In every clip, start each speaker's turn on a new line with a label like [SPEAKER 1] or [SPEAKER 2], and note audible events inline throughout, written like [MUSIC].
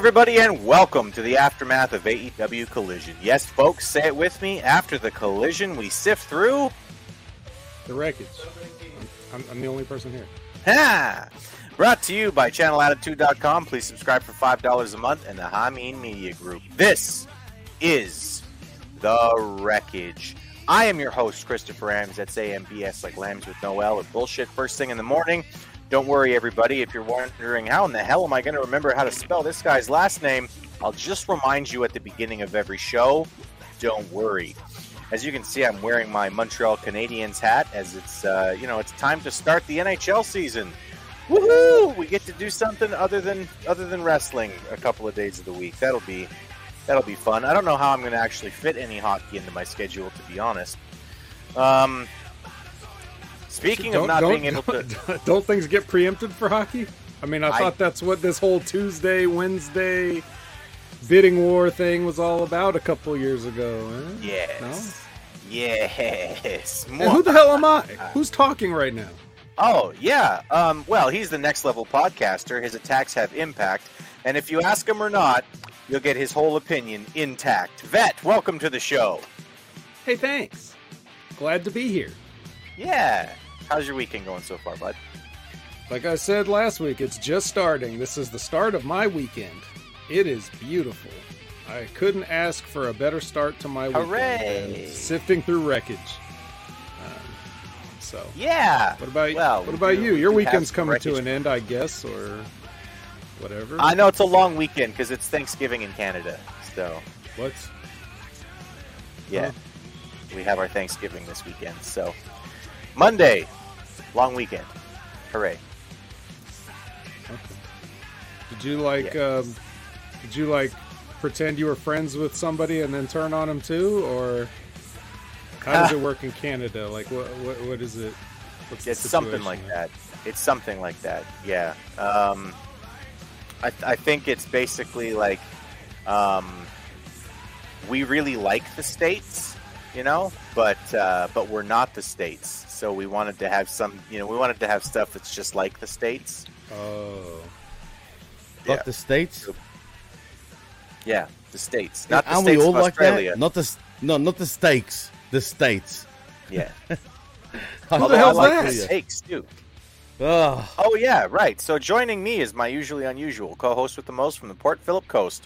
[SPEAKER 1] Everybody, and welcome to the aftermath of AEW Collision. Yes, folks, say it with me. After the collision, we sift through
[SPEAKER 2] the wreckage. I'm, I'm the only person here.
[SPEAKER 1] Ha! Brought to you by ChannelAttitude.com. Please subscribe for $5 a month and the Hamin Media Group. This is The Wreckage. I am your host, Christopher Ambs. That's AMBS like lambs with no L or bullshit first thing in the morning. Don't worry, everybody. If you're wondering how in the hell am I going to remember how to spell this guy's last name, I'll just remind you at the beginning of every show. Don't worry. As you can see, I'm wearing my Montreal Canadiens hat as it's uh, you know it's time to start the NHL season. Woohoo! We get to do something other than other than wrestling a couple of days of the week. That'll be that'll be fun. I don't know how I'm going to actually fit any hockey into my schedule, to be honest. Um, Speaking of not being able to, [LAUGHS]
[SPEAKER 2] don't things get preempted for hockey? I mean, I, I thought that's what this whole Tuesday, Wednesday bidding war thing was all about a couple years ago. Eh?
[SPEAKER 1] Yes. No? Yes.
[SPEAKER 2] And who the hell am I? Who's talking right now?
[SPEAKER 1] Oh yeah. Um, well, he's the next level podcaster. His attacks have impact, and if you ask him or not, you'll get his whole opinion intact. Vet, welcome to the show.
[SPEAKER 2] Hey, thanks. Glad to be here.
[SPEAKER 1] Yeah. How's your weekend going so far, bud?
[SPEAKER 2] Like I said last week, it's just starting. This is the start of my weekend. It is beautiful. I couldn't ask for a better start to my weekend. Hooray! Sifting through wreckage. Um, so
[SPEAKER 1] yeah.
[SPEAKER 2] What about well, what about you? Your weekend's coming to an end, I guess, or whatever.
[SPEAKER 1] I know it's a long weekend because it's Thanksgiving in Canada. So
[SPEAKER 2] what?
[SPEAKER 1] Yeah, huh? we have our Thanksgiving this weekend. So Monday, long weekend. Hooray.
[SPEAKER 2] Did you like yeah. um, did you like pretend you were friends with somebody and then turn on them too or how does it work in Canada? Like what what, what is it?
[SPEAKER 1] What's it's something like that. It's something like that. Yeah. Um, I, I think it's basically like um, we really like the states, you know, but uh, but we're not the states so we wanted to have some, you know, we wanted to have stuff that's just like the states.
[SPEAKER 2] Oh,
[SPEAKER 3] yeah. the states.
[SPEAKER 1] Yeah, the states, not the states of Australia.
[SPEAKER 3] Like Not the no, not the steaks. The states.
[SPEAKER 1] Yeah. [LAUGHS]
[SPEAKER 2] Who the hell's
[SPEAKER 1] like
[SPEAKER 2] that?
[SPEAKER 1] The steaks too. Oh. oh yeah, right. So joining me is my usually unusual co-host with the most from the Port Phillip coast.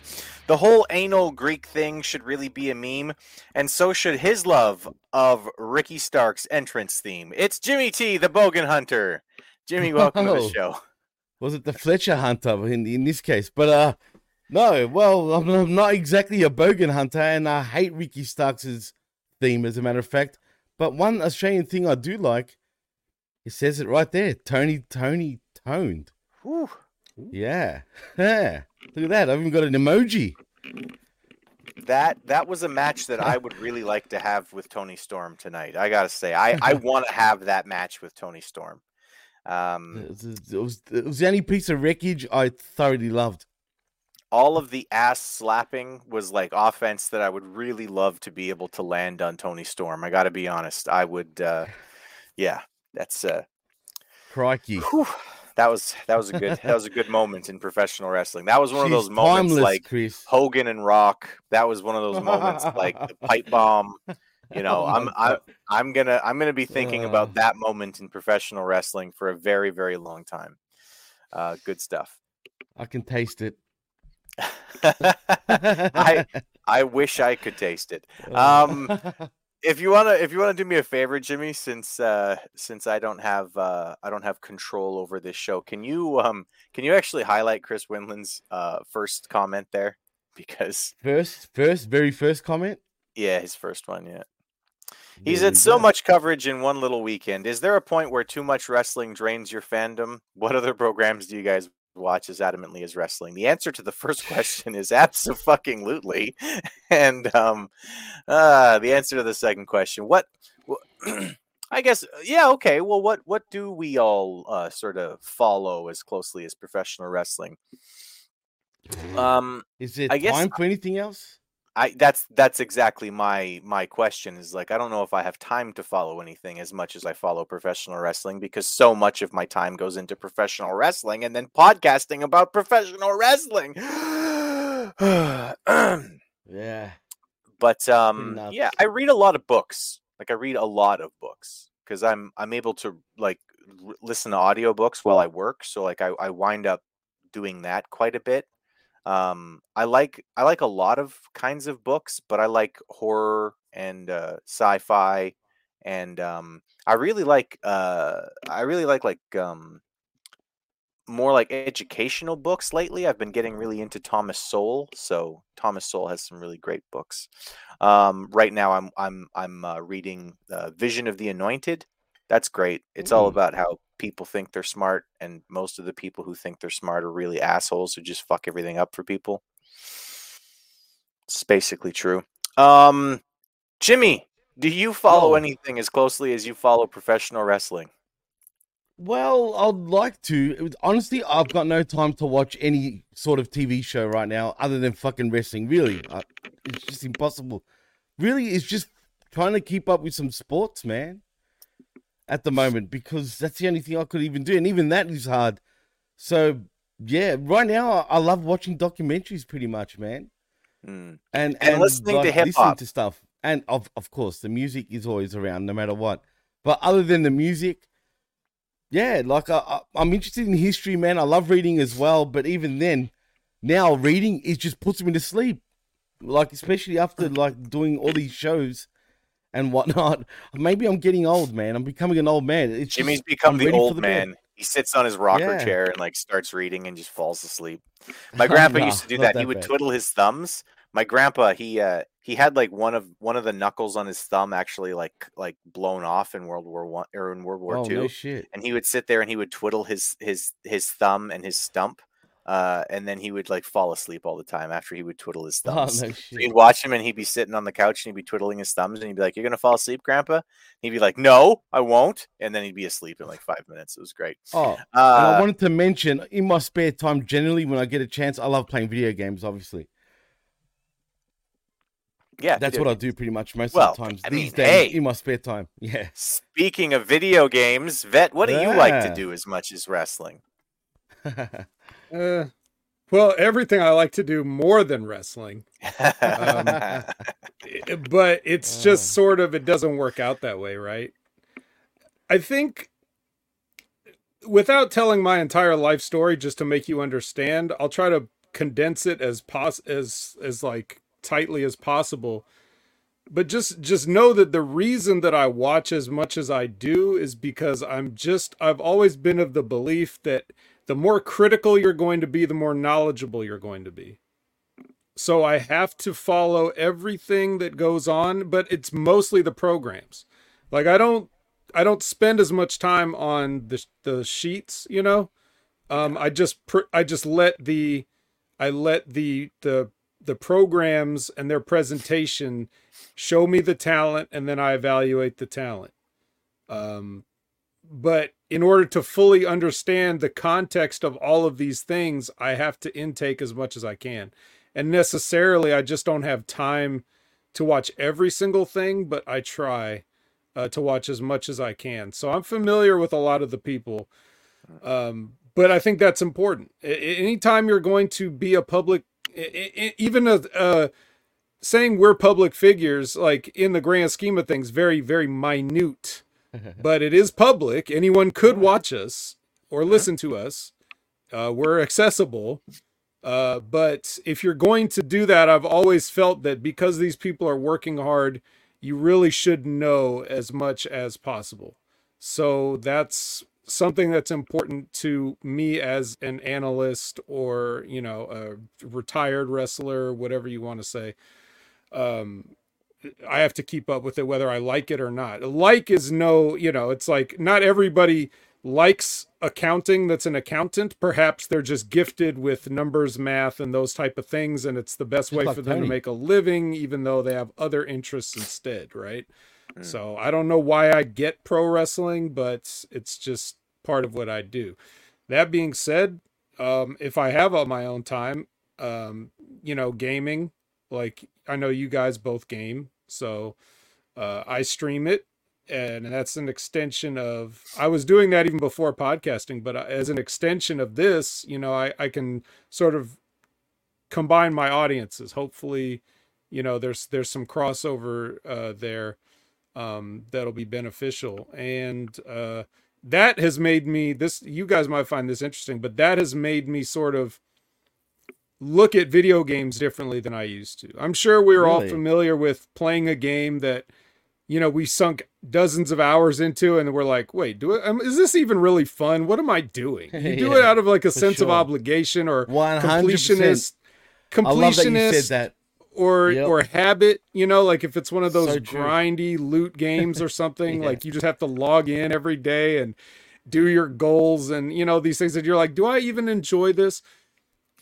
[SPEAKER 1] The whole anal Greek thing should really be a meme, and so should his love of Ricky Starks' entrance theme. It's Jimmy T, the Bogan Hunter. Jimmy, [LAUGHS] welcome oh. to the show.
[SPEAKER 3] Was it the Fletcher Hunter in in this case? But uh, no. Well, I'm, I'm not exactly a Bogan Hunter, and I hate Ricky Starks' theme, as a matter of fact. But one Australian thing I do like it says it right there. Tony, Tony, toned.
[SPEAKER 1] Whew.
[SPEAKER 3] Yeah. Yeah. [LAUGHS] Look at that. I've even got an emoji.
[SPEAKER 1] That that was a match that I would really [LAUGHS] like to have with Toni Storm tonight. I gotta say, I, I [LAUGHS] want to have that match with Toni Storm. Um,
[SPEAKER 3] it was, it was, the only piece of wreckage I thoroughly loved.
[SPEAKER 1] All of the ass slapping was like offense that I would really love to be able to land on Toni Storm. I got to be honest. I would, uh, yeah, that's uh
[SPEAKER 3] crikey.
[SPEAKER 1] Whew, that was that was a good that was a good moment in professional wrestling. That was one She's of those moments like
[SPEAKER 3] Chris.
[SPEAKER 1] Hogan and Rock. That was one of those moments like the [LAUGHS] pipe bomb. You know, oh I'm I'm I'm gonna I'm gonna be thinking uh, about that moment in professional wrestling for a very very long time. Uh, good stuff.
[SPEAKER 3] I can taste it. [LAUGHS]
[SPEAKER 1] I I wish I could taste it. [LAUGHS] Um, if you wanna if you wanna do me a favor, Jimmy, since uh, since I don't have uh, I don't have control over this show, can you um can you actually highlight Chris Winland's uh, first comment there? Because
[SPEAKER 3] first, first, very first comment.
[SPEAKER 1] Yeah, his first one. Yeah. He's had so much coverage in one little weekend. Is there a point where too much wrestling drains your fandom? What other programs do you guys watch as adamantly as wrestling? The answer to the first question is absolutely. [LAUGHS] And um, uh, the answer to the second question, what? what [CLEARS THROAT] I guess, yeah, okay. Well, what what do we all uh, sort of follow as closely as professional wrestling? Um,
[SPEAKER 3] is it I guess, time for anything else?
[SPEAKER 1] I that's that's exactly my my question is like I don't know if I have time to follow anything as much as I follow professional wrestling because so much of my time goes into professional wrestling and then podcasting about professional wrestling. [CLEARS THROAT]
[SPEAKER 3] Yeah.
[SPEAKER 1] but um
[SPEAKER 3] nuts.
[SPEAKER 1] yeah, I read a lot of books. Like I read a lot of books because I'm I'm able to like r- listen to audiobooks while I work, so like I I wind up doing that quite a bit. Um, I like I like a lot of kinds of books, but I like horror and uh, sci-fi, and um, I really like uh, I really like like um, more like educational books lately. I've been getting really into Thomas Sowell, so Thomas Sowell has some really great books. Um, right now, I'm I'm I'm uh, reading uh, Vision of the Anointed. That's great. It's all
[SPEAKER 3] Mm.
[SPEAKER 1] about how people think they're smart, and most of the people who think they're smart are really assholes who just fuck everything up for people. It's basically true. Um, Jimmy, do you follow
[SPEAKER 3] Oh.
[SPEAKER 1] anything as closely as you follow professional wrestling?
[SPEAKER 3] Well, I'd like to. Honestly, I've got no time to watch any sort of TV show right now other than fucking wrestling. Really, I, it's just impossible. Really, it's just trying to keep up with some sports, man. At the moment, because that's the only thing I could even do, and even that is hard. So, yeah, right now I, I love watching documentaries, pretty much, man,
[SPEAKER 1] Hmm.
[SPEAKER 3] and
[SPEAKER 1] And listening to hip-hop.
[SPEAKER 3] to stuff. And of of course, the music is always around, no matter what. But other than the music, yeah, like I, I, I'm interested in history, man. I love reading as well, but even then, now reading it just puts me to sleep. Like especially after like doing all these shows and whatnot. Maybe I'm getting old, man. I'm becoming an old man. It's
[SPEAKER 1] Jimmy's
[SPEAKER 3] just,
[SPEAKER 1] become
[SPEAKER 3] I'm
[SPEAKER 1] the old
[SPEAKER 3] the bed.
[SPEAKER 1] man. He sits on his rocker
[SPEAKER 3] Yeah.
[SPEAKER 1] chair and like starts reading and just falls asleep. [LAUGHS] My grandpa
[SPEAKER 3] Nah,
[SPEAKER 1] used to do
[SPEAKER 3] not
[SPEAKER 1] that. He would
[SPEAKER 3] bad.
[SPEAKER 1] twiddle his thumbs. My grandpa, he uh he had like one of one of the knuckles on his thumb actually like like blown off in World War One or in World War
[SPEAKER 3] Oh
[SPEAKER 1] Two.
[SPEAKER 3] no shit.
[SPEAKER 1] and he would sit there and he would twiddle his his his thumb and his stump uh and then he would like fall asleep all the time after he would twiddle his [LAUGHS]
[SPEAKER 3] Oh
[SPEAKER 1] thumbs
[SPEAKER 3] no
[SPEAKER 1] so you'd watch him and he'd be sitting on the couch and he'd be twiddling his thumbs and he'd be like you're gonna fall asleep grandpa he'd be like no i won't and then he'd be asleep in like five minutes it was great
[SPEAKER 3] Oh, and I
[SPEAKER 1] uh
[SPEAKER 3] wanted to mention in my spare time, generally when I get a chance, I love playing video games. Obviously,
[SPEAKER 1] yeah
[SPEAKER 3] that's what I do pretty much most
[SPEAKER 1] Well,
[SPEAKER 3] of the times
[SPEAKER 1] I
[SPEAKER 3] these
[SPEAKER 1] mean,
[SPEAKER 3] days
[SPEAKER 1] hey.
[SPEAKER 3] in my spare time. [LAUGHS] Yeah.
[SPEAKER 1] speaking of video games vet what do you like to do as much as wrestling [LAUGHS]
[SPEAKER 2] Uh, well, everything I like to do more than wrestling, Um, [LAUGHS] but it's just
[SPEAKER 3] Uh.
[SPEAKER 2] sort of it doesn't work out that way, right? I think without telling my entire life story just to make you understand, I'll try to condense it as pos as as like tightly as possible. But just just know that the reason that I watch as much as I do is because I'm just I've always been of the belief that the more critical you're going to be, the more knowledgeable you're going to be. So I have to follow everything that goes on, but it's mostly the programs. Like I don't I don't spend as much time on the the sheets, you know. Um I just pr- I just let the I let the the the programs and their presentation show me the talent and then I evaluate the talent. Um but in order to fully understand the context of all of these things, I have to intake as much as I can. And necessarily, I just don't have time to watch every single thing, but I try uh, to watch as much as I can. So I'm familiar with a lot of the people. Um, but I think that's important. A- anytime you're going to be a public, e- e- even a, saying we're public figures, like in the grand scheme of things, very, very minute but it is public. Anyone could watch us or listen to us. Uh, we're accessible. Uh, but if you're going to do that, I've always felt that because these people are working hard, you really should know as much as possible. So that's something that's important to me as an analyst or, you know, a retired wrestler, whatever you want to say. Um, I have to keep up with it whether I like it or not. Like is no, you know, it's like not everybody likes accounting that's an accountant. Perhaps they're just gifted with numbers, math, and those type of things, and it's the best
[SPEAKER 3] Just
[SPEAKER 2] way
[SPEAKER 3] like
[SPEAKER 2] for them
[SPEAKER 3] Tony.
[SPEAKER 2] to make a living, even though they have other interests instead, right?
[SPEAKER 1] Mm.
[SPEAKER 2] So I don't know why I get pro wrestling, but it's just part of what I do. That being said, um, if I have all my own time, um, you know, gaming, like I know you guys both game, so uh, I stream it, and that's an extension of. I was doing that even before podcasting, but uh, as an extension of this, you know, I I can sort of combine my audiences. Hopefully, you know, there's there's some crossover uh, there um, that'll be beneficial, and uh, that has made me this. You guys might find this interesting, but that has made me sort of look at video games differently than I used to. I'm sure we were all familiar with playing a game that you know we sunk dozens of hours into and we're like wait do it um, is this even really fun what am i doing you [LAUGHS] do it out of like a sense of obligation or
[SPEAKER 3] 100%.
[SPEAKER 2] completionist
[SPEAKER 3] I love that you
[SPEAKER 2] completionist
[SPEAKER 3] said that.
[SPEAKER 2] or
[SPEAKER 3] Yep.
[SPEAKER 2] or habit you know like if it's one of those
[SPEAKER 3] So
[SPEAKER 2] grindy loot games or [LAUGHS] something
[SPEAKER 3] Yeah.
[SPEAKER 2] like you just have to log in every day and do your goals and you know these things that you're like do i even enjoy this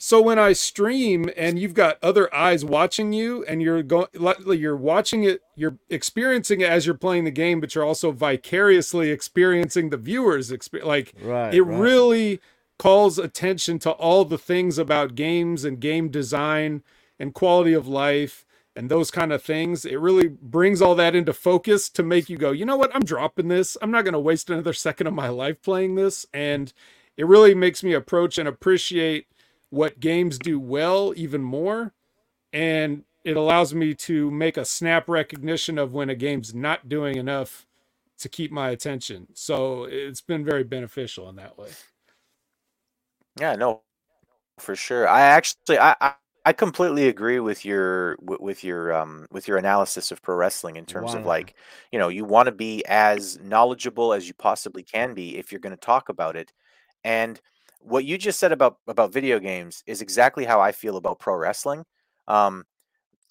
[SPEAKER 2] so when i stream and you've got other eyes watching you and you're going you're watching it you're experiencing it as you're playing the game but you're also vicariously experiencing the viewers experience like
[SPEAKER 3] Right.
[SPEAKER 2] it
[SPEAKER 3] right.
[SPEAKER 2] really calls attention to all the things about games and game design and quality of life and those kind of things. It really brings all that into focus to make you go, you know what? I'm dropping this. I'm not going to waste another second of my life playing this. And it really makes me approach and appreciate what games do well even more. And it allows me to make a snap recognition of when a game's not doing enough to keep my attention. So it's been very beneficial in that way.
[SPEAKER 1] Yeah, no, for sure. I actually, I, I, I completely agree with your wi- with your um with your analysis of pro wrestling in terms of like, you know, you want to be as knowledgeable as you possibly can be if you're going to talk about it. And what you just said about about video games is exactly how I feel about pro wrestling. Um,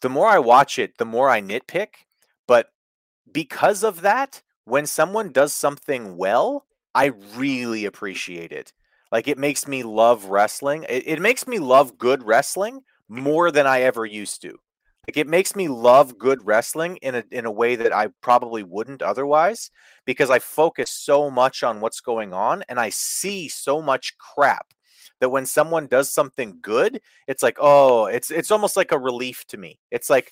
[SPEAKER 1] the more I watch it, the more I nitpick, but because of that, when someone does something well, I really appreciate it. Like it makes me love wrestling. It, it makes me love good wrestling more than I ever used to. Like it makes me love good wrestling in a in a way that I probably wouldn't otherwise because I focus so much on what's going on and I see so much crap that when someone does something good, it's like, oh, it's it's almost like a relief to me. It's like,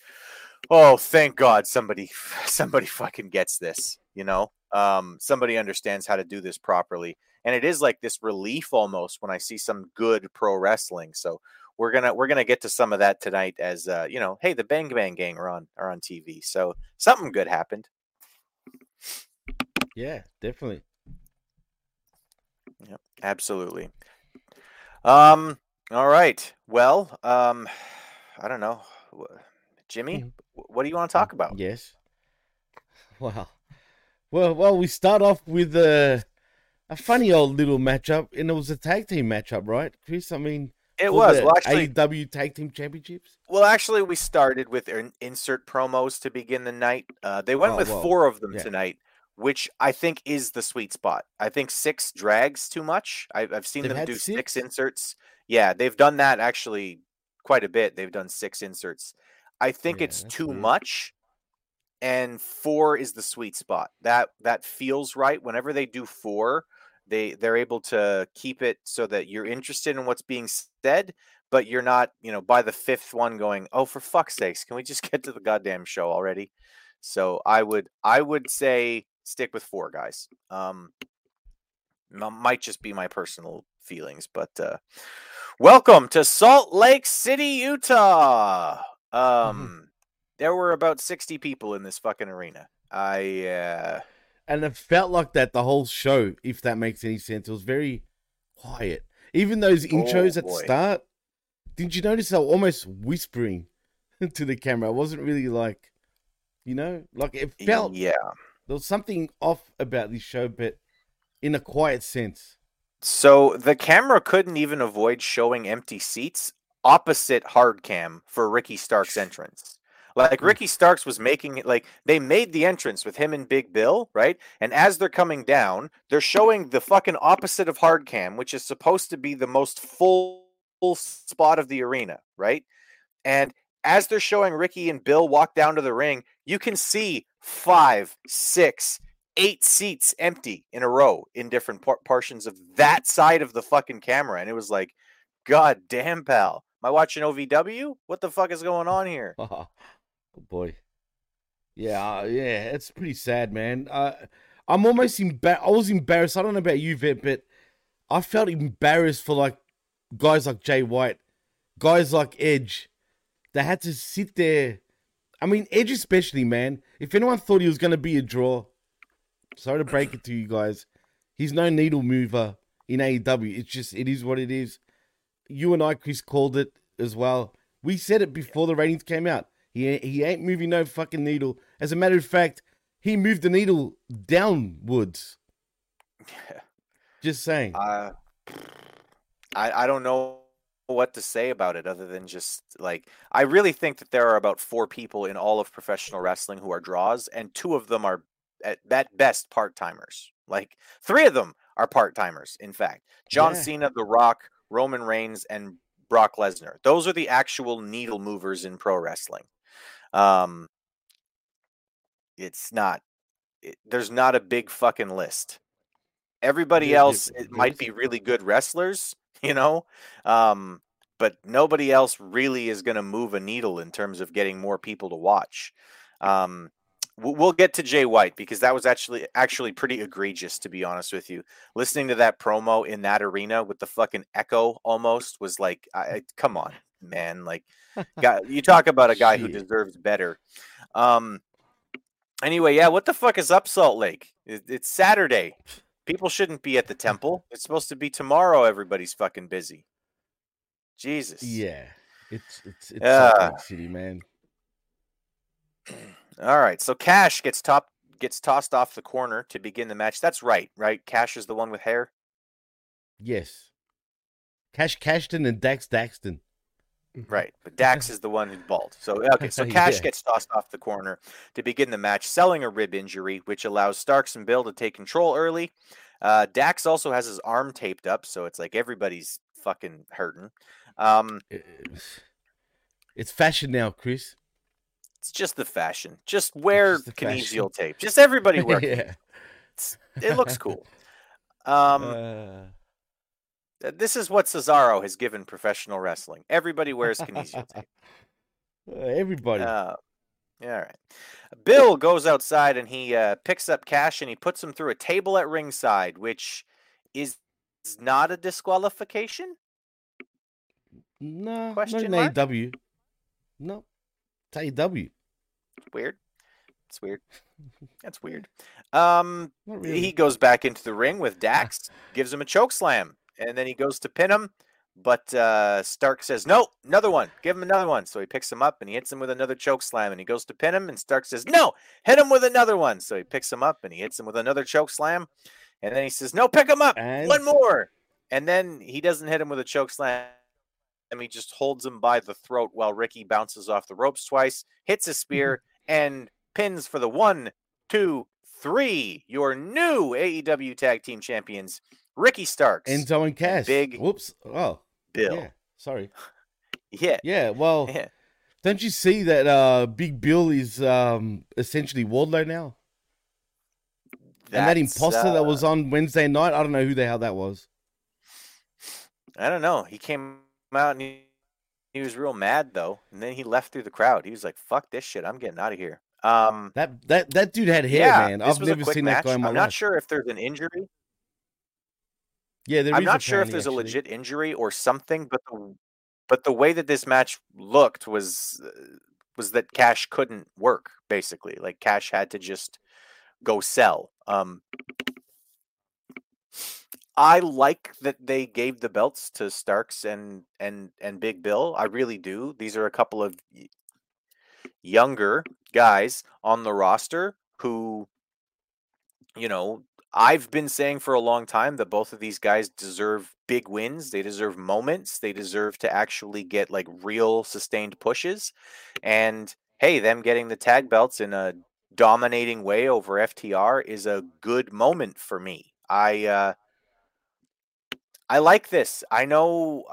[SPEAKER 1] oh, thank God somebody [LAUGHS] somebody fucking gets this, you know? Um somebody understands how to do this properly. And it is like this relief almost when I see some good pro wrestling. So we're gonna we're gonna get to some of that tonight as uh, you know, hey, the Bang Bang Gang are on are on TV. So something good happened.
[SPEAKER 3] Yeah, definitely.
[SPEAKER 1] Absolutely. Um. All right. Well. Um. I don't know, Jimmy.
[SPEAKER 3] Mhm.
[SPEAKER 1] What do you want to talk about?
[SPEAKER 3] Yes. [LAUGHS] Wow. Well, well, we start off with a a funny old little matchup, and it was a tag team matchup, right, Chris? I mean,
[SPEAKER 1] It was well, actually.
[SPEAKER 3] AEW Tag Team Championships.
[SPEAKER 1] Well, actually, we started with in- insert promos to begin the night. Uh, they went
[SPEAKER 3] Oh,
[SPEAKER 1] with
[SPEAKER 3] well,
[SPEAKER 1] four of them
[SPEAKER 3] yeah.
[SPEAKER 1] tonight, which I think is the sweet spot. I think six drags too much. I've, I've seen
[SPEAKER 3] They've
[SPEAKER 1] them do six?
[SPEAKER 3] six?
[SPEAKER 1] inserts. Yeah, they've done that actually quite a bit. They've done six inserts. I think
[SPEAKER 3] Yeah,
[SPEAKER 1] it's too
[SPEAKER 3] weird.
[SPEAKER 1] much, and four is the sweet spot. That that feels right. Whenever they do four, they they're able to keep it so that you're interested in what's being said, but you're not, you know, by the fifth one going, oh, for fuck's sakes, can we just [LAUGHS] get to the goddamn show already? So I would I would say stick with four guys. Um, might just be my personal feelings, but uh, welcome to Salt Lake City, Utah. Um, there were about sixty people in this fucking arena. I uh,
[SPEAKER 3] And it felt like that the whole show, if that makes any sense. It was very quiet. Even those oh, intros at the
[SPEAKER 1] Oh,
[SPEAKER 3] start, did you notice they were almost whispering [LAUGHS] to the camera? It wasn't really like, you know, like it felt
[SPEAKER 1] yeah.
[SPEAKER 3] there was something off about this show, but in a quiet sense.
[SPEAKER 1] So the camera couldn't even avoid showing empty seats opposite hard cam for Ricky Starks' [SIGHS] entrance. Like
[SPEAKER 3] Hmm.
[SPEAKER 1] Ricky Starks was making it like they made the entrance with him and Big Bill, right? And as they're coming down, they're showing the fucking opposite of hard cam, which is supposed to be the most full, full spot of the arena, right? And as they're showing Ricky and Bill walk down to the ring, you can see five, six, eight seats empty in a row in different por- portions of that side of the fucking camera. And it was like, God damn, pal. Am I watching OVW? What the fuck is going on here? [LAUGHS] [LAUGHS]
[SPEAKER 3] oh boy. Yeah, uh, yeah, it's pretty sad, man. Uh, I'm almost embarrassed. I was embarrassed. I don't know about you, Vet, but I felt embarrassed for like guys like Jay White, guys like Edge. They had to sit there. I mean, Edge especially, man. If anyone thought he was going to be a draw, sorry to break it to you guys, he's no needle mover in AEW. It's just it is what it is. You and I, Chris, called it as well. We said it before the ratings came out. He he ain't moving no fucking needle. As a matter of fact, he moved the needle downwards. Yeah. Just saying.
[SPEAKER 1] Uh, I I don't know what to say about it other than just like I really think that there are about four people in all of professional wrestling who are draws, and two of them are at, at best part timers. Like three of them are part timers. In fact, John
[SPEAKER 3] Yeah.
[SPEAKER 1] Cena, The Rock, Roman Reigns, and Brock Lesnar. Those are the actual needle movers in pro wrestling. Um, it's not. It, there's not a big fucking list. Everybody else it might be really good wrestlers, [LAUGHS] you know, um, but nobody else really is going to move a needle in terms of getting more people to watch. Um, we'll get to Jay White because that was actually actually pretty egregious, to be honest with you. Listening to that promo in that arena with the fucking echo almost was like, I- come on, man, like, [LAUGHS] guy, you talk about a guy who deserves better. Um, anyway, yeah, what the fuck is up, Salt Lake? It, it's Saturday. People shouldn't be at the temple. It's supposed to be tomorrow. Everybody's fucking busy. Jesus.
[SPEAKER 3] Yeah, it's it's it's
[SPEAKER 1] Yeah.
[SPEAKER 3] Salt Lake City, man. [CLEARS THROAT]
[SPEAKER 1] All right. So Cash gets top gets tossed off the corner to begin the match. That's right, right? Cash is the one with hair.
[SPEAKER 3] Yes, Cash Cashton and Dax Daxton.
[SPEAKER 1] Right. But Dax [LAUGHS] is the one who's bald. So okay, so [LAUGHS]
[SPEAKER 3] Yeah.
[SPEAKER 1] Cash gets tossed off the corner to begin the match, selling a rib injury, which allows Starks and Bill to take control early. Uh, Dax also has his arm taped up, so it's like everybody's fucking hurting. Um,
[SPEAKER 3] It's- fashion now, Chris.
[SPEAKER 1] it's just the fashion. Just wear
[SPEAKER 3] just
[SPEAKER 1] tape. Just everybody wear. [LAUGHS]
[SPEAKER 3] yeah.
[SPEAKER 1] It looks cool. Um,
[SPEAKER 3] Uh,
[SPEAKER 1] This is what Cesaro has given professional wrestling. Everybody wears kinesio tape. [LAUGHS]
[SPEAKER 3] uh, everybody.
[SPEAKER 1] Uh, yeah, all right. Bill goes outside and he uh, picks up Cash and he puts him through a table at ringside, which is not a disqualification.
[SPEAKER 3] no, not
[SPEAKER 1] question
[SPEAKER 3] in
[SPEAKER 1] mark?
[SPEAKER 3] AEW. No, it's AEW.
[SPEAKER 1] Weird. It's weird. [LAUGHS] That's weird. Um,
[SPEAKER 3] really.
[SPEAKER 1] he goes back into the ring with Dax, [LAUGHS] gives him a choke slam, and then he goes to pin him. But uh, Stark says, No, another one. Give him another one. So he picks him up and he hits him with another choke slam. And he goes to pin him. And Stark says, No, hit him with another one. So he picks him up and he hits him with another choke slam. And then he says, No, pick him up.
[SPEAKER 3] And
[SPEAKER 1] One more. And then he doesn't hit him with a choke slam. And he just holds him by the throat while Ricky bounces off the ropes twice, hits a spear, and pins for the one, two, three. Your new AEW Tag Team Champions, Ricky Starks,
[SPEAKER 3] Enzo and Cash.
[SPEAKER 1] Big
[SPEAKER 3] Whoops. Oh,
[SPEAKER 1] Bill.
[SPEAKER 3] yeah. Sorry. [LAUGHS]
[SPEAKER 1] Yeah.
[SPEAKER 3] Yeah. Well,
[SPEAKER 1] yeah.
[SPEAKER 3] don't you see that uh, Big Bill is um, essentially Wardlow now? and that
[SPEAKER 1] That's,
[SPEAKER 3] imposter that
[SPEAKER 1] uh,
[SPEAKER 3] was on Wednesday night, I don't know who the hell that was.
[SPEAKER 1] I don't know. He came out and he, he was real mad though, and then he left through the crowd. He was like, "Fuck this shit! I'm getting out of here." Um,
[SPEAKER 3] That that that dude had hair,
[SPEAKER 1] yeah,
[SPEAKER 3] man. I've never seen
[SPEAKER 1] match.
[SPEAKER 3] that guy in my
[SPEAKER 1] I'm
[SPEAKER 3] life.
[SPEAKER 1] not sure if there's an injury.
[SPEAKER 3] Yeah, there
[SPEAKER 1] I'm not sure if there's a legit injury or something, but the but the way that this match looked was uh, was that Cash couldn't work basically. Like Cash had to just go sell. Um I like that they gave the belts to Starks and and and Big Bill. I really do. These are a couple of younger guys on the roster who you know, I've been saying for a long time that both of these guys deserve big wins. They deserve moments. They deserve to actually get like real sustained pushes. And hey, them getting the tag belts in a dominating way over FTR is a good moment for me. I uh I like this. I know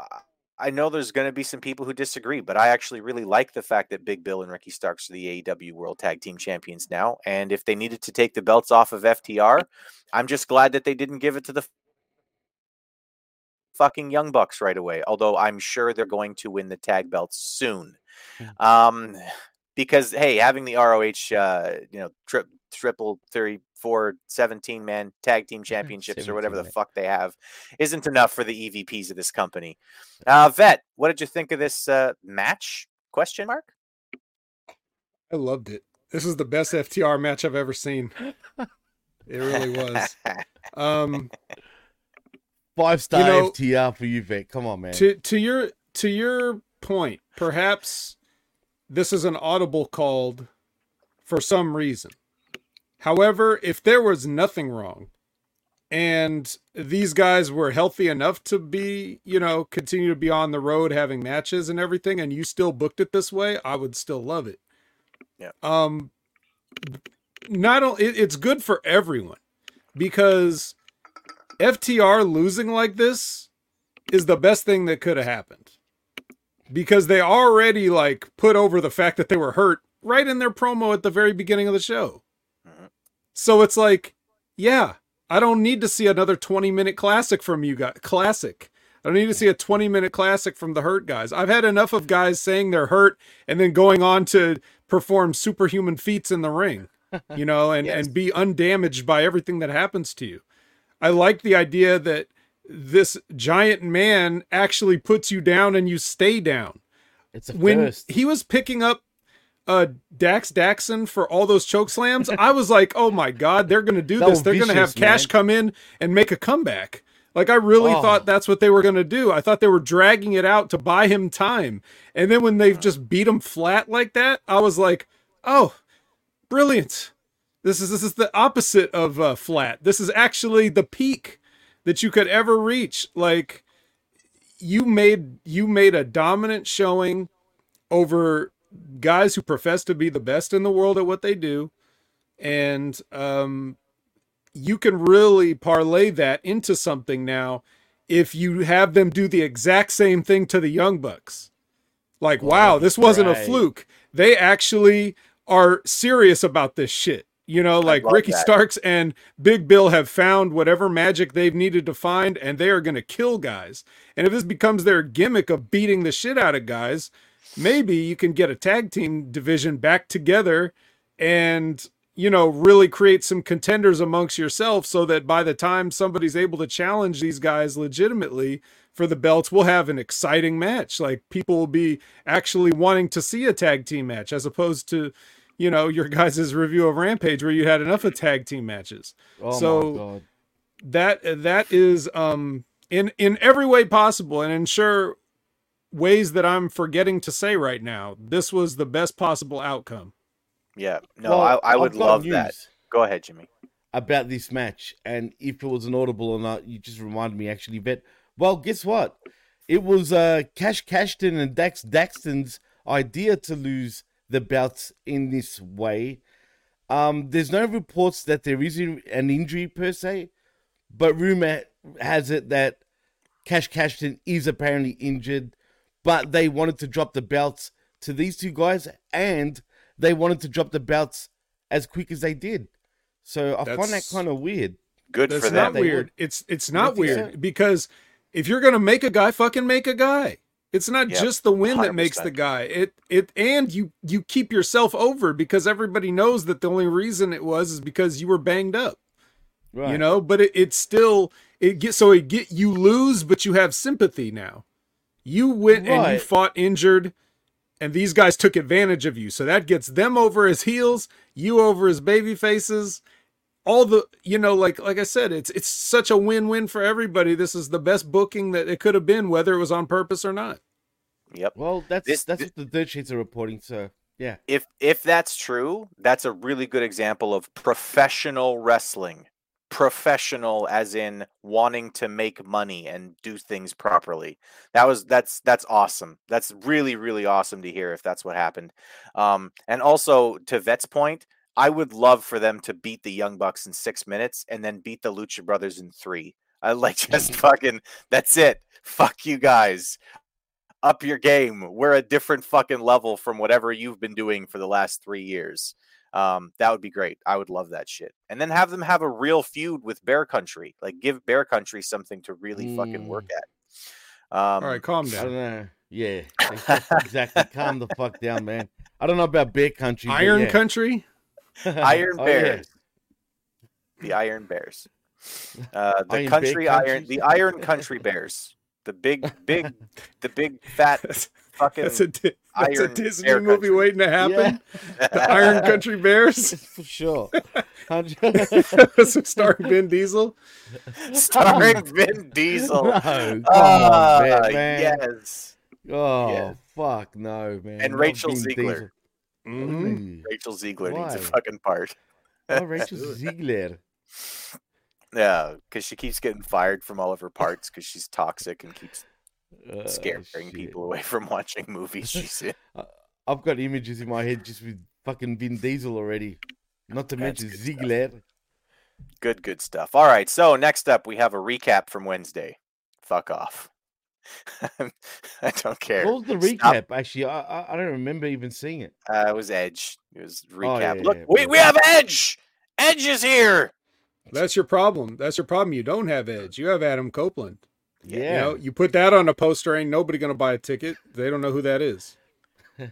[SPEAKER 1] I know there's going to be some people who disagree, but I actually really like the fact that Big Bill and Ricky Starks are the AEW World Tag Team Champions now. And if they needed to take the belts off of FTR, I'm just glad that they didn't give it to the fucking Young Bucks right away. Although I'm sure they're going to win the tag belts soon. Um, because hey, having the ROH, uh, you know, tri- triple 34, 17 man tag team championships or whatever the
[SPEAKER 3] 17,
[SPEAKER 1] fuck they have isn't enough for the EVPs of this company. Uh, Vet, what did you think of this uh, match? Question mark.
[SPEAKER 2] I loved it. This is the best FTR match I've ever seen. It really was. Um,
[SPEAKER 3] Five star
[SPEAKER 2] You know-
[SPEAKER 3] FTR for you, Vic. Come on, man.
[SPEAKER 2] to to your to your point, perhaps this is an audible called for some reason. However, if there was nothing wrong and these guys were healthy enough to be, you know, continue to be on the road having matches and everything and you still booked it this way, I would still love it.
[SPEAKER 1] Yeah.
[SPEAKER 2] Um not only it, it's good for everyone because FTR losing like this is the best thing that could have happened because they already like put over the fact that they were hurt right in their promo at the very beginning of the show. So it's like, yeah, I don't need to see another 20 minute classic from you guys. Classic. I don't need to see a 20 minute classic from the hurt guys. I've had enough of guys saying they're hurt and then going on to perform superhuman feats in the ring, you know, [LAUGHS] and,
[SPEAKER 1] Yes.
[SPEAKER 2] and be undamaged by everything that happens to you. I like the idea that this giant man actually puts you down and you stay down.
[SPEAKER 3] it's a
[SPEAKER 2] When
[SPEAKER 3] first.
[SPEAKER 2] he was picking up uh Dax Daxon for all those choke slams, I was like, "Oh my god, they're going to do [LAUGHS] this. They're going to have Cash
[SPEAKER 3] man.
[SPEAKER 2] come in and make a comeback." Like I really
[SPEAKER 3] Oh.
[SPEAKER 2] thought that's what they were going to do. I thought they were dragging it out to buy him time. And then when they just beat him flat like that, I was like, "Oh, brilliant. This is this is the opposite of uh, flat. This is actually the peak that you could ever reach. Like you made you made a dominant showing over guys who profess to be the best in the world at what they do, and um, you can really parlay that into something now if you have them do the exact same thing to the Young Bucks. Like, wow, this wasn't a fluke. They actually are serious about this shit. You know, like Ricky
[SPEAKER 1] that.
[SPEAKER 2] Starks and Big Bill have found whatever magic they've needed to find, and they are going to kill guys. And if this becomes their gimmick of beating the shit out of guys, maybe you can get a tag team division back together and, you know, really create some contenders amongst yourself so that by the time somebody's able to challenge these guys legitimately for the belts, we'll have an exciting match. Like people will be actually wanting to see a tag team match as opposed to, you know, your guys' review of Rampage where you had enough of tag team matches
[SPEAKER 3] oh
[SPEAKER 2] so-
[SPEAKER 3] my god.
[SPEAKER 2] that that is um in in every way possible and in sure ways that I'm forgetting to say right now. This was the best possible outcome.
[SPEAKER 1] Yeah. No,
[SPEAKER 3] Well,
[SPEAKER 1] I, I would love
[SPEAKER 3] news
[SPEAKER 1] that. Go ahead, Jimmy.
[SPEAKER 3] about this match, and if it was an audible or not, you just reminded me actually. But well, guess what? It was uh, Cash Cashton and Dax Daxton's idea to lose the belts in this way. Um, there's no reports that there is an injury per se, but rumor has it that Cash Cashton is apparently injured, but they wanted to drop the belts to these two guys, and they wanted to drop the belts as quick as they did. So I find that kind of weird.
[SPEAKER 1] Good
[SPEAKER 2] That's
[SPEAKER 1] for them.
[SPEAKER 2] not weird. It's it's not
[SPEAKER 3] think so?
[SPEAKER 2] weird because if you're gonna make a guy, fucking make a guy. It's not
[SPEAKER 1] Yep,
[SPEAKER 2] just the win that makes the guy. It it and you you keep yourself over because everybody knows that the only reason it was is because you were banged up.
[SPEAKER 3] Right.
[SPEAKER 2] You know, but it, it's still it get so it get you lose, but you have sympathy now. You went and you fought injured, and these guys took advantage of you. So that gets them over as heels, you over as baby faces. All the you know, like like I said, it's it's such a win-win for everybody. This is the best booking that it could have been, whether it was on purpose or not.
[SPEAKER 1] Yep.
[SPEAKER 3] Well, that's
[SPEAKER 1] This-
[SPEAKER 3] that's
[SPEAKER 1] thi-
[SPEAKER 3] what the dirt sheets are reporting. So yeah,
[SPEAKER 1] If if that's true, that's a really good example of professional wrestling. Professional as in wanting to make money and do things properly. That was that's that's awesome. That's really really awesome to hear if that's what happened. Um and also to Vet's point, I would love for them to beat the Young Bucks in 6 minutes and then beat the Lucha Brothers in 3. I like [LAUGHS] just [LAUGHS] fucking that's it. Fuck you guys. Up your game. We're a different fucking level from whatever you've been doing for the last 3 years. Um, that would be great. I would love that shit. And then have them have a real feud with Bear Country. Like give Bear Country something to really fucking work
[SPEAKER 3] Mm.
[SPEAKER 1] at. Um,
[SPEAKER 2] All right, calm down.
[SPEAKER 3] know. Yeah, [LAUGHS] exactly. Calm the fuck down, man. I don't know about bear country.
[SPEAKER 2] Iron
[SPEAKER 3] yeah.
[SPEAKER 2] Country. [LAUGHS]
[SPEAKER 1] Iron
[SPEAKER 3] Oh, yeah.
[SPEAKER 1] Bears. The Iron Bears. [LAUGHS] Uh, the
[SPEAKER 3] Iron Bear
[SPEAKER 1] country
[SPEAKER 3] Country?
[SPEAKER 1] iron the Iron Country Bears. The big big [LAUGHS] the big fat fucking
[SPEAKER 2] that's a Di- that's a Disney
[SPEAKER 1] Bear
[SPEAKER 2] movie
[SPEAKER 1] Country.
[SPEAKER 2] waiting to happen. The Iron Country Bears, [LAUGHS]
[SPEAKER 3] for sure. [LAUGHS]
[SPEAKER 2] starring Vin Diesel.
[SPEAKER 1] starring Vin Diesel.
[SPEAKER 3] no, come
[SPEAKER 1] Ah,
[SPEAKER 3] on, man, man.
[SPEAKER 1] yes.
[SPEAKER 3] Oh
[SPEAKER 1] Yeah.
[SPEAKER 3] fuck no, man.
[SPEAKER 1] And
[SPEAKER 3] Not
[SPEAKER 1] Rachel
[SPEAKER 3] Vin
[SPEAKER 1] Zegler.
[SPEAKER 2] Mhm.
[SPEAKER 1] Rachel Zegler needs a fucking part.
[SPEAKER 3] Oh, Rachel Zegler.
[SPEAKER 1] Yeah, because she keeps getting fired from all of her parts because she's toxic and keeps
[SPEAKER 3] Oh,
[SPEAKER 1] scaring
[SPEAKER 3] shit.
[SPEAKER 1] people away from watching movies she's [LAUGHS] in.
[SPEAKER 3] I've got images in my head just with fucking Vin Diesel already. Not to
[SPEAKER 1] That's
[SPEAKER 3] mention
[SPEAKER 1] good stuff.
[SPEAKER 3] Zegler.
[SPEAKER 1] Good, good stuff. All right, so next up we have a recap from Wednesday. Fuck off. [LAUGHS] I don't care.
[SPEAKER 3] What was the
[SPEAKER 1] Stop.
[SPEAKER 3] recap? Actually, I, I don't remember even seeing it.
[SPEAKER 1] Uh, it was Edge. It was recap.
[SPEAKER 3] yeah,
[SPEAKER 1] Look,
[SPEAKER 3] yeah,
[SPEAKER 1] we,
[SPEAKER 3] yeah.
[SPEAKER 1] we have Edge. Edge is here.
[SPEAKER 2] That's your problem. That's your problem. You don't have Edge. You have Adam Copeland.
[SPEAKER 3] Yeah.
[SPEAKER 2] You know, you put that on a poster, ain't nobody gonna buy a ticket. They don't know who that is.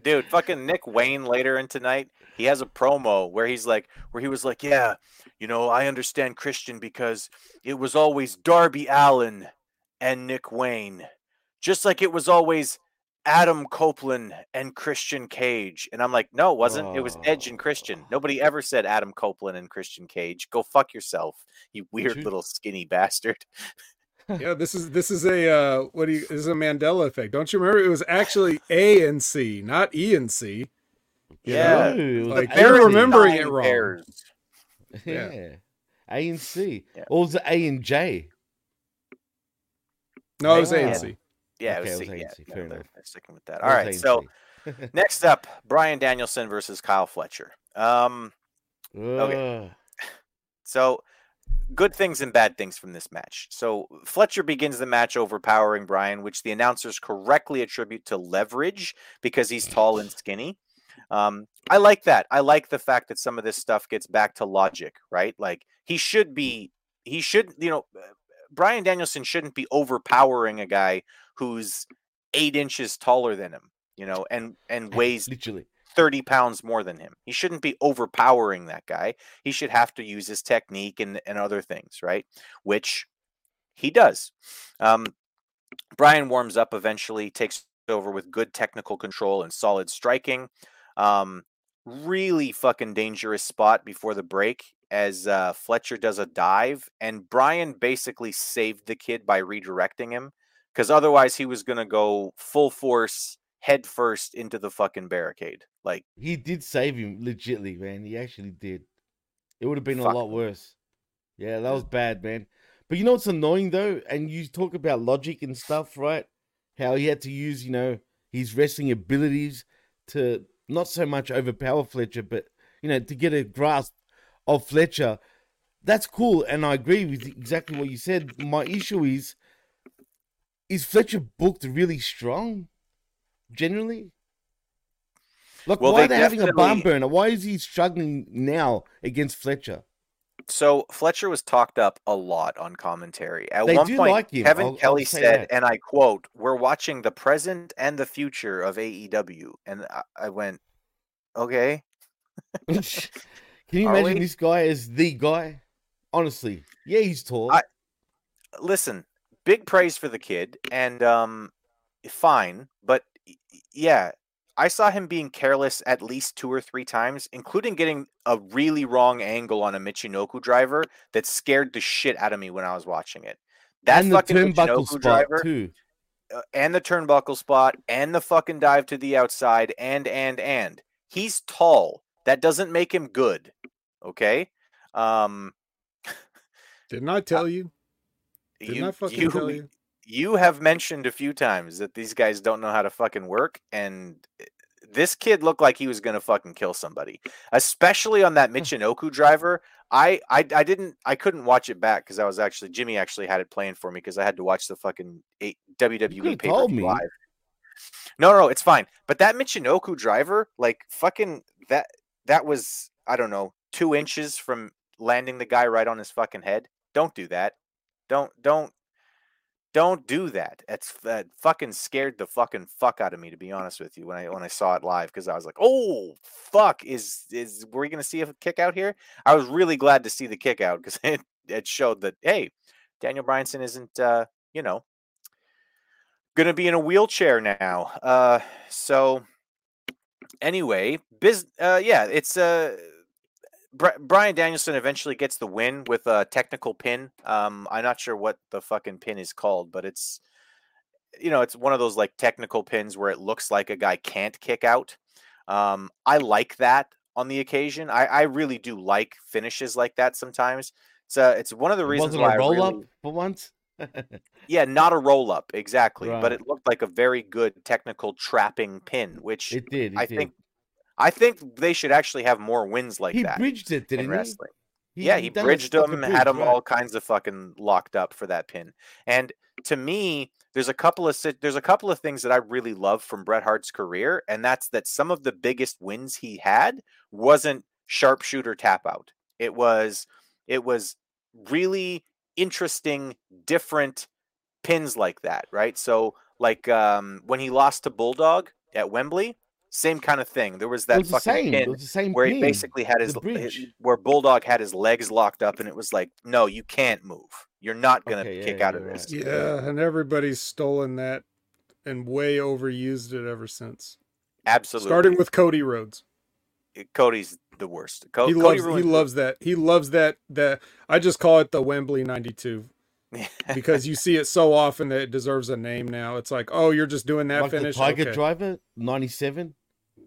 [SPEAKER 1] Dude, fucking Nick Wayne later in tonight, he has a promo where he's like, where he was like, yeah, you know, I understand Christian because it was always Darby Allin and Nick Wayne, just like it was always Adam Copeland and Christian Cage. And I'm like, no, it wasn't. It was Edge and Christian.
[SPEAKER 3] Oh.
[SPEAKER 1] Nobody ever said Adam Copeland and Christian Cage. Go fuck yourself, you weird
[SPEAKER 3] you-
[SPEAKER 1] little skinny bastard.
[SPEAKER 2] Yeah, this is this is a uh, what do you this is a Mandela effect. Don't you remember? It was actually A and C, not E and C.
[SPEAKER 1] Yeah.
[SPEAKER 2] know?
[SPEAKER 3] No, it was
[SPEAKER 2] Like,
[SPEAKER 3] A
[SPEAKER 2] you're remembering it
[SPEAKER 1] Nine
[SPEAKER 2] wrong.
[SPEAKER 1] Bears.
[SPEAKER 2] Yeah.
[SPEAKER 3] Yeah. A and C.
[SPEAKER 1] Yeah.
[SPEAKER 3] Or was it A and J?
[SPEAKER 2] No, it was A and
[SPEAKER 3] Wow.
[SPEAKER 2] C.
[SPEAKER 1] Yeah,
[SPEAKER 3] Okay,
[SPEAKER 1] it
[SPEAKER 3] it
[SPEAKER 1] was,
[SPEAKER 3] was
[SPEAKER 1] yeah, no, they're-
[SPEAKER 3] enough.
[SPEAKER 1] they're sticking with that.
[SPEAKER 3] All right,
[SPEAKER 1] All
[SPEAKER 3] was
[SPEAKER 1] right,
[SPEAKER 3] A and
[SPEAKER 1] so Next up, Bryan Danielson versus Kyle Fletcher. Um,
[SPEAKER 3] Ugh.
[SPEAKER 1] so good things and bad things from this match. So Fletcher begins the match overpowering Bryan, which the announcers correctly attribute to leverage because he's tall and skinny. Um, I like that. I like the fact that some of this stuff gets back to logic, right? Like he should be, he should, you know, Bryan Danielson shouldn't be overpowering a guy who's eight inches taller than him, you know, and and [LAUGHS] weighs
[SPEAKER 3] Literally.
[SPEAKER 1] 30 pounds more than him. He shouldn't be overpowering that guy. He should have to use his technique and, and other things, right? Which he does. Um, Bryan warms up eventually, takes over with good technical control and solid striking. Um, really fucking dangerous spot before the break as uh, Fletcher does a dive, and Bryan basically saved the kid by redirecting him because otherwise he was going to go full force head first into the fucking barricade. Like,
[SPEAKER 3] He did save him, legitly, man. He actually did. It would have been
[SPEAKER 1] Fuck.
[SPEAKER 3] a lot worse. Yeah, that was bad, man. But you know what's annoying though? And you talk about logic and stuff, right? How he had to use, you know, his wrestling abilities to not so much overpower Fletcher, but you know, to get a grasp of Fletcher. That's cool, and I agree with exactly what you said. My issue is, is Fletcher booked really strong, generally? Like,
[SPEAKER 1] Well,
[SPEAKER 3] why
[SPEAKER 1] they
[SPEAKER 3] are they having a
[SPEAKER 1] definitely-
[SPEAKER 3] burner? Why is he struggling now against Fletcher?
[SPEAKER 1] so Fletcher was talked up a lot on commentary. At
[SPEAKER 3] They
[SPEAKER 1] one
[SPEAKER 3] do
[SPEAKER 1] point,
[SPEAKER 3] like him,
[SPEAKER 1] Kevin
[SPEAKER 3] I'll- I'll
[SPEAKER 1] Kelly said,
[SPEAKER 3] that.
[SPEAKER 1] and I quote, We're watching the present and the future of AEW. And I, I went, Okay. [LAUGHS]
[SPEAKER 3] Can you
[SPEAKER 1] Are
[SPEAKER 3] imagine
[SPEAKER 1] we?
[SPEAKER 3] this guy as the guy? Honestly, yeah, he's tall.
[SPEAKER 1] I- listen, big praise for the kid, and um, fine, but yeah, I saw him being careless at least two or three times, including getting a really wrong angle on a Michinoku driver that scared the shit out of me when I was watching it. That
[SPEAKER 3] and
[SPEAKER 1] fucking
[SPEAKER 3] turnbuckle
[SPEAKER 1] Michinoku
[SPEAKER 3] spot
[SPEAKER 1] driver,
[SPEAKER 3] too.
[SPEAKER 1] uh, and the turnbuckle spot, and the fucking dive to the outside, and and and he's tall. That doesn't make him good. Okay. Um, [LAUGHS]
[SPEAKER 2] Didn't I tell you? Didn't
[SPEAKER 1] you,
[SPEAKER 2] I fucking
[SPEAKER 1] you,
[SPEAKER 2] tell you?
[SPEAKER 1] you have mentioned a few times that these guys don't know how to fucking work and eh, this kid looked like he was going to fucking kill somebody especially on that [LAUGHS] michinoku driver I, I i didn't i couldn't watch it back because i was actually jimmy actually had it playing for me because i had to watch the fucking eight, wwe pay
[SPEAKER 3] told me.
[SPEAKER 1] live no no it's fine but that michinoku driver like fucking that that was i don't know two inches from landing the guy right on his fucking head don't do that don't don't don't do that. That's that fucking scared the fucking fuck out of me to be honest with you when I when I saw it live because I was like, oh fuck, is is were we gonna see a kick out here? I was really glad to see the kick out because [LAUGHS] it it showed that hey, Daniel Bryanson isn't uh you know gonna be in a wheelchair now. Uh, so anyway, biz uh yeah, it's uh Bri- Bryan Danielson eventually gets the win with a technical pin. Um, I'm not sure what the fucking pin is called, but it's you know it's one of those like technical pins where it looks like a guy can't kick out. Um, I like that on the occasion. I, I really do like finishes like that sometimes. It's uh, it's one of the reasons why
[SPEAKER 3] a roll
[SPEAKER 1] I
[SPEAKER 3] up for once. [LAUGHS]
[SPEAKER 1] yeah, not a roll up exactly, but it looked like a very good technical trapping pin, which
[SPEAKER 3] It did. It
[SPEAKER 1] I
[SPEAKER 3] did.
[SPEAKER 1] think I think they should actually have more wins like
[SPEAKER 3] he
[SPEAKER 1] that
[SPEAKER 3] bridged it,
[SPEAKER 1] in
[SPEAKER 3] didn't he?
[SPEAKER 1] wrestling. yeah, he bridged them, had them
[SPEAKER 3] right.
[SPEAKER 1] all kinds of fucking locked up for that pin. And to me, there's a couple of there's a couple of things that I really love from Bret Hart's career, and that's that some of the biggest wins he had wasn't sharpshooter tap out. It was it was really interesting, different pins like that, right? So like um when he lost to Bulldog at Wembley, same kind of thing. There was that
[SPEAKER 3] was the
[SPEAKER 1] fucking
[SPEAKER 3] same.
[SPEAKER 1] pin
[SPEAKER 3] the same
[SPEAKER 1] where
[SPEAKER 3] pin.
[SPEAKER 1] he basically had his, his- where Bulldog had his legs locked up, and it was like, no, you can't move. You're not gonna
[SPEAKER 3] Okay, yeah,
[SPEAKER 1] kick out of this.
[SPEAKER 3] right.
[SPEAKER 2] Yeah, and everybody's stolen that and way overused it ever since.
[SPEAKER 1] Absolutely.
[SPEAKER 2] Starting with Cody Rhodes.
[SPEAKER 1] Uh, Cody's the worst. Co-
[SPEAKER 2] he
[SPEAKER 1] Cody
[SPEAKER 2] loves he loves that. He loves that that I just call it the Wembley 92 [LAUGHS] because you see it so often that it deserves a name now. It's like, "Oh, you're just doing that
[SPEAKER 3] like
[SPEAKER 2] finish."
[SPEAKER 3] the Tiger
[SPEAKER 2] Okay.
[SPEAKER 3] Driver, ninety-seven.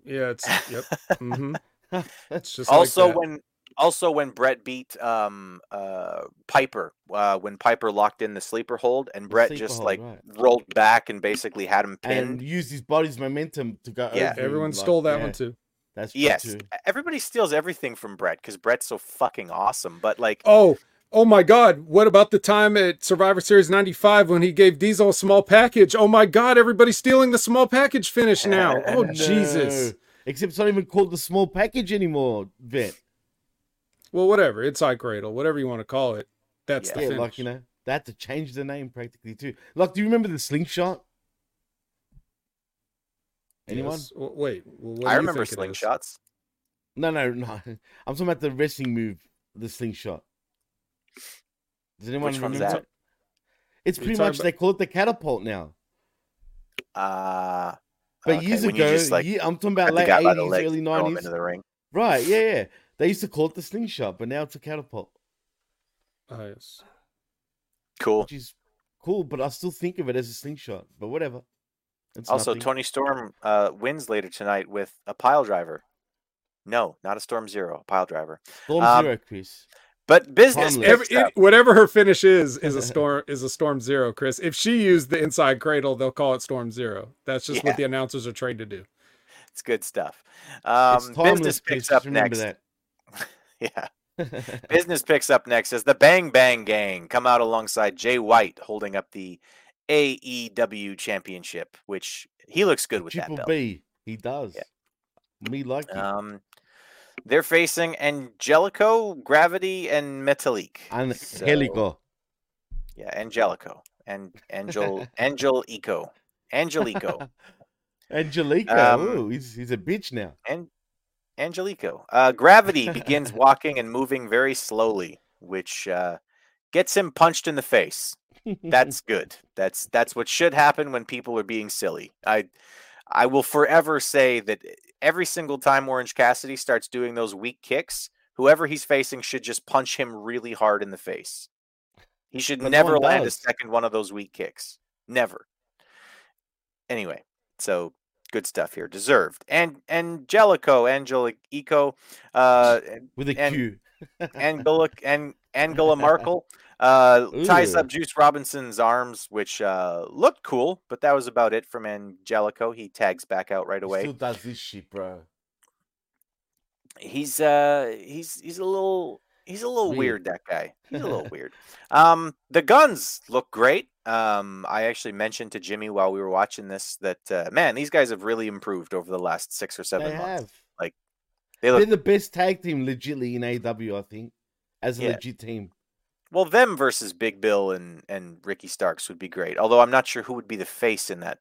[SPEAKER 2] Yeah, it's yep. hmm [LAUGHS] It's just
[SPEAKER 1] also
[SPEAKER 2] like
[SPEAKER 1] when also when Bret beat um uh Piper uh when Piper locked in the sleeper hold and Bret
[SPEAKER 3] sleeper
[SPEAKER 1] just
[SPEAKER 3] hold,
[SPEAKER 1] like
[SPEAKER 3] right.
[SPEAKER 1] rolled back and basically had him
[SPEAKER 3] and
[SPEAKER 1] pinned.
[SPEAKER 3] used his body's momentum to go.
[SPEAKER 1] Yeah.
[SPEAKER 3] over him,
[SPEAKER 2] everyone
[SPEAKER 3] like,
[SPEAKER 2] stole that
[SPEAKER 3] yeah,
[SPEAKER 2] one too.
[SPEAKER 3] That's
[SPEAKER 1] yes,
[SPEAKER 3] too.
[SPEAKER 1] everybody steals everything from Bret because Bret's so fucking awesome. But like,
[SPEAKER 2] Oh, oh my God! What about the time at Survivor Series '95 when he gave Diesel a small package? Oh my God! Everybody's stealing the small package finish now. [LAUGHS] Oh
[SPEAKER 3] No.
[SPEAKER 2] Jesus!
[SPEAKER 3] Except it's not even called the small package anymore, Vet.
[SPEAKER 2] Well, whatever. It's eye cradle, whatever you want to call it. That's
[SPEAKER 1] Yeah.
[SPEAKER 2] the
[SPEAKER 3] Yeah,
[SPEAKER 2] finish.
[SPEAKER 3] like you know, they had to change the name practically too. Like, do you remember the slingshot? Anyone?
[SPEAKER 2] Yes. W- Wait. well, what do
[SPEAKER 1] I
[SPEAKER 2] you
[SPEAKER 1] remember
[SPEAKER 2] think
[SPEAKER 1] slingshots.
[SPEAKER 3] No, no, no. [LAUGHS] I'm talking about the wrestling move, the slingshot. Does anyone
[SPEAKER 1] Which one's
[SPEAKER 3] remember?
[SPEAKER 1] that?
[SPEAKER 3] It's pretty much
[SPEAKER 2] about-
[SPEAKER 3] they call it the catapult now.
[SPEAKER 1] Uh,
[SPEAKER 3] But
[SPEAKER 1] okay,
[SPEAKER 3] years
[SPEAKER 1] when
[SPEAKER 3] ago,
[SPEAKER 1] just, like,
[SPEAKER 3] ye- I'm talking about
[SPEAKER 1] the
[SPEAKER 3] late
[SPEAKER 1] the
[SPEAKER 3] 80s,
[SPEAKER 1] legs
[SPEAKER 3] early
[SPEAKER 1] and throw him
[SPEAKER 3] 90s.
[SPEAKER 1] into the ring.
[SPEAKER 3] Right? Yeah, yeah. They used to call it the slingshot, but now it's a catapult,
[SPEAKER 2] Oh, yes.
[SPEAKER 1] Cool.
[SPEAKER 3] which is cool. But I still think of it as a slingshot. But whatever. It's
[SPEAKER 1] Also,
[SPEAKER 3] nothing.
[SPEAKER 1] Toni Storm uh, wins later tonight with a pile driver. No, not a Storm Zero, a pile driver.
[SPEAKER 3] Storm
[SPEAKER 1] um,
[SPEAKER 3] Zero, Chris.
[SPEAKER 1] But business
[SPEAKER 2] Every, it- whatever her finish is, is a [LAUGHS] storm is a storm zero, Chris. If she used the inside cradle, they'll call it storm zero. That's just
[SPEAKER 1] Yeah.
[SPEAKER 2] what the announcers are trained to do.
[SPEAKER 1] It's good stuff. Um,
[SPEAKER 3] it's
[SPEAKER 1] business picks up
[SPEAKER 3] Just remember
[SPEAKER 1] next. [LAUGHS] Yeah, [LAUGHS] business picks up next as the Bang Bang Gang come out alongside Jay White holding up the AEW Championship, which he looks good with that belt.
[SPEAKER 3] B. He does. Me like it.
[SPEAKER 1] Um, they're facing Angelico, Gravity, and Metalik.
[SPEAKER 3] and
[SPEAKER 1] so- Yeah, Angelico and Angel Angel [LAUGHS] Eco. Angelico.
[SPEAKER 3] Angelica.
[SPEAKER 1] Um,
[SPEAKER 3] Ooh, he's, he's a bitch now.
[SPEAKER 1] and Angelico. Uh, Gravity begins [LAUGHS] walking and moving very slowly, which uh, gets him punched in the face. That's [LAUGHS] good. That's that's what should happen when people are being silly. I I will forever say that every single time Orange Cassidy starts doing those weak kicks, whoever he's facing should just punch him really hard in the face. He should never land a second one of those weak kicks. Never. Anyway, so good stuff here. Deserved. And Angelico, Angelico, uh,
[SPEAKER 3] With a
[SPEAKER 1] and-
[SPEAKER 3] Q. [LAUGHS]
[SPEAKER 1] Angela and Angela Merkel uh, ties up Juice Robinson's arms, which uh, looked cool, but that was about it from Angelico. He tags back out right
[SPEAKER 3] He
[SPEAKER 1] away.
[SPEAKER 3] still does this shit, bro.
[SPEAKER 1] He's uh he's he's a little he's a little
[SPEAKER 3] Weird.
[SPEAKER 1] weird. that guy. He's a little [LAUGHS] weird. Um, the guns look great. Um, I actually mentioned to Jimmy while we were watching this that uh, man, these guys have really improved over the last six or seven
[SPEAKER 3] They
[SPEAKER 1] months.
[SPEAKER 3] have.
[SPEAKER 1] They
[SPEAKER 3] They're the best tag team legitly in AW, I think, as a
[SPEAKER 1] Yeah.
[SPEAKER 3] legit team.
[SPEAKER 1] Well, them versus Big Bill and and Ricky Starks would be great. Although I'm not sure who would be the face in that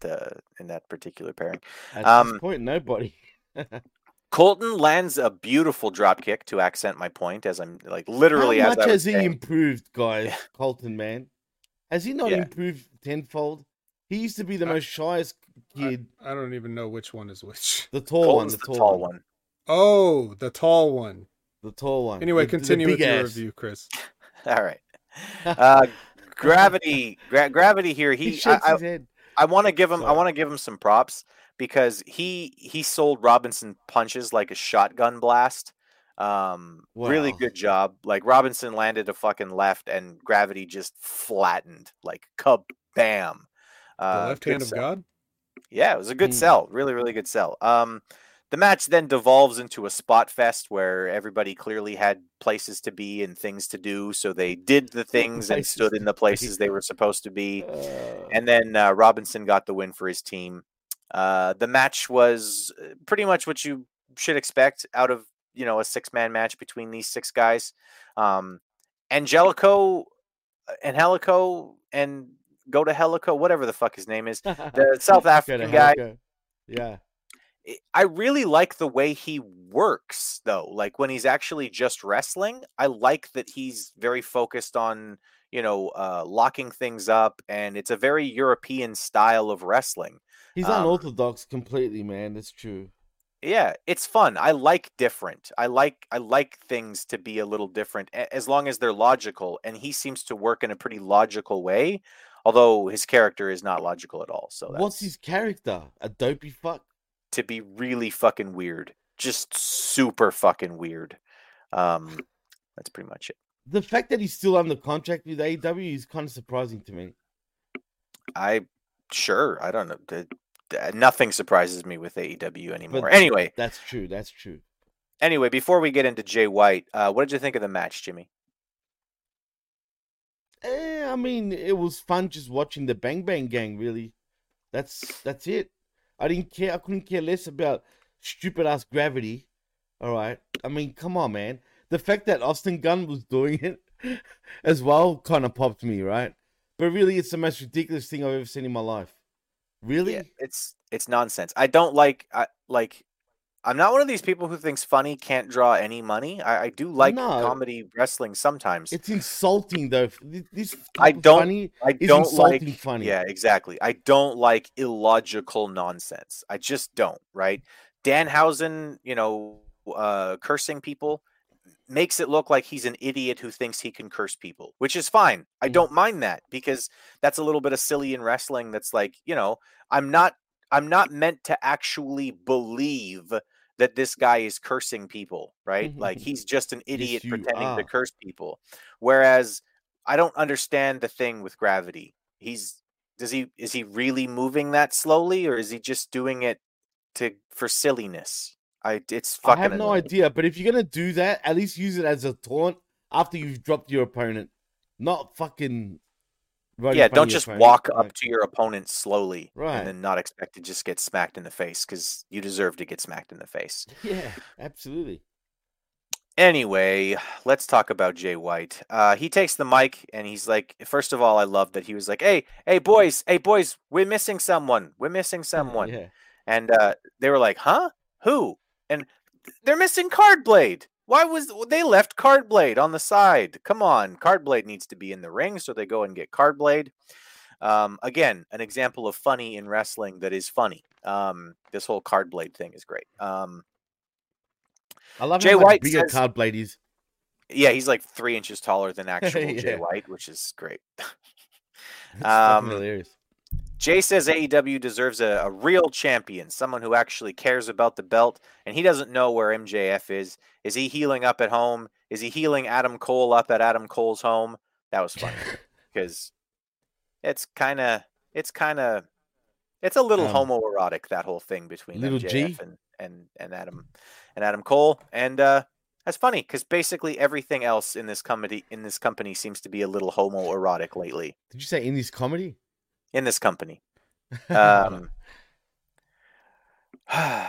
[SPEAKER 1] the in that particular pairing.
[SPEAKER 3] At
[SPEAKER 1] Um,
[SPEAKER 3] this point, nobody. [LAUGHS]
[SPEAKER 1] Colten lands a beautiful drop kick to accent my point, as I'm like literally
[SPEAKER 3] How
[SPEAKER 1] as
[SPEAKER 3] much
[SPEAKER 1] I
[SPEAKER 3] has he
[SPEAKER 1] saying.
[SPEAKER 3] improved, guys? [LAUGHS] Colten, man, has he not
[SPEAKER 1] Yeah.
[SPEAKER 3] improved tenfold? He used to be the
[SPEAKER 2] I-
[SPEAKER 3] most shyest kid,
[SPEAKER 2] I don't even know which one is which. [LAUGHS]
[SPEAKER 3] the tall
[SPEAKER 1] Colten's
[SPEAKER 3] one,
[SPEAKER 1] the,
[SPEAKER 3] the,
[SPEAKER 1] tall, one.
[SPEAKER 2] Oh, the tall one.
[SPEAKER 3] the tall one.
[SPEAKER 2] Anyway,
[SPEAKER 3] the- the
[SPEAKER 2] continue with
[SPEAKER 3] big
[SPEAKER 2] your review, Chris. [LAUGHS]
[SPEAKER 1] All right. Uh, gravity, gra- gravity here.
[SPEAKER 3] He,
[SPEAKER 1] He, I, I. I want to give him. I want to give him some props because he he sold Robinson punches like a shotgun blast. Um, really good job. Like Robinson landed a fucking left, and gravity just flattened like kabam.
[SPEAKER 2] The
[SPEAKER 1] Uh,
[SPEAKER 2] left
[SPEAKER 1] good
[SPEAKER 2] hand of
[SPEAKER 1] sell.
[SPEAKER 2] God.
[SPEAKER 1] Yeah, it was a good
[SPEAKER 3] Hmm.
[SPEAKER 1] sell. Really, really good sell. Um, the match then devolves into a spot fest where everybody clearly had places to be and things to do, so they did the things and stood in the places they were supposed to be.
[SPEAKER 3] Uh,
[SPEAKER 1] And then uh, Robinson got the win for his team. Uh, the match was uh, pretty much what you should expect out of you know a six man match between these six guys. Um, Angelico, uh, Angelico, and go to Helico, whatever the fuck his name is, [LAUGHS] the South African guy.
[SPEAKER 3] Yeah.
[SPEAKER 1] I- really like the way he works, though. Like when he's actually just wrestling, I like that he's very focused on, you know, uh, locking things up, and it's a very European style of wrestling.
[SPEAKER 3] He's
[SPEAKER 1] Um,
[SPEAKER 3] unorthodox completely, man. That's true.
[SPEAKER 1] Yeah, it's fun. I like different. I like I like things to be a little different, as long as they're logical. And he seems to work in a pretty logical way, although his character is not logical at all. So that's
[SPEAKER 3] What's his character? A dopey fuck?
[SPEAKER 1] To be really fucking weird, just super fucking weird. Um, that's pretty much it.
[SPEAKER 3] The fact that he's still under contract with AEW is kind of surprising to me.
[SPEAKER 1] I sure I don't know. The, the- nothing surprises me with AEW anymore.
[SPEAKER 3] But-
[SPEAKER 1] anyway,
[SPEAKER 3] That's true. That's true.
[SPEAKER 1] anyway, before we get into Jay White, uh, what did you think of the match, Jimmy?
[SPEAKER 3] Eh, I mean, it was fun just watching the Bang Bang Gang. Really, that's that's it. I didn't care. I couldn't care less about stupid ass gravity. All right. I mean, come on, man. The fact that Austin Gunn was doing it [LAUGHS] as well kind of popped me, right? But really, it's the most ridiculous thing I've ever seen in my life. Really?
[SPEAKER 1] Yeah, it's it's nonsense. I don't like I like. I'm not one of these people who thinks funny can't draw any money. I, I do like
[SPEAKER 3] No.
[SPEAKER 1] comedy wrestling sometimes.
[SPEAKER 3] It's insulting though. Th- This
[SPEAKER 1] I don't-
[SPEAKER 3] funny
[SPEAKER 1] I don't
[SPEAKER 3] insulting
[SPEAKER 1] like
[SPEAKER 3] funny.
[SPEAKER 1] Yeah, exactly. I don't like illogical nonsense. I just don't, right? Danhausen, you know, uh cursing people makes it look like he's an idiot who thinks he can curse people, which is fine. I
[SPEAKER 3] Mm.
[SPEAKER 1] don't mind that because that's a little bit of silly in wrestling that's like, you know, I'm not I'm not meant to actually believe that this guy is cursing people, right? Mm-hmm, like mm-hmm. he's just an idiot
[SPEAKER 3] you
[SPEAKER 1] pretending to curse people. Whereas I don't understand the thing with gravity. He's does he is he really moving that slowly or is he just doing it to for silliness? I it's fucking I
[SPEAKER 3] have no idea, but if you're gonna do that, at least use it as a taunt after you've dropped your opponent, not fucking.
[SPEAKER 1] Yeah, don't just
[SPEAKER 3] opponent,
[SPEAKER 1] walk
[SPEAKER 3] right?
[SPEAKER 1] up to your opponent slowly
[SPEAKER 3] Right.
[SPEAKER 1] and then not expect to just get smacked in the face because you deserve to get smacked in the face. [LAUGHS]
[SPEAKER 3] Yeah, absolutely.
[SPEAKER 1] Anyway, let's talk about Jay White. Uh, he takes the mic and he's like, first of all, I love that he was like, "Hey, hey, boys, hey, boys, we're missing someone. We're missing [LAUGHS] someone."
[SPEAKER 3] Yeah.
[SPEAKER 1] And uh, they were like, "Huh? Who?" And they're missing Cardblade. Why was they left Cardblade on the side? Come on, Cardblade needs to be in the ring, so they go and get Cardblade. Um, again, an example of funny in wrestling that is funny. Um, this whole Cardblade thing is great. Um,
[SPEAKER 3] I love
[SPEAKER 1] Jay
[SPEAKER 3] how
[SPEAKER 1] White
[SPEAKER 3] bigger
[SPEAKER 1] says-
[SPEAKER 3] card blade is.
[SPEAKER 1] yeah, he's like three inches taller than [LAUGHS] actual Jay White, which is great. [LAUGHS] Um,
[SPEAKER 3] hilarious.
[SPEAKER 1] Jay says AEW deserves a, a real champion, someone who actually cares about the belt, and he doesn't know where MJF is. Is he healing up at home? Is he healing Adam Cole up at Adam Cole's home? That was funny [LAUGHS] because it's kind of, it's kind of, it's a little
[SPEAKER 3] Um,
[SPEAKER 1] homoerotic that whole thing between MJF
[SPEAKER 3] G?
[SPEAKER 1] and and and Adam and Adam Cole, and uh, that's funny because basically everything else in this company in this company seems to be a little homoerotic lately.
[SPEAKER 3] Did you say in this comedy?
[SPEAKER 1] In this company. [LAUGHS] Um, [SIGHS]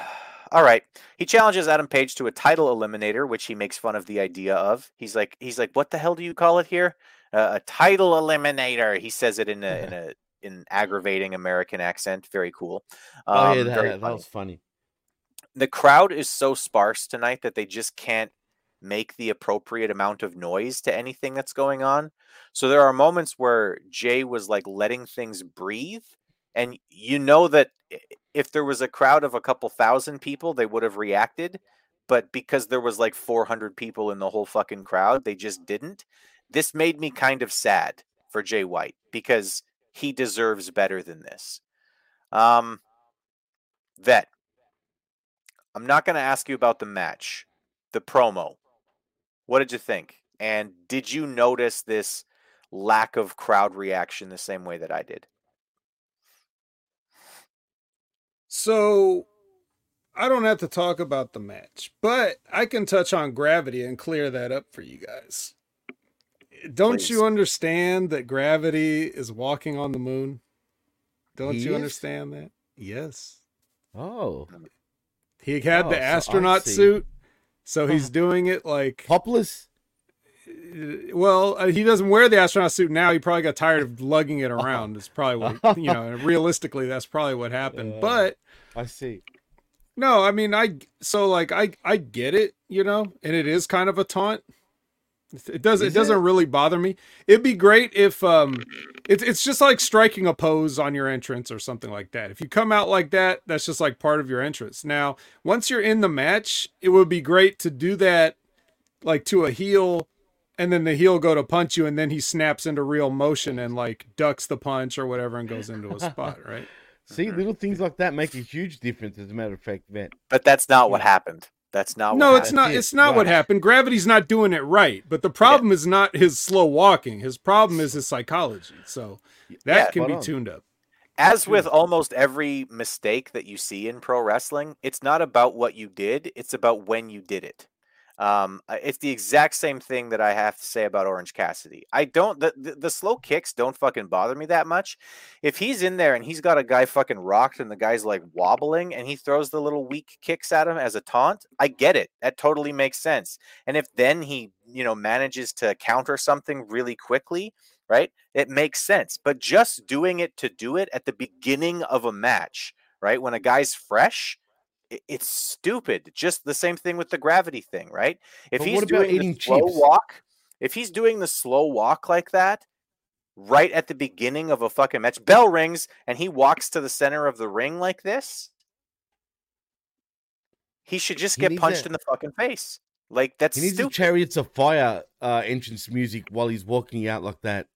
[SPEAKER 1] All right. He challenges Adam Page to a title eliminator, which he makes fun of the idea of. He's like, he's like, what the hell do you call it here? Uh, a title eliminator. He says it in a in [LAUGHS] a in aggravating American accent. Very cool. Um,
[SPEAKER 3] oh yeah, that, that was funny.
[SPEAKER 1] the crowd is so sparse tonight that they just can't make the appropriate amount of noise to anything that's going on. So there are moments where Jay was like letting things breathe. And you know that if there was a crowd of a couple thousand people, they would have reacted. But because there was like 400 people in the whole fucking crowd, they just didn't. This made me kind of sad for Jay White because he deserves better than this. Um, Vet, I'm not going to ask you about the match, the promo. What did you think? And did you notice this lack of crowd reaction the same way that I did?
[SPEAKER 2] So I don't have to talk about the match, but I can touch on gravity and clear that up for you guys. Don't
[SPEAKER 1] Please.
[SPEAKER 2] you understand that gravity is walking on the moon? Don't
[SPEAKER 3] He
[SPEAKER 2] you
[SPEAKER 3] is?
[SPEAKER 2] understand that? Yes.
[SPEAKER 3] Oh, mm.
[SPEAKER 2] He had
[SPEAKER 3] Oh,
[SPEAKER 2] the
[SPEAKER 3] so I
[SPEAKER 2] astronaut
[SPEAKER 3] see.
[SPEAKER 2] suit, so he's doing it like
[SPEAKER 3] topless.
[SPEAKER 2] uh, well, uh, he doesn't wear the astronaut suit now. He probably got tired of lugging it [LAUGHS] around. It's probably what, [LAUGHS] you know, realistically that's probably what happened.
[SPEAKER 3] Yeah.
[SPEAKER 2] But
[SPEAKER 3] I see.
[SPEAKER 2] No, I mean I so like I I get it, you know, and it is kind of a taunt. It does
[SPEAKER 3] Is
[SPEAKER 2] it doesn't
[SPEAKER 3] it?
[SPEAKER 2] really bother me. It'd be great if um it's it's just like striking a pose on your entrance or something like that. If you come out like that, that's just like part of your entrance. Now, once you're in the match, it would be great to do that like to a heel and then the heel go to punch you and then he snaps into real motion and like ducks the punch or whatever and goes into a [LAUGHS] spot, right?
[SPEAKER 3] See, little things like that make a huge difference. As a matter of fact, Vet.
[SPEAKER 1] But that's not what happened. That's not what
[SPEAKER 2] no, it's not.
[SPEAKER 3] It
[SPEAKER 2] It's not what happened. Gravity's not doing it right. But the problem is not his slow walking. His problem is his psychology. So that
[SPEAKER 1] Yeah,
[SPEAKER 2] can be
[SPEAKER 3] on.
[SPEAKER 2] tuned up.
[SPEAKER 1] As with almost every mistake that you see in pro wrestling, it's not about what you did, it's about when you did it. Um, uh, it's the exact same thing that I have to say about Orange Cassidy. I don't the, the the slow kicks don't fucking bother me that much. If he's in there and he's got a guy fucking rocked and the guy's like wobbling and he throws the little weak kicks at him as a taunt, I get it. That totally makes sense. And if then he, you know, manages to counter something really quickly, right? It makes sense. But just doing it to do it at the beginning of a match, right? When a guy's fresh, it's stupid. Just the same thing with the gravity thing, right? If
[SPEAKER 3] But
[SPEAKER 1] he's doing the slow walk, if he's doing the slow walk like that, right at the beginning of a fucking match, bell rings and he walks to the center of the ring like this, he should just get punched
[SPEAKER 3] a-
[SPEAKER 1] in the fucking face. Like that's
[SPEAKER 3] He needs
[SPEAKER 1] stupid.
[SPEAKER 3] chariots of fire uh, entrance music while he's walking out like that.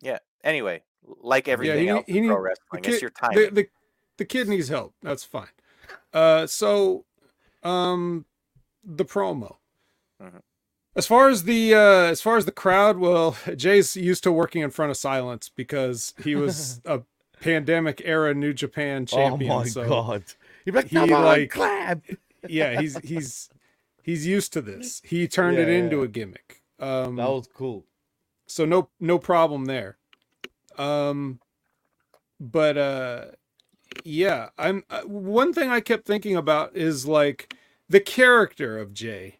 [SPEAKER 1] Yeah. Anyway, like everything
[SPEAKER 2] he
[SPEAKER 1] else
[SPEAKER 2] he
[SPEAKER 1] in pro wrestling,
[SPEAKER 2] the
[SPEAKER 1] it's
[SPEAKER 2] kid-
[SPEAKER 1] your
[SPEAKER 2] The, the the kid needs help. That's fine. Uh, so, um, the promo.
[SPEAKER 1] Mhm.
[SPEAKER 2] As far as the uh, as far as the crowd, well, [LAUGHS] Jay's used to working in front of silence because he was [LAUGHS] a pandemic era New Japan champion.
[SPEAKER 3] oh my
[SPEAKER 2] so
[SPEAKER 3] god! You're like,
[SPEAKER 2] he,
[SPEAKER 3] on,
[SPEAKER 2] like-
[SPEAKER 3] clap. [LAUGHS]
[SPEAKER 2] yeah, he's he's he's used to this. He turned it into
[SPEAKER 3] yeah.
[SPEAKER 2] a gimmick. Um,
[SPEAKER 3] That was cool.
[SPEAKER 2] so no no problem there. Um, but uh, yeah, I'm uh, one thing I kept thinking about is like the character of Jay.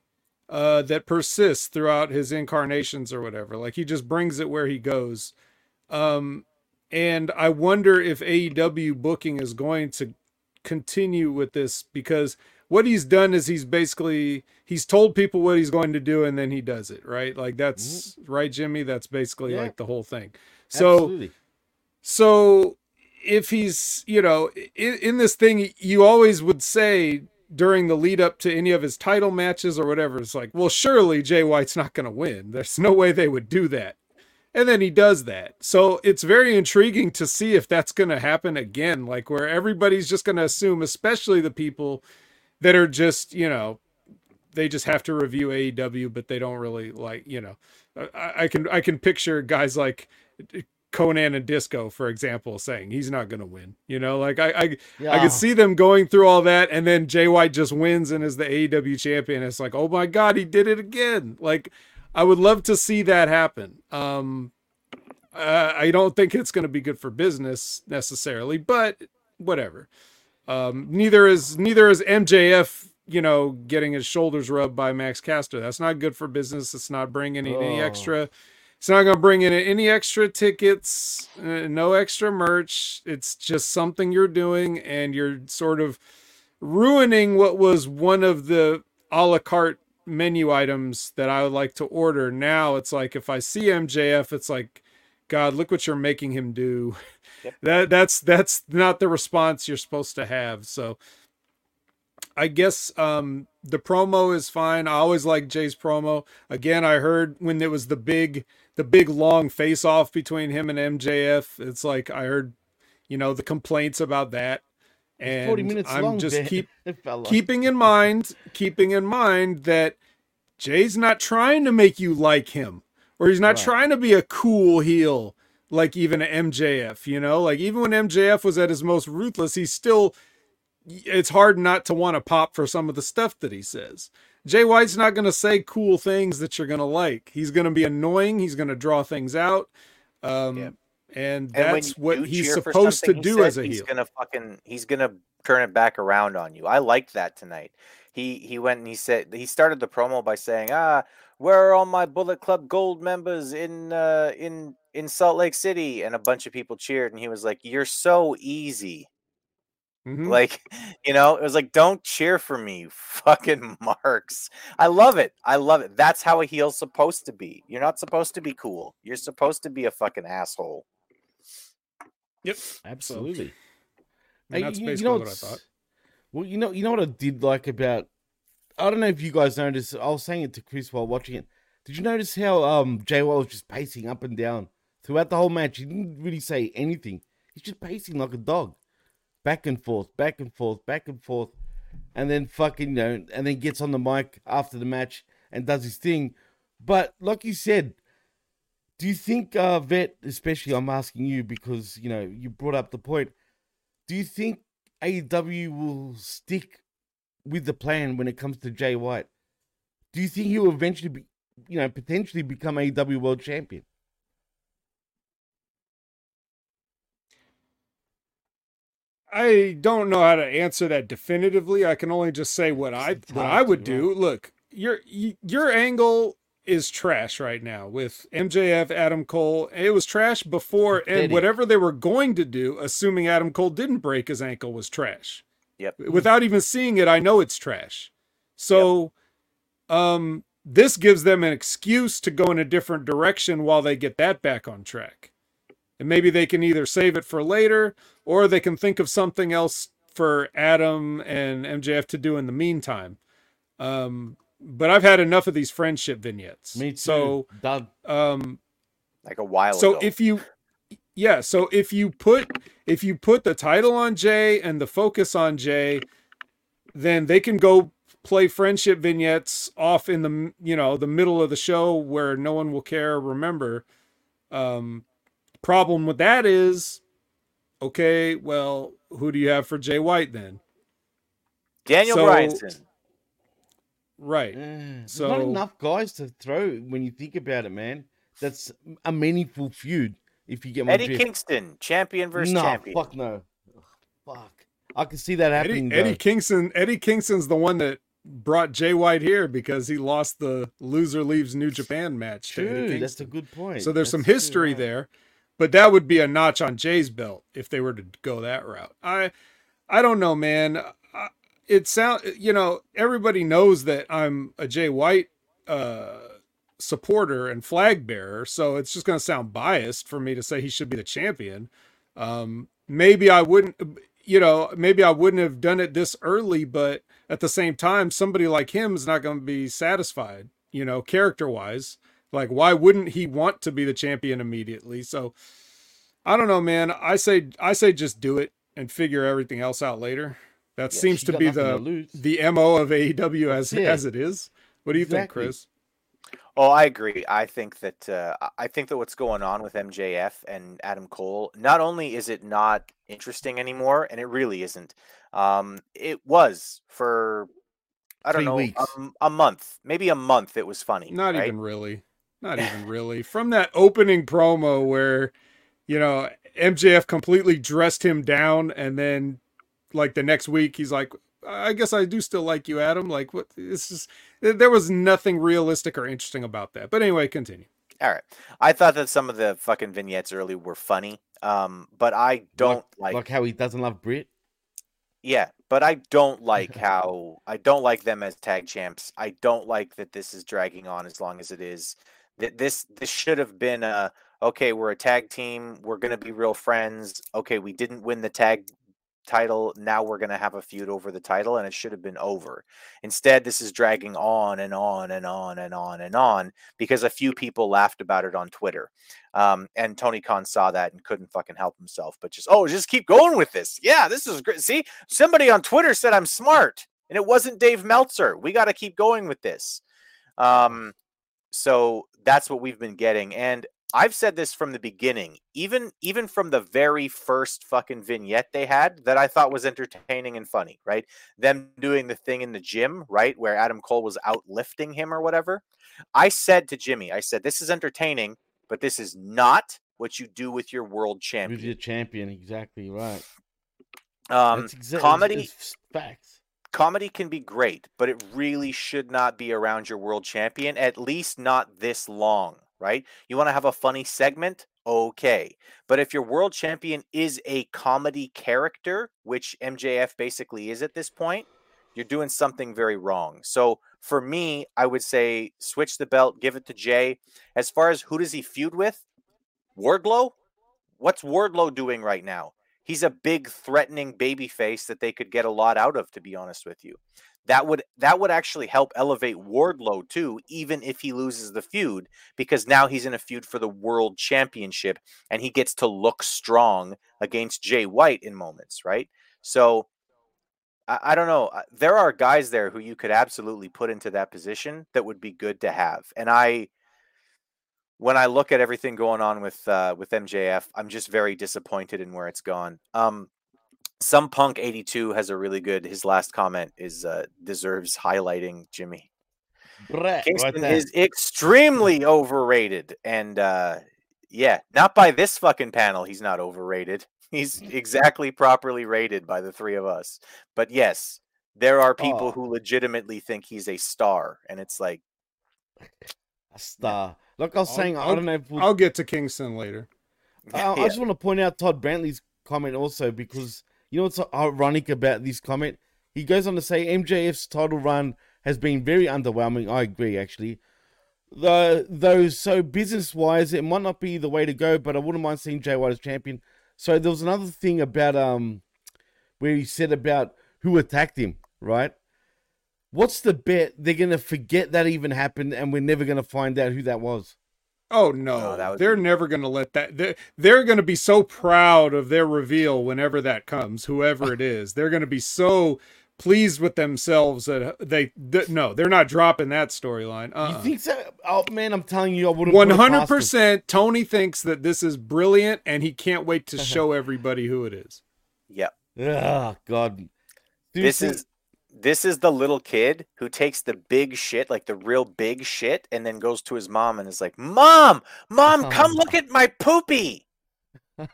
[SPEAKER 2] Uh, that persists throughout his incarnations or whatever. Like he just brings it where he goes. Um, and I wonder if AEW booking is going to continue with this because what he's done is he's basically he's told people what he's going to do and then he does it right like that's right jimmy that's basically
[SPEAKER 3] Yeah.
[SPEAKER 2] like the whole thing so
[SPEAKER 3] Absolutely.
[SPEAKER 2] so if he's you know in, in this thing you always would say during the lead up to any of his title matches or whatever it's like well surely jay white's not going to win there's no way they would do that and then he does that so it's very intriguing to see if that's going to happen again like where everybody's just going to assume especially the people that are just you know they just have to review AEW, but they don't really like you know. I, I can I can picture guys like Conrad and Disco, for example, saying he's not going to win. You know, like I I,
[SPEAKER 3] Yeah.
[SPEAKER 2] I could see them going through all that, and then Jay White just wins and is the AEW champion. It's like, oh my god, he did it again! Like, I would love to see that happen. Um, uh, I don't think it's going to be good for business necessarily, but whatever. Um, neither is neither is MJF. You know, getting his shoulders rubbed by Max Caster. That's not good for business. It's not bringing any
[SPEAKER 3] Oh.
[SPEAKER 2] extra. It's not going to bring in any extra tickets, uh, no extra merch. It's just something you're doing, and you're sort of ruining what was one of the a la carte menu items that I would like to order. Now it's like if I see MJF, it's like, God, look what you're making him do.
[SPEAKER 1] Yep. [LAUGHS]
[SPEAKER 2] That that's that's not the response you're supposed to have. So I guess um the promo is fine. I always like Jay's promo. Again, I heard when it was the big the big long face off between him and MJF. It's like I heard, you know, the complaints about that. And
[SPEAKER 3] 40 minutes
[SPEAKER 2] I'm just keep [LAUGHS] keeping in mind keeping in mind that Jay's not trying to make you like him or he's not
[SPEAKER 3] Right.
[SPEAKER 2] trying to be a cool heel like even MJF, you know? Like even when MJF was at his most ruthless, he's still it's hard not to want to pop for some of the stuff that he says. Jay White's not going to say cool things that you're going to like. He's going to be annoying, he's going to draw things out. Um
[SPEAKER 1] Yeah.
[SPEAKER 2] and
[SPEAKER 1] And
[SPEAKER 2] that's
[SPEAKER 1] you
[SPEAKER 2] what he's supposed to
[SPEAKER 1] he
[SPEAKER 2] do as a
[SPEAKER 1] he's
[SPEAKER 2] heel.
[SPEAKER 1] gonna fucking he's gonna turn it back around on you. I liked that tonight. He he went and he said he started the promo by saying, "Ah, where are all my Bullet Club Gold members in uh in in Salt Lake City?" And a bunch of people cheered, and he was like, "You're so easy."
[SPEAKER 2] Mhm.
[SPEAKER 1] Like, you know, it was like, "Don't cheer for me, [LAUGHS] fucking marks." I love it. I love it. That's how a heel's supposed to be. You're not supposed to be cool. You're supposed to be a fucking asshole.
[SPEAKER 2] Yep.
[SPEAKER 3] Absolutely.
[SPEAKER 2] That's
[SPEAKER 3] you- you know
[SPEAKER 2] what I thought.
[SPEAKER 3] Well, you know, you know what I did like about. I don't know if you guys noticed. I was saying it to Chris while watching it. Did you notice how um Jay White was just pacing up and down throughout the whole match? He didn't really say anything. He's just pacing like a dog, back and forth, back and forth, back and forth, and then fucking you know, and then gets on the mic after the match and does his thing. But like you said, do you think uh Vet, especially I'm asking you because you know you brought up the point. Do you think AEW will stick with the plan when it comes to Jay White? Do you think he will eventually be, you know, potentially become AEW World Champion?
[SPEAKER 2] I don't know how to answer that definitively. I can only just say what I what I would do. Look, your your angle is trash right now with MJF, Adam Cole. It was trash before, and whatever they were going to do, assuming Adam Cole didn't break his ankle, was trash.
[SPEAKER 1] Yep.
[SPEAKER 2] Without even seeing it, I know it's trash. So, um, this gives them an excuse to go in a different direction while they get that back on track. And maybe they can either save it for later or they can think of something else for Adam and MJF to do in the meantime. Um, but I've had enough of these friendship vignettes.
[SPEAKER 3] Me too.
[SPEAKER 2] So,
[SPEAKER 3] Done.
[SPEAKER 2] um,
[SPEAKER 1] Like a while
[SPEAKER 2] so
[SPEAKER 1] ago.
[SPEAKER 2] if you, yeah, so if you put if you put the title on Jay and the focus on Jay, then they can go play friendship vignettes off in the you know the middle of the show where no one will care or remember. Um, problem with that is, okay, well, who do you have for Jay White then?
[SPEAKER 1] Daniel
[SPEAKER 2] so-
[SPEAKER 1] Bryanson.
[SPEAKER 2] Right.
[SPEAKER 3] Eh,
[SPEAKER 2] So-
[SPEAKER 3] not enough guys to throw when you think about it, man. That's a meaningful feud. If you get my
[SPEAKER 1] Eddie
[SPEAKER 3] drift.
[SPEAKER 1] Kingston, champion versus
[SPEAKER 3] no,
[SPEAKER 1] champion.
[SPEAKER 3] fuck no. Ugh, Fuck. I can see that
[SPEAKER 2] Eddie,
[SPEAKER 3] happening.
[SPEAKER 2] Eddie
[SPEAKER 3] though.
[SPEAKER 2] Kingston. Eddie Kingston's the one that brought Jay White here because he lost the loser leaves New Japan match. to Eddie
[SPEAKER 3] True, that's a good point.
[SPEAKER 2] So there's some
[SPEAKER 3] That's true,
[SPEAKER 2] history
[SPEAKER 3] right.
[SPEAKER 2] there, but that would be a notch on Jay's belt if they were to go that route. I, I don't know, man. It sound you know everybody knows that I'm a Jay White uh, supporter and flag bearer, so it's just going to sound biased for me to say he should be the champion. Um, maybe I wouldn't, you know, maybe I wouldn't have done it this early, but at the same time, somebody like him is not going to be satisfied, you know, character wise. Like, why wouldn't he want to be the champion immediately? So, I don't know, man. I say, I say, just do it and figure everything else out later. That
[SPEAKER 3] Yeah,
[SPEAKER 2] seems to be
[SPEAKER 3] nothing to
[SPEAKER 2] the the mo of AEW as
[SPEAKER 3] That's it.
[SPEAKER 2] as it is. What do you think, Chris?
[SPEAKER 1] Oh, I agree. I think that uh, I- I think that what's going on with MJF and Adam Cole, not only is it not interesting anymore, and it really isn't. Um, it was for I don't
[SPEAKER 3] Three
[SPEAKER 1] know
[SPEAKER 3] weeks.
[SPEAKER 1] um, a month, maybe a month. It was funny.
[SPEAKER 2] Not
[SPEAKER 1] right?
[SPEAKER 2] even really. Not even really. From that opening promo where, you know, MJF completely dressed him down and then like the next week he's like, I guess I do still like you, Adam. Like what? this is there was nothing realistic or interesting about that. But anyway, continue.
[SPEAKER 1] All right. I thought that some of the fucking vignettes early were funny. Um, but I don't like,
[SPEAKER 3] like how he doesn't love Brit.
[SPEAKER 1] Yeah, but I don't [LAUGHS] like how I don't like them as tag champs. I don't like that this is dragging on as long as it is. This this should have been a okay, we're a tag team, we're going to be real friends. Okay, we didn't win the tag title. Now we're going to have a feud over the title, and it should have been over. Instead, this is dragging on and on and on and on and on because a few people laughed about it on Twitter. Um, and Tony Khan saw that and couldn't fucking help himself, but just, oh, just keep going with this. Yeah, this is great. See, somebody on Twitter said I'm smart, and it wasn't Dave Meltzer. We got to keep going with this. Um, so that's what we've been getting. And I've said this from the beginning, even even from the very first fucking vignette they had that I thought was entertaining and funny, right? Them doing the thing in the gym, right, where Adam Cole was outlifting him or whatever. I said to Jimmy, I said, "This is entertaining, but this is not what you do with your world champion."
[SPEAKER 3] With your champion, exactly right.
[SPEAKER 1] Um, exa- comedy it's,
[SPEAKER 3] it's facts.
[SPEAKER 1] Comedy can be great, but it really should not be around your world champion. At least not this long right? You want to have a funny segment? Okay. But if your world champion is a comedy character, which MJF basically is at this point, you're doing something very wrong. So for me, I would say switch the belt, give it to Jay. As far as who does he feud with? Wardlow? What's Wardlow doing right now? He's a big threatening baby face that they could get a lot out of, to be honest with you that would that would actually help elevate Wardlow too, even if he loses the feud, because now he's in a feud for the world championship and he gets to look strong against Jay White in moments, right? So I, I don't know. Uh, there are guys there who you could absolutely put into that position that would be good to have. And I when I look at everything going on with uh, with MJF, I'm just very disappointed in where it's gone. Um, some punk 82 has a really good his last comment is uh deserves highlighting jimmy.
[SPEAKER 3] Brett,
[SPEAKER 1] kingston is extremely overrated and uh yeah not by this fucking panel he's not overrated. He's exactly properly rated by the three of us. But yes there are people oh. who legitimately think he's a star and it's like
[SPEAKER 3] a star look i was I'll, saying I'll, i don't know if
[SPEAKER 2] we'll... i'll get to kingston later
[SPEAKER 3] uh, yeah. i just want to point out todd brantley's comment also because you know what's ironic about this comment? He goes on to say MJF's title run has been very underwhelming. I agree, actually. Though, though, so business wise, it might not be the way to go, but I wouldn't mind seeing Jay White as champion. So there was another thing about um where he said about who attacked him, right? What's the bet they're gonna forget that even happened and we're never gonna find out who that was?
[SPEAKER 2] Oh no, no they're be... never going to let that. They're, they're going to be so proud of their reveal whenever that comes, whoever it is. They're going to be so pleased with themselves that uh, they, they no, they're not dropping that storyline. Uh-uh.
[SPEAKER 3] You think so? Oh man, I'm telling you, I would.
[SPEAKER 2] One hundred percent. Tony thinks that this is brilliant, and he can't wait to [LAUGHS] show everybody who it is.
[SPEAKER 1] Yep.
[SPEAKER 3] Oh God.
[SPEAKER 1] this is this is the little kid who takes the big shit, like the real big shit, and then goes to his mom and is like, "Mom, mom, [LAUGHS] come look at my poopy." [LAUGHS]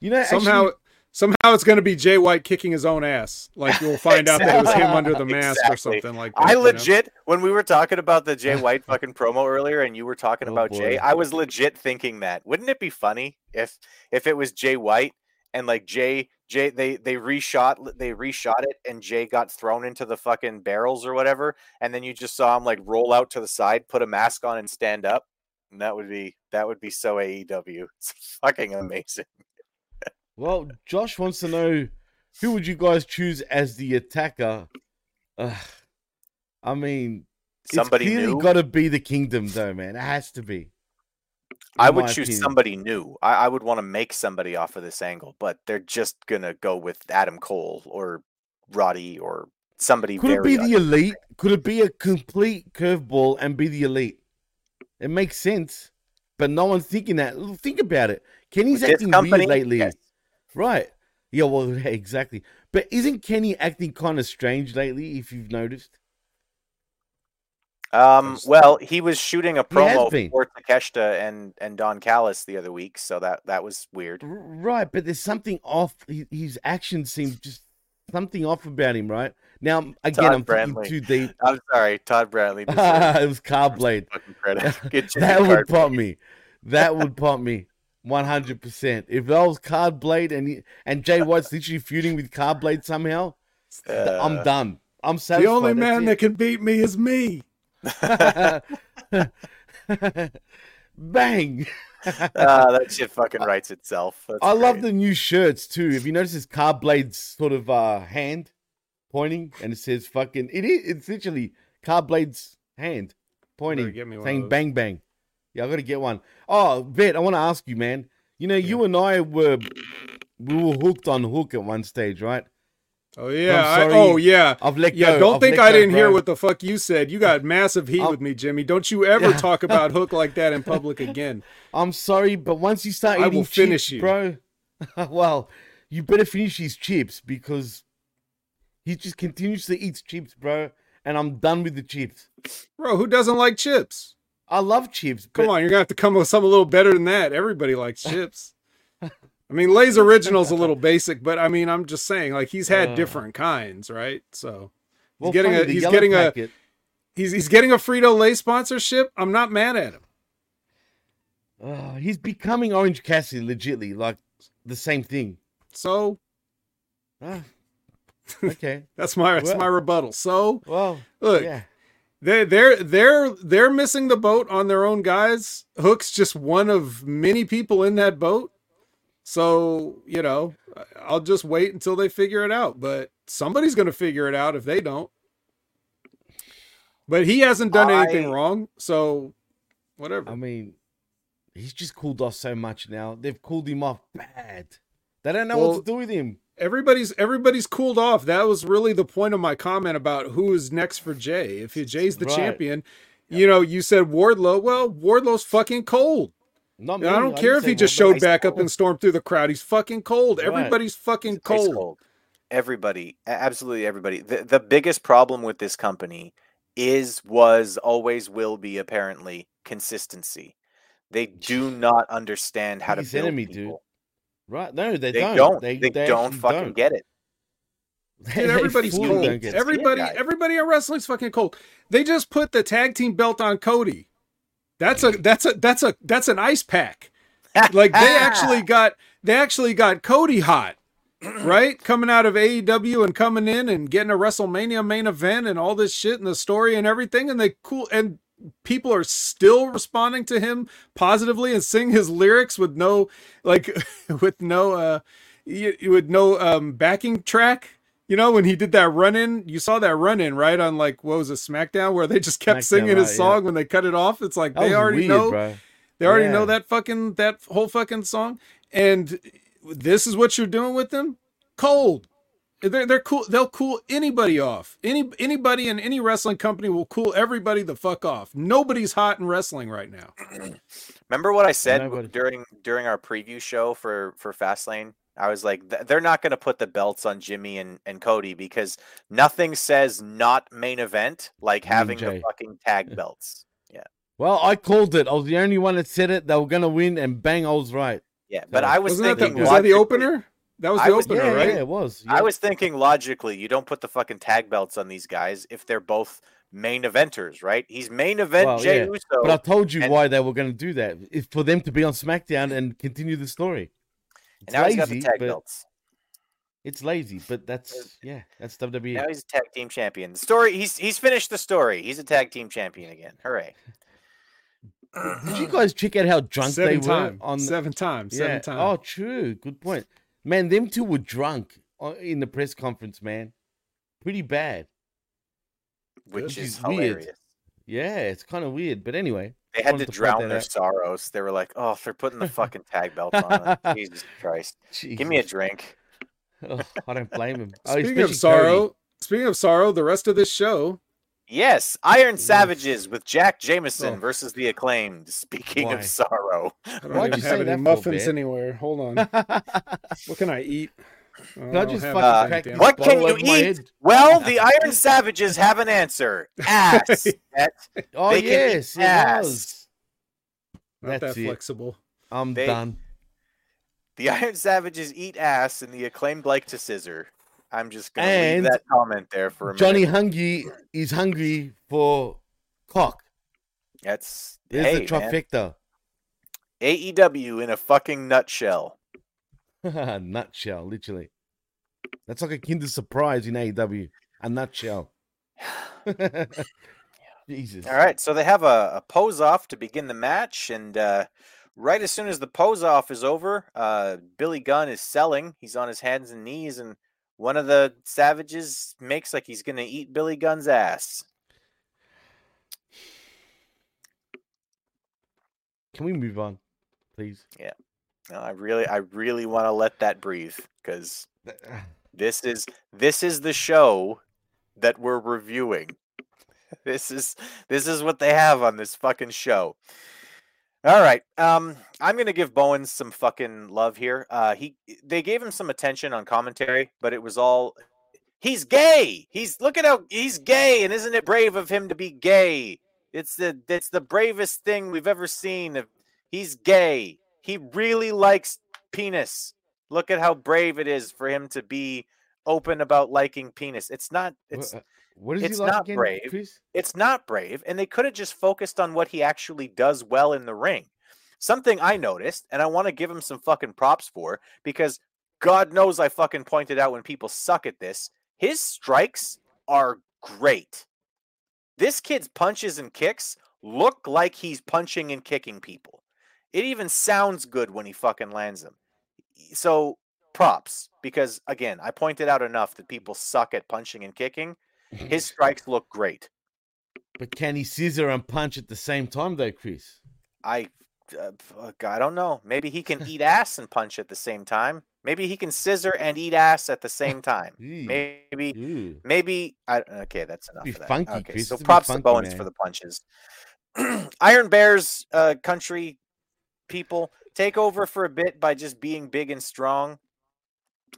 [SPEAKER 3] you know,
[SPEAKER 2] somehow,
[SPEAKER 3] actually...
[SPEAKER 2] somehow it's going to be Jay White kicking his own ass. Like you'll find exactly. out that it was him [LAUGHS] under the mask exactly. or something like that.
[SPEAKER 1] I legit, know? when we were talking about the Jay White fucking promo earlier, and you were talking oh, about boy. Jay, I was legit thinking that. Wouldn't it be funny if if it was Jay White and like Jay Jay they they reshot they reshot it and Jay got thrown into the fucking barrels or whatever and then you just saw him like roll out to the side, put a mask on and stand up. And that would be that would be so AEW. [LAUGHS] It's fucking amazing.
[SPEAKER 3] well, Josh wants to know who would you guys choose as the attacker? Uh, I mean, somebody it's clearly got to be the kingdom though, man. It has to be.
[SPEAKER 1] I would choose opinion. somebody new. I, I would want to make somebody off of this angle, but they're just gonna go with Adam Cole or Roddy or somebody.
[SPEAKER 3] Could it be the elite? Could it be a complete curveball and be the elite? It makes sense, but no one's thinking that. Think about it. Kenny's with acting company, weird lately, yes. right? Yeah, well, [LAUGHS] exactly. But isn't Kenny acting kind of strange lately? If you've noticed.
[SPEAKER 1] Um, well, he was shooting a promo for Takeshita and and Don Callis the other week, so that that was weird.
[SPEAKER 3] Right, but there's something off. His actions seem just something off about him, right? Now again,
[SPEAKER 1] Todd
[SPEAKER 3] I'm
[SPEAKER 1] Brantley.
[SPEAKER 3] thinking too deep.
[SPEAKER 1] I'm sorry, Todd Bradley. [LAUGHS]
[SPEAKER 3] it was Cardblade.
[SPEAKER 1] fucking credit. [LAUGHS]
[SPEAKER 3] That would
[SPEAKER 1] Card-
[SPEAKER 3] pop me. That would pop me. One hundred percent. If that was Card Blade and and Jay White's [LAUGHS] literally feuding with Card Blade somehow,
[SPEAKER 1] Uh,
[SPEAKER 3] I'm done. I'm satisfied.
[SPEAKER 2] the only man
[SPEAKER 3] it.
[SPEAKER 2] that can beat me is me. [LAUGHS]
[SPEAKER 3] Bang!
[SPEAKER 1] uh, that shit fucking writes itself. That's
[SPEAKER 3] I love the new shirts too. If you notice his Cardblade's sort of uh hand pointing and it says fucking it is it's literally Cardblade's hand pointing
[SPEAKER 2] get me one of
[SPEAKER 3] saying bang bang. Yeah, I gotta get one. Oh, Vet, I wanna ask you, man. You know, you and I were we were hooked on hook at one stage, right?
[SPEAKER 2] Oh yeah. I, oh yeah.
[SPEAKER 3] I've let
[SPEAKER 2] Yeah,
[SPEAKER 3] go.
[SPEAKER 2] don't
[SPEAKER 3] I've
[SPEAKER 2] think I didn't hear what the fuck you said. You got massive heat
[SPEAKER 3] I'll-
[SPEAKER 2] with me, Jimmy. Don't you ever [LAUGHS] talk about Hook like that in public again.
[SPEAKER 3] I'm sorry, but once you start
[SPEAKER 2] I
[SPEAKER 3] eating
[SPEAKER 2] finish
[SPEAKER 3] chips,
[SPEAKER 2] you.
[SPEAKER 3] bro, [LAUGHS] well, you better finish his chips because he just continuously eats chips, bro. And I'm done with the chips.
[SPEAKER 2] Bro, who doesn't like chips?
[SPEAKER 3] I love chips.
[SPEAKER 2] Come
[SPEAKER 3] but
[SPEAKER 2] on, you're gonna have to come up with something a little better than that. Everybody likes [LAUGHS] chips. I mean, Lay's original's a [LAUGHS] little basic, but I mean, I'm just saying, like he's had
[SPEAKER 3] Uh.
[SPEAKER 2] different kinds, right? So he's
[SPEAKER 3] well,
[SPEAKER 2] getting
[SPEAKER 3] funny,
[SPEAKER 2] a he's getting
[SPEAKER 3] packet,
[SPEAKER 2] a he's he's getting a Frito Lay sponsorship. I'm not mad at him.
[SPEAKER 3] uh, he's becoming Orange Cassidy, legitly, like the same thing.
[SPEAKER 2] So
[SPEAKER 3] Ah, [LAUGHS] okay.
[SPEAKER 2] that's my that's
[SPEAKER 3] Well-
[SPEAKER 2] my rebuttal. So
[SPEAKER 3] Well,
[SPEAKER 2] look,
[SPEAKER 3] yeah.
[SPEAKER 2] They they're they're they're missing the boat on their own guys. Hook's just one of many people in that boat. So, you know, I'll just wait until they figure it out, but somebody's going to figure it out if they don't. But he hasn't done anything wrong, so whatever.
[SPEAKER 3] I mean, he's just cooled off so much now. They've cooled him off bad. They don't know
[SPEAKER 2] Well,
[SPEAKER 3] what to do with him.
[SPEAKER 2] everybody's everybody's cooled off. That was really the point of my comment about who is next for Jay. If Jay's the
[SPEAKER 3] Right.
[SPEAKER 2] champion, you know, you said Wardlow. Well, Wardlow's fucking cold.
[SPEAKER 3] Not me.
[SPEAKER 2] I don't
[SPEAKER 3] didn't
[SPEAKER 2] care if he just showed
[SPEAKER 1] Ice
[SPEAKER 2] back up and stormed through the crowd. He's fucking cold.
[SPEAKER 3] Right.
[SPEAKER 2] Everybody's fucking
[SPEAKER 1] It's ice
[SPEAKER 2] cold.
[SPEAKER 1] Everybody, absolutely everybody. The, the biggest problem with this company is, was, always will be apparently consistency. They do not understand how to
[SPEAKER 3] Biggest
[SPEAKER 1] build
[SPEAKER 3] enemy, dude.
[SPEAKER 1] people.
[SPEAKER 3] Right? No, they,
[SPEAKER 1] They
[SPEAKER 3] don't.
[SPEAKER 1] don't.
[SPEAKER 3] They,
[SPEAKER 1] They,
[SPEAKER 3] they
[SPEAKER 1] don't fucking
[SPEAKER 3] don't.
[SPEAKER 1] get it. [LAUGHS]
[SPEAKER 2] Dude, everybody's cold.
[SPEAKER 3] don't get it.
[SPEAKER 2] Everybody, everybody in wrestling's fucking cold. They just put the tag team belt on Cody. That's a that's a that's a that's an ice pack. Like they [LAUGHS] actually got they actually got Cody hot, right? Coming out of AEW and coming in and getting a WrestleMania main event and all this shit and the story and everything, and they cool and people are still responding to him positively and sing his lyrics with no like [LAUGHS] with no uh with no um backing track. You know, when he did that run in, you saw that run in, right? On like what was it, SmackDown, where they just kept
[SPEAKER 3] SmackDown,
[SPEAKER 2] singing his
[SPEAKER 3] right, yeah.
[SPEAKER 2] song when they cut it off. It's like
[SPEAKER 3] That
[SPEAKER 2] they already
[SPEAKER 3] weird,
[SPEAKER 2] know
[SPEAKER 3] bro.
[SPEAKER 2] they already
[SPEAKER 3] Yeah.
[SPEAKER 2] know that fucking that whole fucking song, and this is what you're doing with them. Cold. They're they're cool. They'll cool anybody off. Any anybody in any wrestling company will cool everybody the fuck off. Nobody's hot in wrestling right now. [CLEARS THROAT]
[SPEAKER 1] Remember what I said
[SPEAKER 3] Nobody-
[SPEAKER 1] during during our preview show for for Fastlane? I was like, they're not going to put the belts on Jimmy and, and Cody because nothing says not main event like
[SPEAKER 3] You mean
[SPEAKER 1] having the fucking tag belts. Yeah.
[SPEAKER 3] Well, I called it. I was the only one that said it. They were gonna win, and bang, I was right.
[SPEAKER 1] Yeah, but I was
[SPEAKER 2] Wasn't that the,
[SPEAKER 1] thinking
[SPEAKER 2] was that the opener? That was the
[SPEAKER 1] was-
[SPEAKER 2] opener,
[SPEAKER 3] yeah,
[SPEAKER 2] right?
[SPEAKER 3] yeah, it was.
[SPEAKER 1] I was thinking logically, you don't put the fucking tag belts on these guys if they're both main eventers, right? He's main event
[SPEAKER 3] Well,
[SPEAKER 1] Jey
[SPEAKER 3] yeah,
[SPEAKER 1] Uso.
[SPEAKER 3] But I told you
[SPEAKER 1] and-
[SPEAKER 3] why they were going to do that. It's for them to be on SmackDown and continue the story. It's
[SPEAKER 1] and now he's got the
[SPEAKER 3] lazy,
[SPEAKER 1] tag
[SPEAKER 3] but
[SPEAKER 1] belts.
[SPEAKER 3] it's lazy. But that's yeah, that's WWE.
[SPEAKER 1] Now he's a tag team champion. The story he's he's finished the story. He's a tag team champion again. Hooray. [CLEARS THROAT]
[SPEAKER 3] Did you guys check out how drunk
[SPEAKER 2] Seven
[SPEAKER 3] they were on?
[SPEAKER 2] seven times. Seven
[SPEAKER 3] yeah.
[SPEAKER 2] times.
[SPEAKER 3] Oh, true. Good point. Man, them two were drunk uh, in the press conference. Man, pretty bad.
[SPEAKER 1] Which
[SPEAKER 3] Which
[SPEAKER 1] is
[SPEAKER 3] is weird.
[SPEAKER 1] hilarious.
[SPEAKER 3] Yeah, it's kind of weird. But anyway,
[SPEAKER 1] They had to
[SPEAKER 3] to
[SPEAKER 1] drown their
[SPEAKER 3] out.
[SPEAKER 1] sorrows. They were like, "Oh, they're putting the fucking tag belt on." us. [LAUGHS] Jesus Christ! Give me a drink.
[SPEAKER 3] Oh, I don't blame him. Oh,
[SPEAKER 2] Speaking of sorrow,
[SPEAKER 3] Cody.
[SPEAKER 2] speaking of sorrow, the rest of this show
[SPEAKER 1] Yes, Iron Savages with Jacked Jameson
[SPEAKER 2] Oh.
[SPEAKER 1] versus the Acclaimed. Speaking
[SPEAKER 3] Why?
[SPEAKER 1] of sorrow,
[SPEAKER 2] I don't
[SPEAKER 3] Why'd
[SPEAKER 2] even
[SPEAKER 3] you say
[SPEAKER 2] have any
[SPEAKER 3] that
[SPEAKER 2] muffins
[SPEAKER 3] Ben?
[SPEAKER 2] anywhere. Hold on. [LAUGHS] what can I eat? Oh,
[SPEAKER 3] Can I just fucking
[SPEAKER 2] anything,
[SPEAKER 3] crack
[SPEAKER 2] damn
[SPEAKER 3] this
[SPEAKER 2] it.
[SPEAKER 1] What can you eat? well, the Iron Savages have an answer. [LAUGHS] Ass.
[SPEAKER 3] Oh
[SPEAKER 1] They can eat
[SPEAKER 3] yes, it
[SPEAKER 1] ass.
[SPEAKER 3] was.
[SPEAKER 2] Not
[SPEAKER 3] That's
[SPEAKER 2] that
[SPEAKER 3] it.
[SPEAKER 2] flexible.
[SPEAKER 3] I'm
[SPEAKER 1] They-
[SPEAKER 3] done.
[SPEAKER 1] the Iron Savages eat ass, and the Acclaimed like to scissor. I'm just gonna
[SPEAKER 3] And
[SPEAKER 1] leave that comment there for a minute.
[SPEAKER 3] Johnny
[SPEAKER 1] minute.
[SPEAKER 3] Hungry is hungry for cock.
[SPEAKER 1] That's
[SPEAKER 3] There's
[SPEAKER 1] hey,
[SPEAKER 3] the
[SPEAKER 1] man.
[SPEAKER 3] trifecta.
[SPEAKER 1] AEW in a fucking nutshell. [LAUGHS]
[SPEAKER 3] nutshell, literally. That's like a Kinder Surprise in AEW. A nutshell. [SIGHS] [LAUGHS] Jesus.
[SPEAKER 1] All right, so they have a, a pose off to begin the match, and uh, right as soon as the pose off is over, uh, Billy Gunn is selling. He's on his hands and knees, and one of the savages makes like he's gonna eat Billy Gunn's ass.
[SPEAKER 3] Can we move on, please?
[SPEAKER 1] No, I really, I really want to let that breathe because this is this is the show that we're reviewing. [LAUGHS] This is this is what they have on this fucking show. All right. Um I'm going to give Bowen some fucking love here. Uh he they gave him some attention on commentary, but it was all he's gay. He's look at how he's gay and isn't it brave of him to be gay? It's the it's the bravest thing we've ever seen. He's gay. He really likes penis. Look at how brave it is for him to be open about liking penis. It's not it's
[SPEAKER 3] uh, what is
[SPEAKER 1] it's
[SPEAKER 3] like
[SPEAKER 1] not
[SPEAKER 3] again,
[SPEAKER 1] brave. It's not brave and they could have just focused on what he actually does well in the ring something i noticed and i want to give him some fucking props for because god knows i fucking pointed out when people suck at this his strikes are great this kid's punches and kicks look like he's punching and kicking people it even sounds good when he fucking lands them so props because again i pointed out enough that people suck at punching and kicking his [LAUGHS] strikes look great
[SPEAKER 3] But can he scissor and punch at the same time, though, Chris?
[SPEAKER 1] I, uh, fuck, I don't know. Maybe he can eat ass and punch at the same time. Maybe he can scissor and eat ass at the same time. [LAUGHS] Maybe,
[SPEAKER 3] Ew.
[SPEAKER 1] maybe. I, okay, that's enough that.
[SPEAKER 3] funky,
[SPEAKER 1] okay,
[SPEAKER 3] Chris.
[SPEAKER 1] so props to
[SPEAKER 3] funky,
[SPEAKER 1] Bowens
[SPEAKER 3] man.
[SPEAKER 1] for the punches. [CLEARS THROAT] Iron Bears uh, country people take over for a bit by just being big and strong.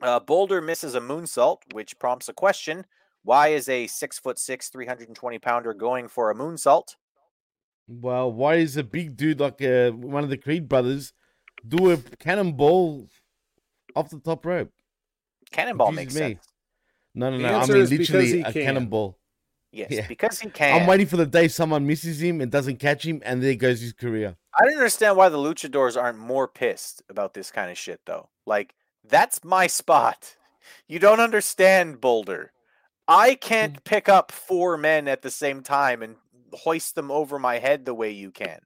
[SPEAKER 1] Uh, Boulder misses a moonsault, which prompts a question: Why is a six foot six, three hundred and twenty pounder going for a moonsault?
[SPEAKER 3] Well, why is a big dude like uh, one of the Creed brothers do a cannonball off the top rope?
[SPEAKER 1] Cannonball makes
[SPEAKER 3] me.
[SPEAKER 1] sense.
[SPEAKER 3] No, no, no. I
[SPEAKER 2] answer
[SPEAKER 3] mean,
[SPEAKER 2] is because
[SPEAKER 3] literally
[SPEAKER 2] he
[SPEAKER 3] a
[SPEAKER 2] can.
[SPEAKER 3] cannonball.
[SPEAKER 1] Yes,
[SPEAKER 3] Yeah.
[SPEAKER 1] because he can.
[SPEAKER 3] I'm waiting for the day someone misses him and doesn't catch him, and there goes his career.
[SPEAKER 1] I don't understand why the luchadors aren't more pissed about this kind of shit though. Like that's my spot. You don't understand Boulder. I can't mm. pick up four men at the same time and hoist them over my head the way you can.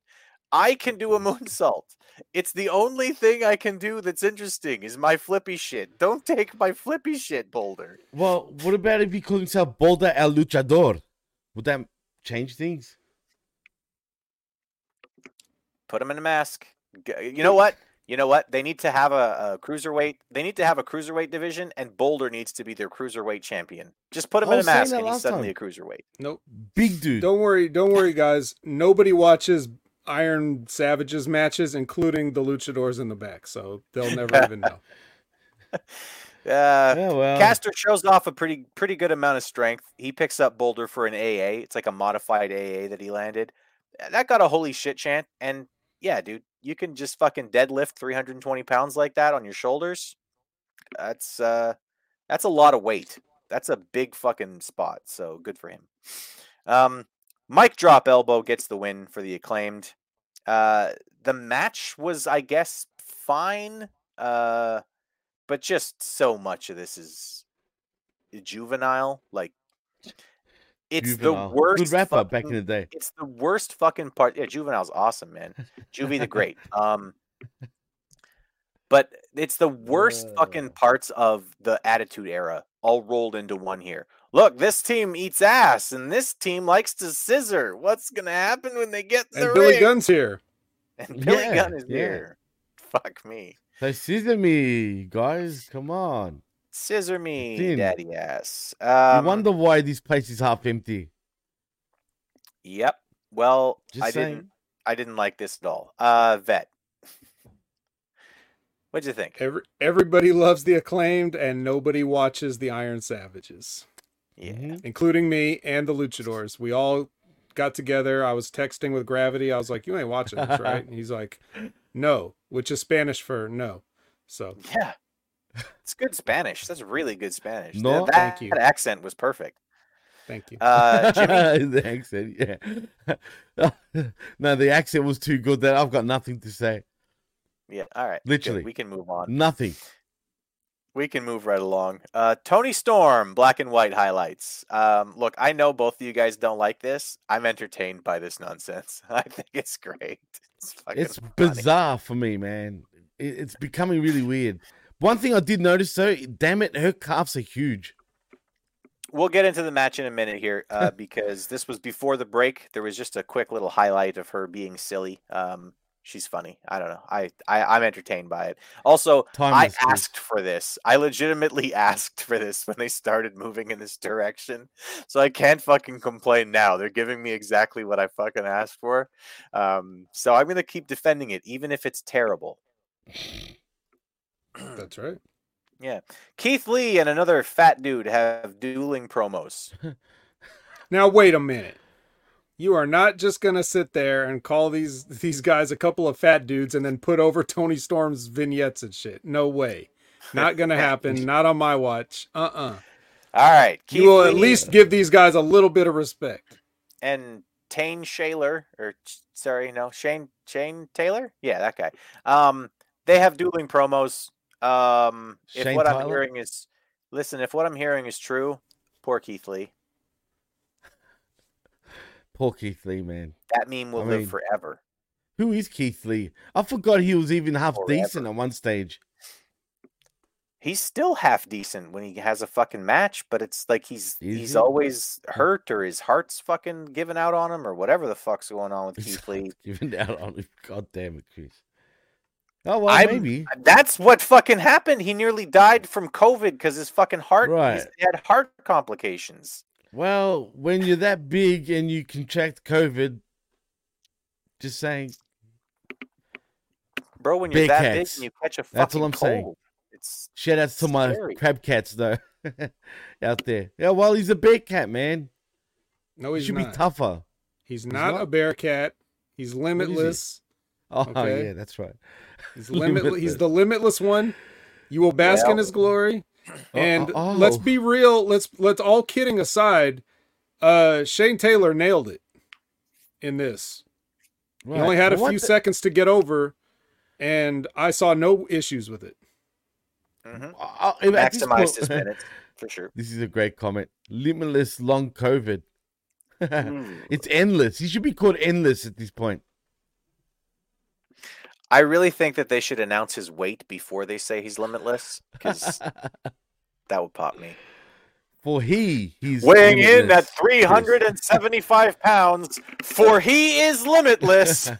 [SPEAKER 1] I can do a moonsault. It's the only thing I can do that's interesting is my flippy shit. Don't take my flippy shit, Boulder.
[SPEAKER 3] Well, what about if he calls himself Boulder El Luchador? Would that change things?
[SPEAKER 1] Put him in a mask. You know what? You know what? They need to have a, a cruiserweight. They need to have a cruiserweight division, and Boulder needs to be their cruiserweight champion. Just put him in a mask, and he's
[SPEAKER 3] last
[SPEAKER 1] suddenly
[SPEAKER 3] time.
[SPEAKER 1] a cruiserweight.
[SPEAKER 2] Nope.
[SPEAKER 3] Big dude.
[SPEAKER 2] Don't worry, don't worry, guys. Nobody watches Iron Savages matches, including the luchadors in the back, so they'll [LAUGHS] never even know. [LAUGHS]
[SPEAKER 1] Uh,
[SPEAKER 3] yeah, well.
[SPEAKER 1] Caster shows off a pretty pretty good amount of strength. He picks up Boulder for an AA. It's like a modified AA that he landed. That got a holy shit chant. And yeah, dude, you can just fucking deadlift 320 pounds like that on your shoulders. That's uh that's a lot of weight. That's a big fucking spot. So good for him. Um Mic drop elbow gets the win for the acclaimed. Uh the match was, I guess, fine. Uh but just so much of this is juvenile. Like it's
[SPEAKER 3] Juvenile.
[SPEAKER 1] the worst.
[SPEAKER 3] Good wrap up back in the day.
[SPEAKER 1] It's the worst fucking part. Yeah, juvenile's awesome, man. Juvie the great. [LAUGHS] Um, but it's the worst fucking parts of the Attitude Era all rolled into one here. Look, this team eats ass, and this team likes to scissor. What's gonna happen when they get in the
[SPEAKER 2] And Billy
[SPEAKER 1] ring?
[SPEAKER 2] Gunn's here. [LAUGHS]
[SPEAKER 1] And [LAUGHS] Billy
[SPEAKER 3] Yeah,
[SPEAKER 1] Gunn is
[SPEAKER 3] yeah.
[SPEAKER 1] here. Fuck me.
[SPEAKER 3] So scissor me, guys. Come on.
[SPEAKER 1] Scissor me, daddy ass.
[SPEAKER 3] You
[SPEAKER 1] Um,
[SPEAKER 3] wonder why this place is half empty.
[SPEAKER 1] Yep. Well,
[SPEAKER 3] Just
[SPEAKER 1] I
[SPEAKER 3] saying.
[SPEAKER 1] didn't. I didn't like this at all. Uh, vet. What'd you think?
[SPEAKER 2] Every, everybody loves the acclaimed, and nobody watches the Iron Savages,
[SPEAKER 1] Yeah.
[SPEAKER 3] Mhm.
[SPEAKER 2] including me and the luchadors. We all got together. I was texting with Gravity. I was like, "You ain't watching this, right?" And he's like, "No," which is Spanish for no. So
[SPEAKER 1] Yeah. It's good Spanish. That's really good Spanish.
[SPEAKER 3] No,
[SPEAKER 1] that,
[SPEAKER 2] thank you.
[SPEAKER 1] that accent was perfect.
[SPEAKER 2] Thank you.
[SPEAKER 1] Uh, Jimmy, [LAUGHS]
[SPEAKER 3] the accent, yeah. [LAUGHS] no, the accent was too good that I've got nothing to say.
[SPEAKER 1] yeah, all right. good.
[SPEAKER 3] Literally.
[SPEAKER 1] we can move on.
[SPEAKER 3] Nothing.
[SPEAKER 1] We can move right along. Uh, Toni Storm, black and white highlights. Um, look, I know both of you guys don't like this. I'm entertained by this nonsense. [LAUGHS] I think it's great. It's fucking
[SPEAKER 3] It's bizarre for me, man. It, it's becoming really weird. One thing I did notice though, damn it, her calves are huge.
[SPEAKER 1] We'll get into the match in a minute here uh, [LAUGHS] because this was before the break. There was just a quick little highlight of her being silly. Um, she's funny. I don't know. I, I I'm entertained by it. Also,
[SPEAKER 3] Timeless,
[SPEAKER 1] I asked for this. I legitimately [LAUGHS] asked for this when they started moving in this direction. So I can't fucking complain now. They're giving me exactly what I fucking asked for. Um, so I'm gonna keep defending it, even if it's terrible. [CLEARS THROAT]
[SPEAKER 2] That's right.
[SPEAKER 1] Yeah. Keith Lee and another fat dude have dueling promos. [LAUGHS]
[SPEAKER 2] Now wait a minute. You are not just gonna sit there and call these [LAUGHS] these guys a couple of fat dudes and then put over Toni Storm's vignettes and shit. No way. Not gonna happen. [LAUGHS] not on my watch. Uh uh
[SPEAKER 1] All right. Keith
[SPEAKER 2] You will at least give these guys a little bit of respect.
[SPEAKER 1] and Tane Shaler, or sorry, no, Shane Shane Taylor, yeah, that guy. Um, they have dueling promos. Um, if
[SPEAKER 3] Shane
[SPEAKER 1] what I'm hearing is, listen, if what I'm hearing is true, poor Keith Lee.
[SPEAKER 3] Poor Keith Lee, man.
[SPEAKER 1] That meme will
[SPEAKER 3] I
[SPEAKER 1] live
[SPEAKER 3] mean,
[SPEAKER 1] forever.
[SPEAKER 3] Who is Keith Lee? I forgot he was even half
[SPEAKER 1] Forever.
[SPEAKER 3] decent at one stage.
[SPEAKER 1] He's still half decent when he has a fucking match, but it's like he's
[SPEAKER 3] Is
[SPEAKER 1] he's
[SPEAKER 3] he?
[SPEAKER 1] always hurt or his heart's fucking giving out on him or whatever the fuck's going on with Keith Lee.
[SPEAKER 3] Giving [LAUGHS] out on him. God damn it, Chris. Oh well,
[SPEAKER 1] I'm-
[SPEAKER 3] maybe.
[SPEAKER 1] That's what fucking happened. He nearly died from COVID because his fucking heart
[SPEAKER 3] Right.
[SPEAKER 1] he had heart complications.
[SPEAKER 3] Well, when you're that big and you contract COVID, just saying,
[SPEAKER 1] Bro, when you're
[SPEAKER 3] Big
[SPEAKER 1] that
[SPEAKER 3] cats.
[SPEAKER 1] big and you catch a fucking
[SPEAKER 3] That's all I'm saying.
[SPEAKER 1] cold, it's
[SPEAKER 3] shout outs to my
[SPEAKER 1] Scary.
[SPEAKER 3] crab cats though, [LAUGHS] out there. Yeah, well, he's a big cat, man.
[SPEAKER 2] No,
[SPEAKER 3] He should
[SPEAKER 2] not.
[SPEAKER 3] be tougher.
[SPEAKER 2] He's not,
[SPEAKER 3] not?
[SPEAKER 2] a bear cat. He's limitless.
[SPEAKER 3] Oh
[SPEAKER 2] Okay.
[SPEAKER 3] yeah, that's right.
[SPEAKER 2] He's [LAUGHS] limitless.
[SPEAKER 3] Limitless.
[SPEAKER 2] He's the limitless one. You will bask in his glory. And
[SPEAKER 3] oh,
[SPEAKER 2] let's
[SPEAKER 3] oh.
[SPEAKER 2] be real. Let's let's all kidding aside. Uh, Shane Taylor nailed it in this.
[SPEAKER 3] Right.
[SPEAKER 2] He only had a
[SPEAKER 3] what
[SPEAKER 2] few
[SPEAKER 3] the-
[SPEAKER 2] seconds to get over, and I saw no issues with it.
[SPEAKER 1] mhm.
[SPEAKER 3] Uh, uh,
[SPEAKER 1] maximized
[SPEAKER 3] point-
[SPEAKER 1] his [LAUGHS] minutes for sure.
[SPEAKER 3] This is a great comment. Limitless long COVID.
[SPEAKER 1] Ooh. [LAUGHS]
[SPEAKER 3] it's endless. He should be called endless at this point.
[SPEAKER 1] I really think that they should announce his weight before they say he's limitless because [LAUGHS] that would pop me.
[SPEAKER 3] For he, he's
[SPEAKER 1] Weighing in at [LAUGHS] 375 pounds, for he is limitless. [LAUGHS]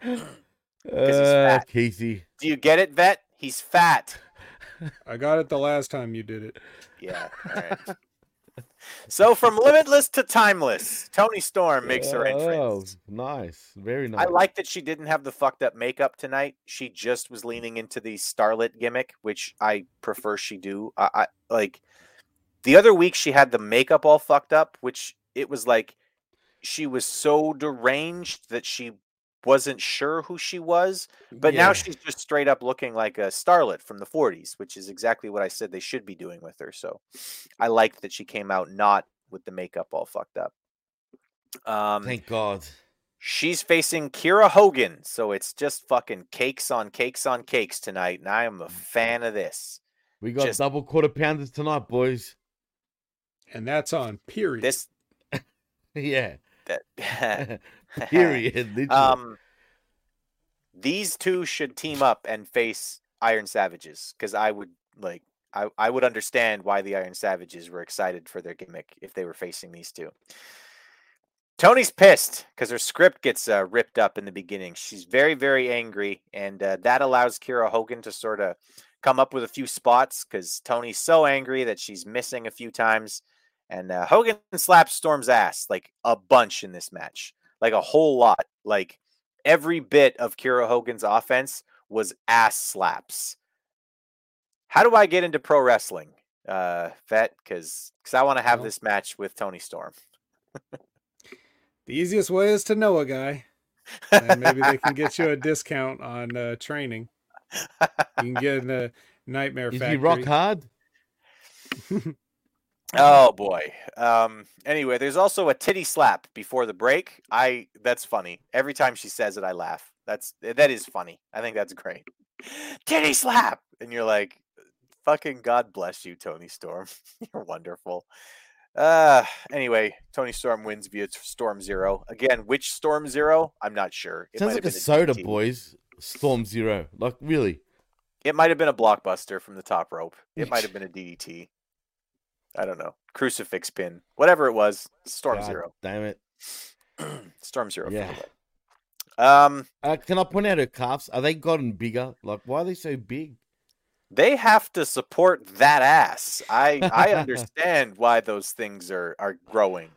[SPEAKER 1] he's
[SPEAKER 3] Uh,
[SPEAKER 1] fat.
[SPEAKER 3] Casey.
[SPEAKER 1] Do you get it, vet? He's fat.
[SPEAKER 2] I got it the last time you did it.
[SPEAKER 1] Yeah. All right. So from limitless to timeless, Toni Storm makes her oh, entrance.
[SPEAKER 3] Oh, nice. Very nice.
[SPEAKER 1] I like that she didn't have the fucked up makeup tonight. She just was leaning into the starlet gimmick, which I prefer she do. I, I like the other week she had the makeup all fucked up, which it was like she was so deranged that she wasn't sure who she was. But now she's just straight up looking like a starlet from the 40s, which is exactly what I said they should be doing with her. So I liked that she came out not with the makeup all fucked up. Um,
[SPEAKER 3] Thank God.
[SPEAKER 1] She's facing Kiera Hogan, so it's just fucking cakes on cakes on cakes tonight, and I am a fan of this.
[SPEAKER 3] We got
[SPEAKER 1] just-
[SPEAKER 3] double quarter pounders tonight, boys.
[SPEAKER 2] And that's on period.
[SPEAKER 1] This [LAUGHS]
[SPEAKER 3] yeah.
[SPEAKER 1] that [LAUGHS] [LAUGHS] [LAUGHS]
[SPEAKER 3] Period.
[SPEAKER 1] um these two should team up and face Iron Savages because I would like I, I would understand why the Iron Savages were excited for their gimmick if they were facing these two. Toni's pissed because her script gets uh, ripped up in the beginning. She's very, very angry, and uh, that allows Kiera Hogan to sort of come up with a few spots because Toni's so angry that she's missing a few times. And uh, Hogan slaps Storm's ass like a bunch in this match, like a whole lot. Like every bit of Kiera Hogan's offense was ass slaps. How do I get into pro wrestling, uh, Vet? Because because I want to have this match with Toni Storm.
[SPEAKER 2] the easiest way is to know a guy, and maybe they can get you a discount on uh, training. You can get in the [LAUGHS] Nightmare
[SPEAKER 3] Is
[SPEAKER 2] Factory.
[SPEAKER 3] he rock hard? [LAUGHS]
[SPEAKER 1] Oh boy. Um. Anyway, there's also a titty slap before the break. I. That's funny. Every time she says it, I laugh. That's that is funny. I think that's great. [GASPS] Titty slap, and you're like, fucking God bless you, Toni Storm. [LAUGHS] you're wonderful. Uh. Anyway, Toni Storm wins via Storm Zero again. Which Storm Zero? I'm not sure. It
[SPEAKER 3] Sounds like a soda,
[SPEAKER 1] DDT.
[SPEAKER 3] boys. Storm Zero. Like really.
[SPEAKER 1] It might have been a blockbuster from the top rope. It might have been a DDT. I don't know. Crucifix pin. Whatever it was. Storm
[SPEAKER 3] God
[SPEAKER 1] Zero.
[SPEAKER 3] Damn it. [CLEARS THROAT]
[SPEAKER 1] Storm Zero.
[SPEAKER 3] Yeah.
[SPEAKER 1] Um,
[SPEAKER 3] Uh, can I point out her calves? Are they gotten bigger? Like, why are they so big?
[SPEAKER 1] they have to support that ass. I I [LAUGHS] understand why those things are are growing.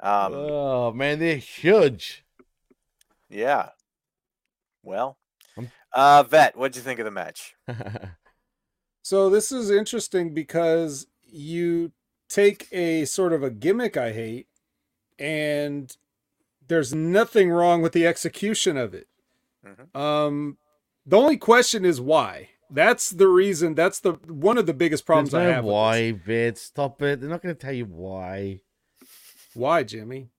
[SPEAKER 1] Um,
[SPEAKER 3] oh man, they're huge.
[SPEAKER 1] yeah. Well, uh, vet, what'd you think of the match? [LAUGHS]
[SPEAKER 2] So this is interesting because you take a sort of a gimmick I hate, and there's nothing wrong with the execution of it.
[SPEAKER 1] Mhm.
[SPEAKER 2] Um, the only question is why. That's the reason. That's the one of the biggest problems
[SPEAKER 3] There's
[SPEAKER 2] I have.
[SPEAKER 3] why, Vet. Stop it. They're not going to tell you why.
[SPEAKER 2] Why, Jimmy?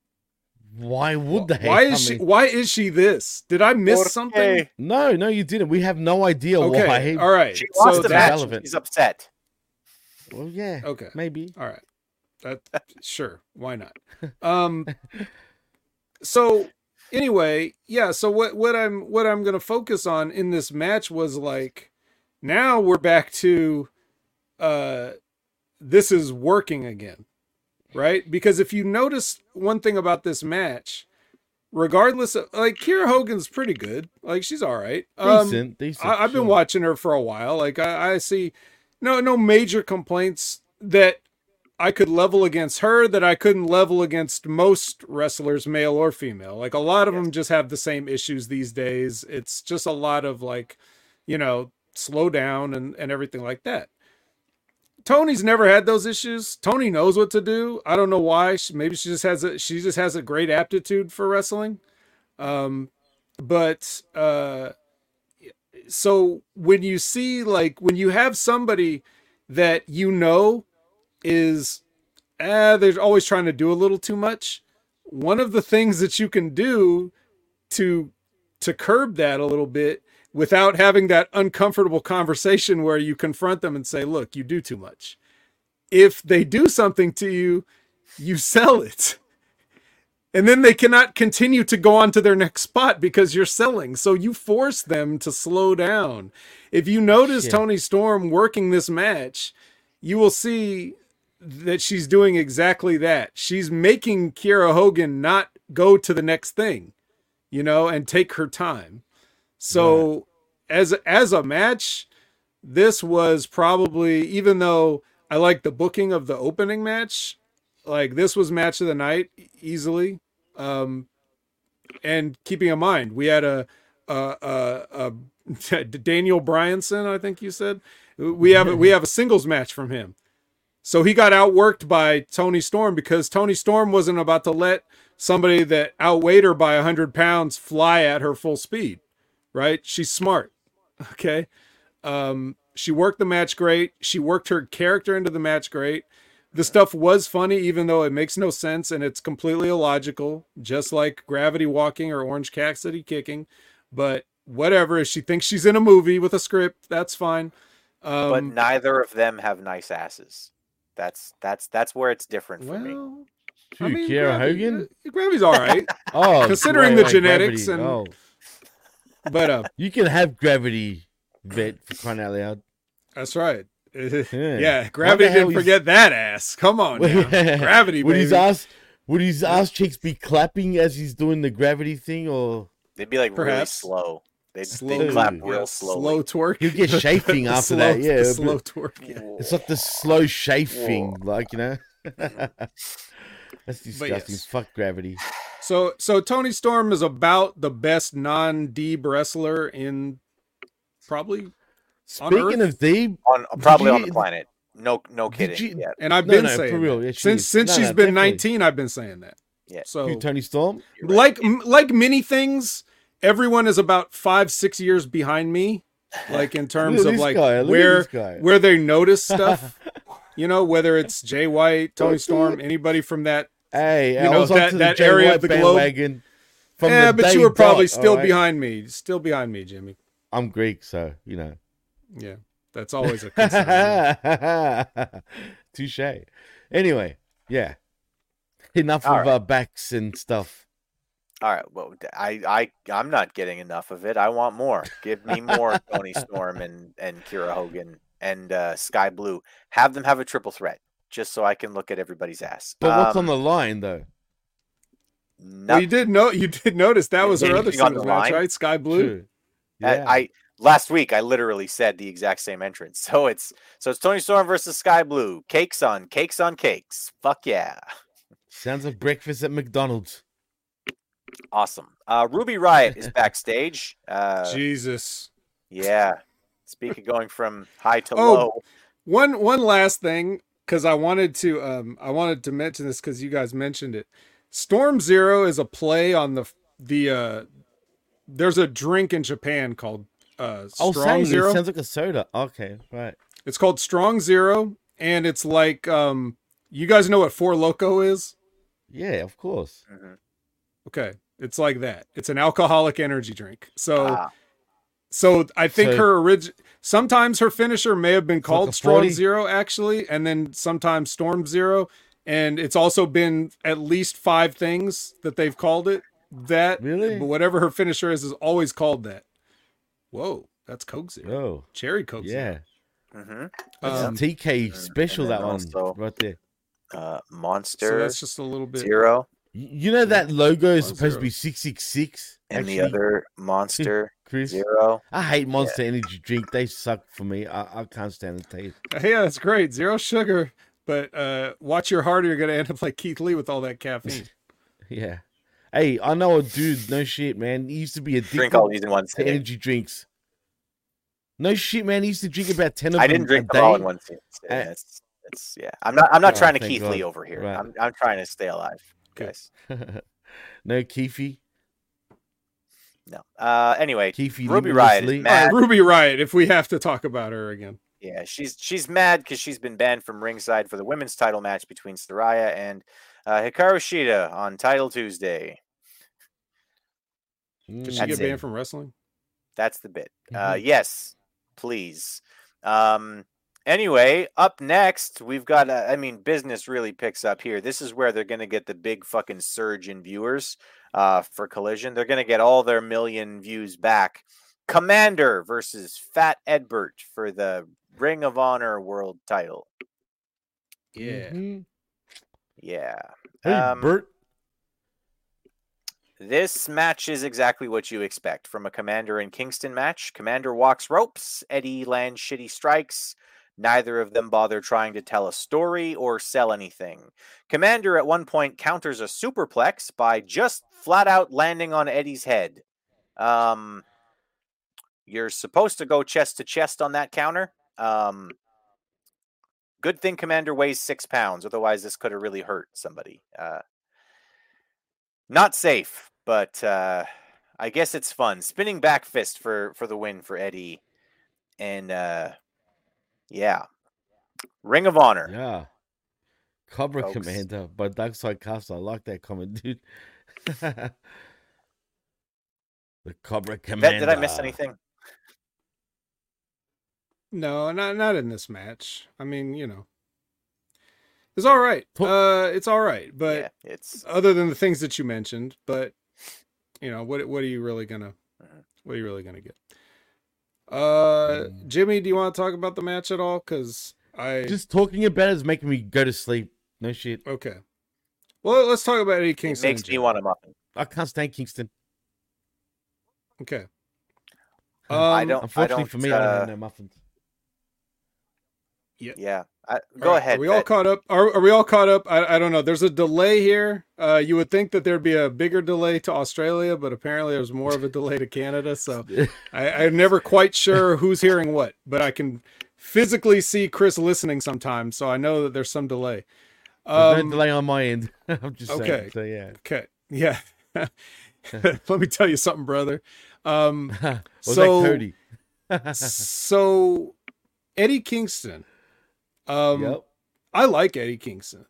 [SPEAKER 3] Why would they?
[SPEAKER 2] Why
[SPEAKER 3] I
[SPEAKER 2] is she? Why is she this? Did I miss something?
[SPEAKER 3] No, no, you didn't. We have no idea
[SPEAKER 2] Okay,
[SPEAKER 3] why.
[SPEAKER 2] all right.
[SPEAKER 1] She
[SPEAKER 2] so
[SPEAKER 1] lost the match.
[SPEAKER 3] relevant.
[SPEAKER 1] She's upset.
[SPEAKER 3] Well, yeah,
[SPEAKER 2] Okay.
[SPEAKER 3] maybe.
[SPEAKER 2] All right. That [LAUGHS] sure, why not? Um so anyway, yeah, so what what I'm what I'm to focus on in this match was like now we're back to uh this is working again. Right? Because if you notice one thing about this match, regardless of like Kiera Hogan's pretty good. Like she's all right. Um,
[SPEAKER 3] Decent, decent.
[SPEAKER 2] I, I've been
[SPEAKER 3] sure.
[SPEAKER 2] watching her for a while. Like I, I see no no major complaints that I could level against her that I couldn't level against most wrestlers, male or female. Like a lot of
[SPEAKER 1] Yes.
[SPEAKER 2] them just have the same issues these days. It's just a lot of like, you know, slow down and and everything like that. Toni's never had those issues. Toni knows what to do. I don't know why. She- Maybe she just has a she just has a great aptitude for wrestling. Um, but uh, so when you see like when you have somebody that you know is ah, they're always trying to do a little too much. One of the things that you can do to to curb that a little bit without having that uncomfortable conversation where you confront them and say, "Look, you do too much." If they do something to you, you sell it. And then they cannot continue to go on to their next spot because you're selling. So you force them to slow down. If you notice
[SPEAKER 3] Shit.
[SPEAKER 2] Toni Storm working this match, you will see that she's doing exactly that. She's making Kiera Hogan not go to the next thing, you know, and take her time. So as as a match, this was probably even though I like the booking of the opening match, like this was match of the night easily. Um and keeping in mind, we had a [LAUGHS] Daniel Bryanson, I think you said. We have a, we have a singles match from him. So he got outworked by Toni Storm because Toni Storm wasn't about to let somebody that outweighed her by 100 pounds fly at her full speed, right? She's smart. [LAUGHS] Okay. Um, she worked the match great. She worked her character into the match great. The stuff was funny, even though it makes no sense and it's completely illogical, just like Gravity walking or Orange Cassidy kicking. But whatever, if she thinks she's in a movie with a script, that's fine. Um,
[SPEAKER 1] but neither of them have nice asses. That's that's that's where it's different for me.
[SPEAKER 2] well,
[SPEAKER 3] Who,
[SPEAKER 2] I mean,
[SPEAKER 3] Kiera
[SPEAKER 2] Gravity-
[SPEAKER 3] Hogan?
[SPEAKER 2] uh, Gravity's all right, [LAUGHS]
[SPEAKER 3] Oh,
[SPEAKER 2] considering
[SPEAKER 3] wait,
[SPEAKER 2] the
[SPEAKER 3] wait,
[SPEAKER 2] genetics
[SPEAKER 3] gravity.
[SPEAKER 2] and-
[SPEAKER 3] oh,
[SPEAKER 2] but uh,
[SPEAKER 3] you can have gravity, vet for crying out loud.
[SPEAKER 2] that's right. [LAUGHS]
[SPEAKER 3] Yeah.
[SPEAKER 2] yeah, Gravity didn't
[SPEAKER 3] he's-
[SPEAKER 2] forget that ass. Come on, [LAUGHS] now. Gravity,
[SPEAKER 3] Would his ass, would his ass cheeks be clapping as he's doing the gravity thing, or
[SPEAKER 1] They'd be like
[SPEAKER 2] Perhaps.
[SPEAKER 1] really slow. They'd,
[SPEAKER 2] Slow,
[SPEAKER 1] they'd clap
[SPEAKER 3] yeah,
[SPEAKER 1] real
[SPEAKER 2] Yeah,
[SPEAKER 1] slowly.
[SPEAKER 2] slow twerk.
[SPEAKER 3] He'll get chafing [LAUGHS]
[SPEAKER 2] The
[SPEAKER 3] after
[SPEAKER 2] slow-
[SPEAKER 3] that, yeah,
[SPEAKER 2] the
[SPEAKER 3] but-
[SPEAKER 2] slow twerk. yeah.
[SPEAKER 3] it's like the slow chafing, like you know? That's disgusting.
[SPEAKER 2] yes.
[SPEAKER 3] Fuck gravity.
[SPEAKER 2] So, so Toni Storm is about the best non-Deeb wrestler in probably On
[SPEAKER 3] Speaking
[SPEAKER 2] Earth?
[SPEAKER 3] of Deeb,
[SPEAKER 1] on probably on the planet. No, no kidding.
[SPEAKER 3] you-
[SPEAKER 1] yeah,
[SPEAKER 2] And I've
[SPEAKER 3] No,
[SPEAKER 2] been
[SPEAKER 3] no,
[SPEAKER 2] saying
[SPEAKER 3] for real,
[SPEAKER 2] that.
[SPEAKER 3] yeah, she
[SPEAKER 2] since
[SPEAKER 3] is.
[SPEAKER 2] since
[SPEAKER 3] No,
[SPEAKER 2] she's
[SPEAKER 3] no,
[SPEAKER 2] been
[SPEAKER 3] definitely.
[SPEAKER 2] 19, I've been saying that.
[SPEAKER 1] Yeah.
[SPEAKER 2] So
[SPEAKER 3] who, Toni Storm?
[SPEAKER 1] right.
[SPEAKER 2] like m- like many things, everyone is about five six years behind me. like in [LAUGHS] terms of like
[SPEAKER 3] guy,
[SPEAKER 2] where where they notice stuff. [LAUGHS] you know, whether it's Jay White, Toni Storm, anybody from that.
[SPEAKER 3] Hey,
[SPEAKER 2] You
[SPEAKER 3] I
[SPEAKER 2] know,
[SPEAKER 3] was
[SPEAKER 2] that-
[SPEAKER 3] onto
[SPEAKER 2] that
[SPEAKER 3] the Jay
[SPEAKER 2] area of the globe.
[SPEAKER 3] from
[SPEAKER 2] yeah,
[SPEAKER 3] the
[SPEAKER 2] but you were probably
[SPEAKER 3] dot,
[SPEAKER 2] still
[SPEAKER 3] alright?
[SPEAKER 2] behind me. Still behind me, Jimmy.
[SPEAKER 3] I'm Greek, so you know.
[SPEAKER 2] Yeah, that's always a concern. [LAUGHS]
[SPEAKER 3] Touche. Anyway, yeah. Enough
[SPEAKER 1] All
[SPEAKER 3] of
[SPEAKER 1] right.
[SPEAKER 3] uh, backs and stuff.
[SPEAKER 1] All right. Well, I, I, I'm not getting enough of it. I want more. Give me more [LAUGHS] Toni Storm and and Kiera Hogan and uh, Skye Blue. Have them have a triple threat, just so I can look at everybody's ass.
[SPEAKER 3] But what's on
[SPEAKER 1] Um,
[SPEAKER 3] the line, though?
[SPEAKER 2] well, you did know you did notice that was her other
[SPEAKER 1] Anything on
[SPEAKER 2] singles
[SPEAKER 1] the
[SPEAKER 2] match,
[SPEAKER 1] line?
[SPEAKER 2] right? Skye Blue.
[SPEAKER 3] True. Yeah.
[SPEAKER 1] I last week I literally said the exact same entrance. [LAUGHS] So it's so it's Toni Storm versus Skye Blue. Cakes on cakes on cakes. Fuck yeah.
[SPEAKER 3] Sounds like breakfast at McDonald's.
[SPEAKER 1] Awesome. Uh, Ruby Riott is [LAUGHS] backstage. Uh,
[SPEAKER 2] Jesus.
[SPEAKER 1] yeah. Speak of going from high to
[SPEAKER 2] Oh,
[SPEAKER 1] low.
[SPEAKER 2] One one last thing, because I wanted to um I wanted to mention this because you guys mentioned it. Storm Zero is a play on the the uh there's a drink in Japan called uh
[SPEAKER 3] Oh,
[SPEAKER 2] Strong Zero.
[SPEAKER 3] it sounds like a soda. Okay, right.
[SPEAKER 2] It's called Strong Zero, and it's like um you guys know what Four Loco is?
[SPEAKER 3] Yeah, of course.
[SPEAKER 1] Mhm.
[SPEAKER 2] Okay. It's like that. It's an alcoholic energy drink. So
[SPEAKER 1] Ah,
[SPEAKER 2] So I think
[SPEAKER 3] So-
[SPEAKER 2] her origin. Sometimes her finisher may have been
[SPEAKER 3] It's like
[SPEAKER 2] called Strong
[SPEAKER 3] 40?
[SPEAKER 2] Zero, actually, and then sometimes Storm Zero, and it's also been at least five things that they've called it. That
[SPEAKER 3] Really?
[SPEAKER 2] but whatever her finisher is, is always called that. Whoa, that's Coke
[SPEAKER 3] Oh,
[SPEAKER 2] Cherry Coke
[SPEAKER 3] yeah.
[SPEAKER 1] mhm.
[SPEAKER 2] Zero.
[SPEAKER 3] That's
[SPEAKER 2] Um,
[SPEAKER 3] TK special,
[SPEAKER 1] then
[SPEAKER 3] that one right there.
[SPEAKER 1] Uh,
[SPEAKER 2] so
[SPEAKER 1] Monster
[SPEAKER 2] that's just a little bit.
[SPEAKER 1] Zero
[SPEAKER 3] You know that logo is
[SPEAKER 2] One
[SPEAKER 3] supposed
[SPEAKER 2] zero.
[SPEAKER 3] to be 666?
[SPEAKER 1] and the other Monster [LAUGHS]
[SPEAKER 3] Chris?
[SPEAKER 1] Zero.
[SPEAKER 3] I hate Monster Energy drink. They suck for me. I, I can't stand the taste. [LAUGHS]
[SPEAKER 2] Yeah, that's great. Zero sugar, but uh, watch your heart, or you're gonna end up like Keith Lee with all that caffeine. [LAUGHS]
[SPEAKER 3] Yeah. Hey, I know a dude. No shit, man. He used to be addicted
[SPEAKER 1] Drink all these in one
[SPEAKER 3] to
[SPEAKER 1] sitting.
[SPEAKER 3] energy drinks. No shit, man. He used to drink about ten of
[SPEAKER 1] I
[SPEAKER 3] them
[SPEAKER 1] didn't drink
[SPEAKER 3] a
[SPEAKER 1] them all
[SPEAKER 3] day.
[SPEAKER 1] in one sitting.
[SPEAKER 3] Uh,
[SPEAKER 1] It's, it's yeah. I'm not. I'm not
[SPEAKER 3] Oh,
[SPEAKER 1] trying to
[SPEAKER 3] thank
[SPEAKER 1] Keith
[SPEAKER 3] God.
[SPEAKER 1] Lee over here.
[SPEAKER 3] Right.
[SPEAKER 1] I'm. I'm trying to stay alive, guys. [LAUGHS]
[SPEAKER 3] no Keefy.
[SPEAKER 1] No. Uh. Anyway,
[SPEAKER 3] Keefy
[SPEAKER 1] Ruby Riott is mad.
[SPEAKER 2] right, Ruby Riott. If we have to talk about her again,
[SPEAKER 1] Yeah, she's she's mad because she's been banned from ringside for the women's title match between Saraya and uh, Hikaru Shida on Title Tuesday.
[SPEAKER 2] Did
[SPEAKER 3] Mm.
[SPEAKER 2] she
[SPEAKER 1] That's
[SPEAKER 2] get
[SPEAKER 1] it.
[SPEAKER 2] banned from wrestling?
[SPEAKER 1] That's the bit. Uh,
[SPEAKER 3] Mhm.
[SPEAKER 1] yes, please. Um, anyway, up next we've got. Uh, I mean, business really picks up here. This is where they're going to get the big fucking surge in viewers uh, for Collision. They're going to get all their million views back. Commander versus Fat Edbert for the Ring of Honor World Title.
[SPEAKER 3] Mhm.
[SPEAKER 1] Yeah.
[SPEAKER 3] Hey,
[SPEAKER 1] Um,
[SPEAKER 3] Bert.
[SPEAKER 1] This match is exactly what you expect from a Commander and Kingston match. Commander walks ropes, Eddie lands shitty strikes. Neither of them bother trying to tell a story or sell anything. Commander at one point counters a superplex by just flat out landing on Eddie's head. Um, you're supposed to go chest to chest on that counter. Um, good thing Commander weighs six pounds, otherwise this could have really hurt somebody. Uh, not safe, but uh, I guess it's fun. Spinning back fist for for the win for Eddie, and uh, yeah, Ring of Honor.
[SPEAKER 3] Yeah. Cobra
[SPEAKER 1] folks.
[SPEAKER 3] Commander by Darkside Castle. I like that comment, dude. [LAUGHS] the Cobra Commander.
[SPEAKER 1] did I miss anything?
[SPEAKER 2] No, not not in this match. I mean, you know, it's all right. Uh, it's all right, but
[SPEAKER 1] yeah, it's
[SPEAKER 2] other than the things that you mentioned, but you know, what what are you really gonna
[SPEAKER 1] Mhm.
[SPEAKER 2] what are you really gonna get? Uh,
[SPEAKER 3] Mm.
[SPEAKER 2] Jimmy, do you want to talk about the match at all? Because I
[SPEAKER 3] Just talking about it is making me go to sleep. No shit.
[SPEAKER 2] okay. Well, let's talk about Eddie
[SPEAKER 1] it
[SPEAKER 2] Kingston.
[SPEAKER 1] makes me want a muffin.
[SPEAKER 3] I can't stand Kingston.
[SPEAKER 2] Okay.
[SPEAKER 1] I
[SPEAKER 2] Um,
[SPEAKER 1] don't-
[SPEAKER 3] Unfortunately for me, I don't
[SPEAKER 1] uh,
[SPEAKER 3] have no muffins.
[SPEAKER 1] Yeah. Yeah,
[SPEAKER 2] I,
[SPEAKER 1] go
[SPEAKER 2] right,
[SPEAKER 1] ahead.
[SPEAKER 2] Are we all caught up? Are, are we all caught up? I, I don't know. There's a delay here. Uh, you would think that there'd be a bigger delay to Australia, but apparently there's more of a delay to Canada. So [LAUGHS] I, I'm never quite sure who's hearing what, but I can physically see Chris listening sometimes, so I know that there's some delay.
[SPEAKER 3] There's
[SPEAKER 2] Um,
[SPEAKER 3] no delay on my end. [LAUGHS] I'm just
[SPEAKER 2] okay.
[SPEAKER 3] saying. So yeah.
[SPEAKER 2] okay, yeah. [LAUGHS] Let me tell you something, brother. Um,
[SPEAKER 3] Was
[SPEAKER 2] so
[SPEAKER 3] that Cody?
[SPEAKER 2] so Eddie Kingston. Um,
[SPEAKER 3] yep.
[SPEAKER 2] I like Eddie Kingston.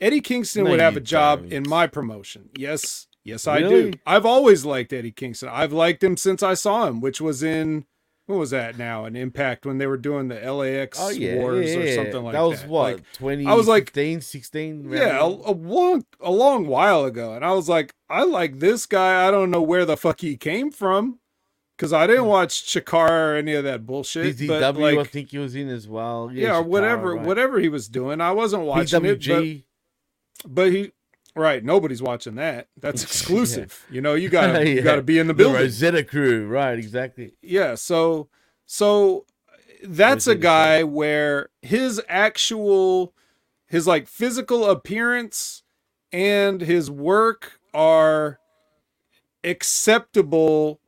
[SPEAKER 2] Eddie Kingston
[SPEAKER 3] No,
[SPEAKER 2] would have a job
[SPEAKER 3] don't.
[SPEAKER 2] in my promotion. Yes, yes, I do. I've always liked Eddie Kingston. I've liked him since I saw him, which was in what was that now? An Impact when they were doing the LAX
[SPEAKER 3] Oh yeah,
[SPEAKER 2] Wars
[SPEAKER 3] yeah,
[SPEAKER 2] or something like that.
[SPEAKER 3] that was what
[SPEAKER 2] Like,
[SPEAKER 3] 20
[SPEAKER 2] I was like-
[SPEAKER 3] 16
[SPEAKER 2] yeah, a, a long a long while ago, and I was like, I like this guy. I don't know where the fuck he came from, because I
[SPEAKER 3] Hmm.
[SPEAKER 2] didn't watch Chikara or any of that bullshit.
[SPEAKER 3] CZW,
[SPEAKER 2] but
[SPEAKER 3] I think he was in as well.
[SPEAKER 2] yeah,
[SPEAKER 3] Chikara,
[SPEAKER 2] whatever,
[SPEAKER 3] right.
[SPEAKER 2] whatever he was doing, I wasn't watching it. But, but he, right? Nobody's watching that. That's [LAUGHS] exclusive. You know, you gotta [LAUGHS] you
[SPEAKER 3] Yeah.
[SPEAKER 2] gotta be in the
[SPEAKER 3] the
[SPEAKER 2] building.
[SPEAKER 3] Rosetta crew, right? Exactly.
[SPEAKER 2] yeah so so that's a guy where his actual his like physical appearance and his work are acceptable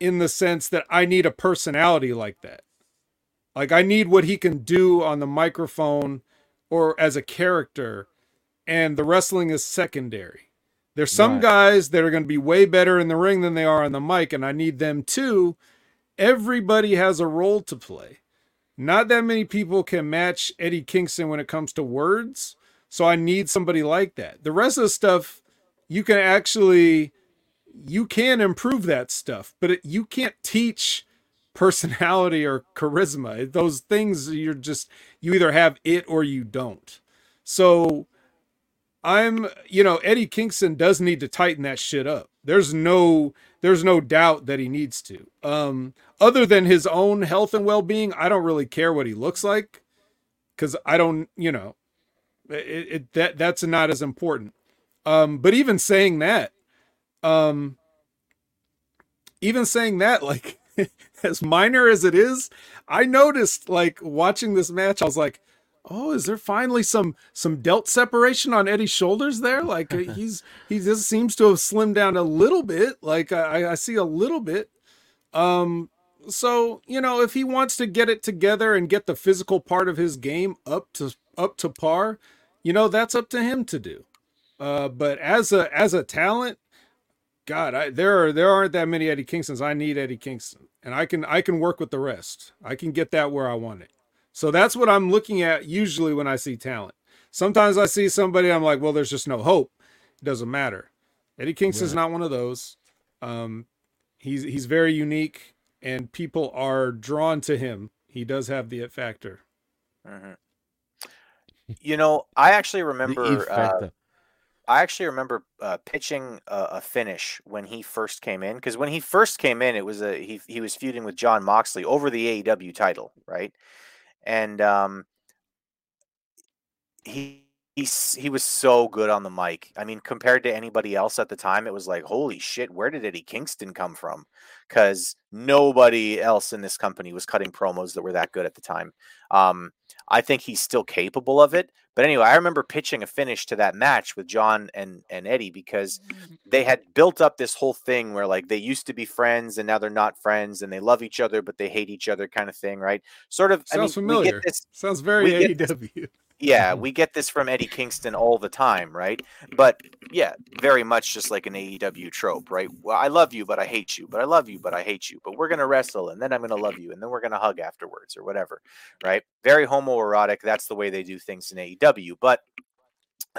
[SPEAKER 2] in the sense that I need a personality like that. Like I need what he can do on the microphone or as a character and the wrestling is secondary. There's some
[SPEAKER 3] Right.
[SPEAKER 2] guys that are going to be way better in the ring than they are on the mic and I need them too. Everybody has a role to play. Not that many people can match Eddie Kingston when it comes to words. So I need somebody like that. The rest of the stuff you can actually you can improve that stuff, but it, you can't teach personality or charisma. Those things you're just you either have it or you don't. So I'm, you know, Eddie Kingston does need to tighten that shit up. There's no there's no doubt that he needs to. Um other than his own health and well-being, I don't really care what he looks like cuz I don't, you know, it, it that that's not as important. Um but even saying that um even saying that like [LAUGHS] as minor as it is i noticed like watching this match i was like oh is there finally some some delt separation on eddie's shoulders there? Like uh, he's he just seems to have slimmed down a little bit like i i see a little bit. Um so you know if he wants to get it together and get the physical part of his game up to up to par you know that's up to him to do. Uh but as a as a talent God, I, there are there aren't that many Eddie Kingstons. I need Eddie Kingston, and I can I can work with the rest. I can get that where I want it. So that's what I'm looking at usually when I see talent. Sometimes I see somebody, I'm like, well, there's just no hope. It doesn't matter. Eddie Kingston's
[SPEAKER 3] Right.
[SPEAKER 2] not one of those. Um, he's he's very unique, and people are drawn to him. He does have the it factor.
[SPEAKER 1] Mhm. You know, I actually
[SPEAKER 3] The
[SPEAKER 1] remember.
[SPEAKER 3] it
[SPEAKER 1] Uh,
[SPEAKER 3] factor.
[SPEAKER 1] I actually remember uh, pitching a, a finish when he first came in because when he first came in, it was a he he was feuding with Jon Moxley over the AEW title, right? And um, he he he was so good on the mic. I mean, compared to anybody else at the time, it was like, holy shit, where did Eddie Kingston come from? Because nobody else in this company was cutting promos that were that good at the time. Um, I think he's still capable of it. But anyway, I remember pitching a finish to that match with Jon and and Eddie because they had built up this whole thing where like they used to be friends and now they're not friends and they love each other but they hate each other kind of thing, right? Sort of.
[SPEAKER 2] Sounds
[SPEAKER 1] I mean,
[SPEAKER 2] familiar.
[SPEAKER 1] this
[SPEAKER 2] Sounds very AEW.
[SPEAKER 1] Yeah, [LAUGHS] we get this from Eddie Kingston all the time, right? But yeah, very much just like an AEW trope, right? Well, I love you, but I hate you, but I love you, but I hate you, but we're gonna wrestle, and then I'm gonna love you, and then we're gonna hug afterwards, or whatever, right? Very homoerotic. That's the way they do things in AEW. But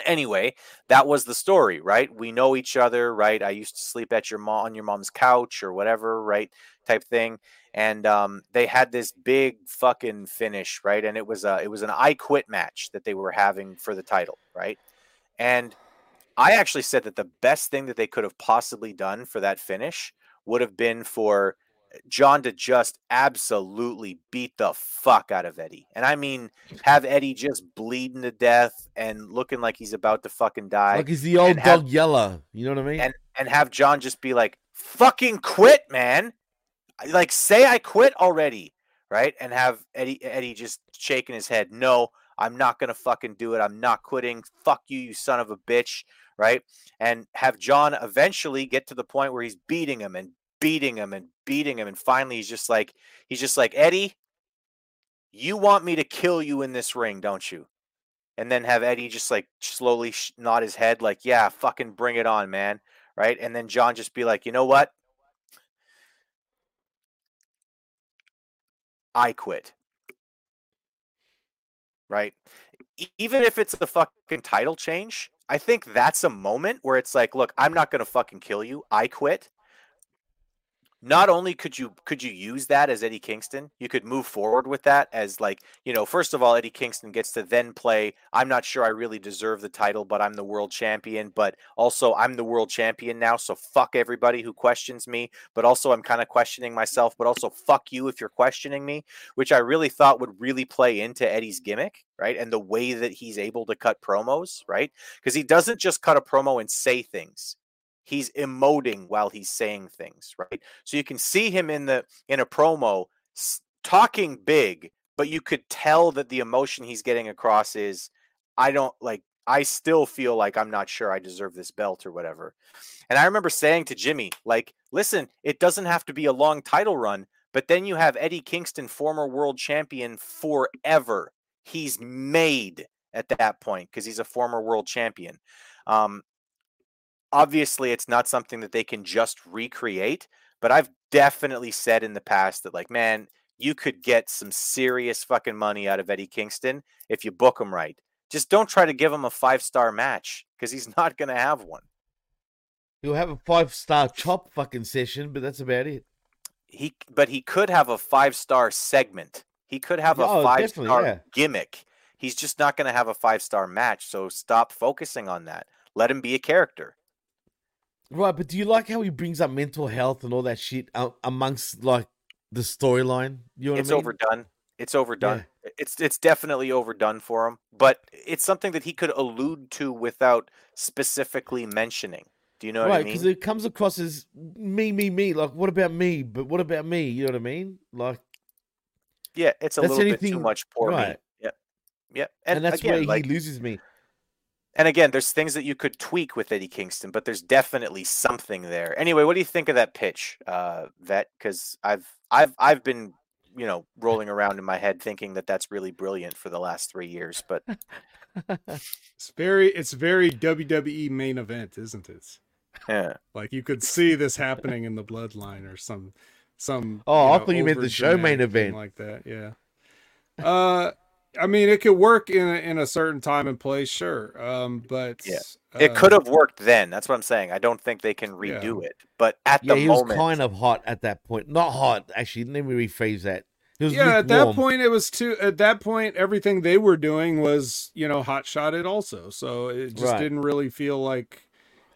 [SPEAKER 1] anyway, that was the story, right? We know each other, right? I used to sleep at your mom on your mom's couch or whatever, right? Type thing. And um, they had this big fucking finish, right? And it was a it was an I quit match that they were having for the title, right? And I actually said that the best thing that they could have possibly done for that finish would have been for Jon to just absolutely beat the fuck out of Eddie. And I mean, have Eddie just bleeding to death and looking like he's about to fucking die.
[SPEAKER 3] Like he's the old dog Yeller. You know what I mean?
[SPEAKER 1] and and have Jon just be like, "Fucking quit, man!" Like, say I quit already, right? And have Eddie Eddie just shaking his head, "No, I'm not gonna fucking do it. I'm not quitting. Fuck you, you son of a bitch!" Right? And have Jon eventually get to the point where he's beating him and beating him and beating him, and finally he's just like, he's just like, Eddie, you want me to kill you in this ring, don't you? And then have Eddie just like slowly nod his head, like, yeah, fucking bring it on, man right? And then Jon just be like, you know what? I quit. Right? Even if it's a fucking title change, I think that's a moment where it's like, look, I'm not going to fucking kill you. I quit not only could you could you use that as Eddie Kingston, you could move forward with that as like, you know, first of all, Eddie Kingston gets to then play, I'm not sure I really deserve the title, but I'm the world champion, but also I'm the world champion now, so fuck everybody who questions me, but also I'm kind of questioning myself, but also fuck you if you're questioning me, which I really thought would really play into Eddie's gimmick, right? And the way that he's able to cut promos, right? Because he doesn't just cut a promo and say things he's emoting while he's saying things, right? So you can see him in the in a promo talking big, but you could tell that the emotion he's getting across is I don't like I still feel like I'm not sure I deserve this belt or whatever. And I remember saying to Jimmy, like, listen, it doesn't have to be a long title run, but then you have Eddie Kingston, former world champion forever. He's made at that point because he's a former world champion. Um, obviously it's not something that they can just recreate but i've definitely said in the past that like man you could get some serious fucking money out of eddie kingston if you book him right. Just don't try to give him a five star match because he's [LAUGHS] not going to have one.
[SPEAKER 3] He'll have a five star chop fucking session but that's about it.
[SPEAKER 1] He but he could have a five star segment. He could have a oh, five star yeah. gimmick. He's just not going to have a five star match so stop focusing on that. Let him be a character
[SPEAKER 3] Right, but do you like how he brings up mental health and all that shit amongst like the storyline? You know
[SPEAKER 1] it's
[SPEAKER 3] I mean?
[SPEAKER 1] overdone. It's overdone. Yeah. It's it's definitely overdone for him, but it's something that he could allude to without specifically mentioning. Do you know right, what I mean?
[SPEAKER 3] Because it comes across as me, me, me. Like, what about me? But what about me? You know what I mean? Like,
[SPEAKER 1] yeah, it's a little anything, bit too much for right. me. Yeah, yeah,
[SPEAKER 3] and, and that's again, where like, he loses me
[SPEAKER 1] and again, there's things that you could tweak with Eddie Kingston, but there's definitely something there. Anyway, what do you think of that pitch, uh, Vet? Because I've I've I've been you know rolling around in my head thinking that that's really brilliant for the last three years, but
[SPEAKER 2] it's very it's very WWE main event, isn't it?
[SPEAKER 1] Yeah,
[SPEAKER 2] like you could see this happening in the Bloodline or some some.
[SPEAKER 3] Oh, you know, I thought you meant the show main event
[SPEAKER 2] like that. Yeah. Uh I mean, it could work in a, in a certain time and place, sure. Um, but
[SPEAKER 1] yeah, it uh, could have worked then. That's what I'm saying. I don't think they can redo yeah. it. But at
[SPEAKER 3] yeah,
[SPEAKER 1] the
[SPEAKER 3] he
[SPEAKER 1] moment,
[SPEAKER 3] was kind of hot at that point. Not hot, actually. Let me rephrase that.
[SPEAKER 2] yeah, at that point, it was too. At that point, everything they were doing was, you know, hot shotted also. So it just right. didn't really feel like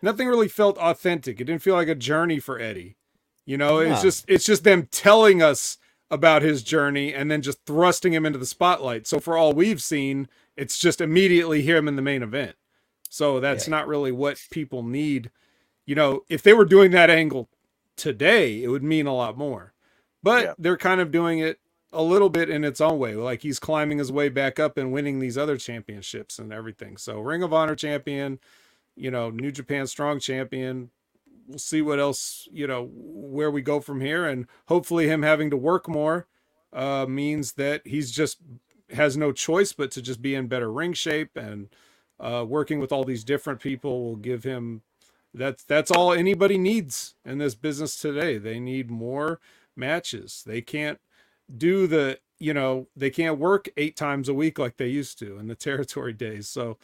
[SPEAKER 2] nothing really felt authentic. It didn't feel like a journey for Eddie. You know, it's just it's just them telling us about his journey and then just thrusting him into the spotlight. So for all we've seen, it's just immediately him in the main event. So that's yeah. not really what people need. You know, if they were doing that angle today, it would mean a lot more. But yeah. they're kind of doing it a little bit in its own way. Like he's climbing his way back up and winning these other championships and everything. So Ring of Honor champion, you know, New Japan Strong champion, we'll see what else you know where we go from here and hopefully him having to work more uh, means that he's just has no choice but to just be in better ring shape and uh, working with all these different people will give him that's that's all anybody needs in this business today. They need more matches. They can't do the you know they can't work eight times a week like they used to in the [LAUGHS] territory days. So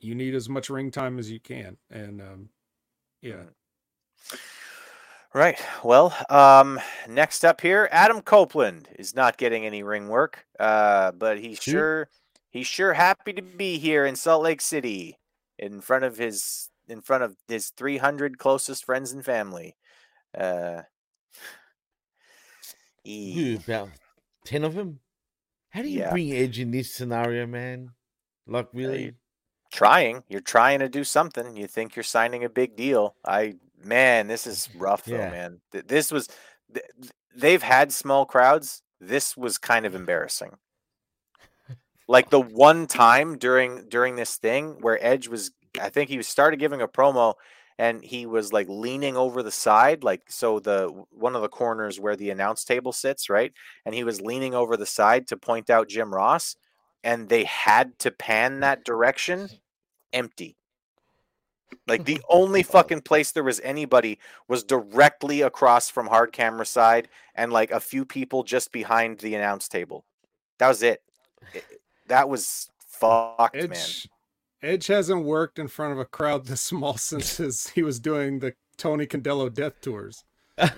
[SPEAKER 2] you need as much ring time as you can and um, yeah.
[SPEAKER 1] Right. Well, um, next up here, Adam Copeland is not getting any ring work, uh, but he's sure he's sure happy to be here in Salt Lake City, in front of his in front of his 300 closest friends and family. Uh,
[SPEAKER 3] e- about ten of them. How do you yeah. bring Edge in this scenario, man? Like really?
[SPEAKER 1] Trying. You're trying to do something. You think you're signing a big deal. I man, this is [LAUGHS] rough though, yeah. man. This was they've had small crowds. This was kind of embarrassing. [LAUGHS] like the one time during during this thing where Edge was I think he started giving a promo and he was like leaning over the side like so the one of the corners where the announce table sits, right? And he was leaning over the side to point out Jim Ross and they had to pan that direction empty. Like the [LAUGHS] only fucking place there was anybody was directly across from hard camera side and like a few people just behind the announce table. That was it. It- That was fucked, man.
[SPEAKER 2] Edge, Edge hasn't worked in front of a crowd this small since his, he was doing the Tony Condello death tours.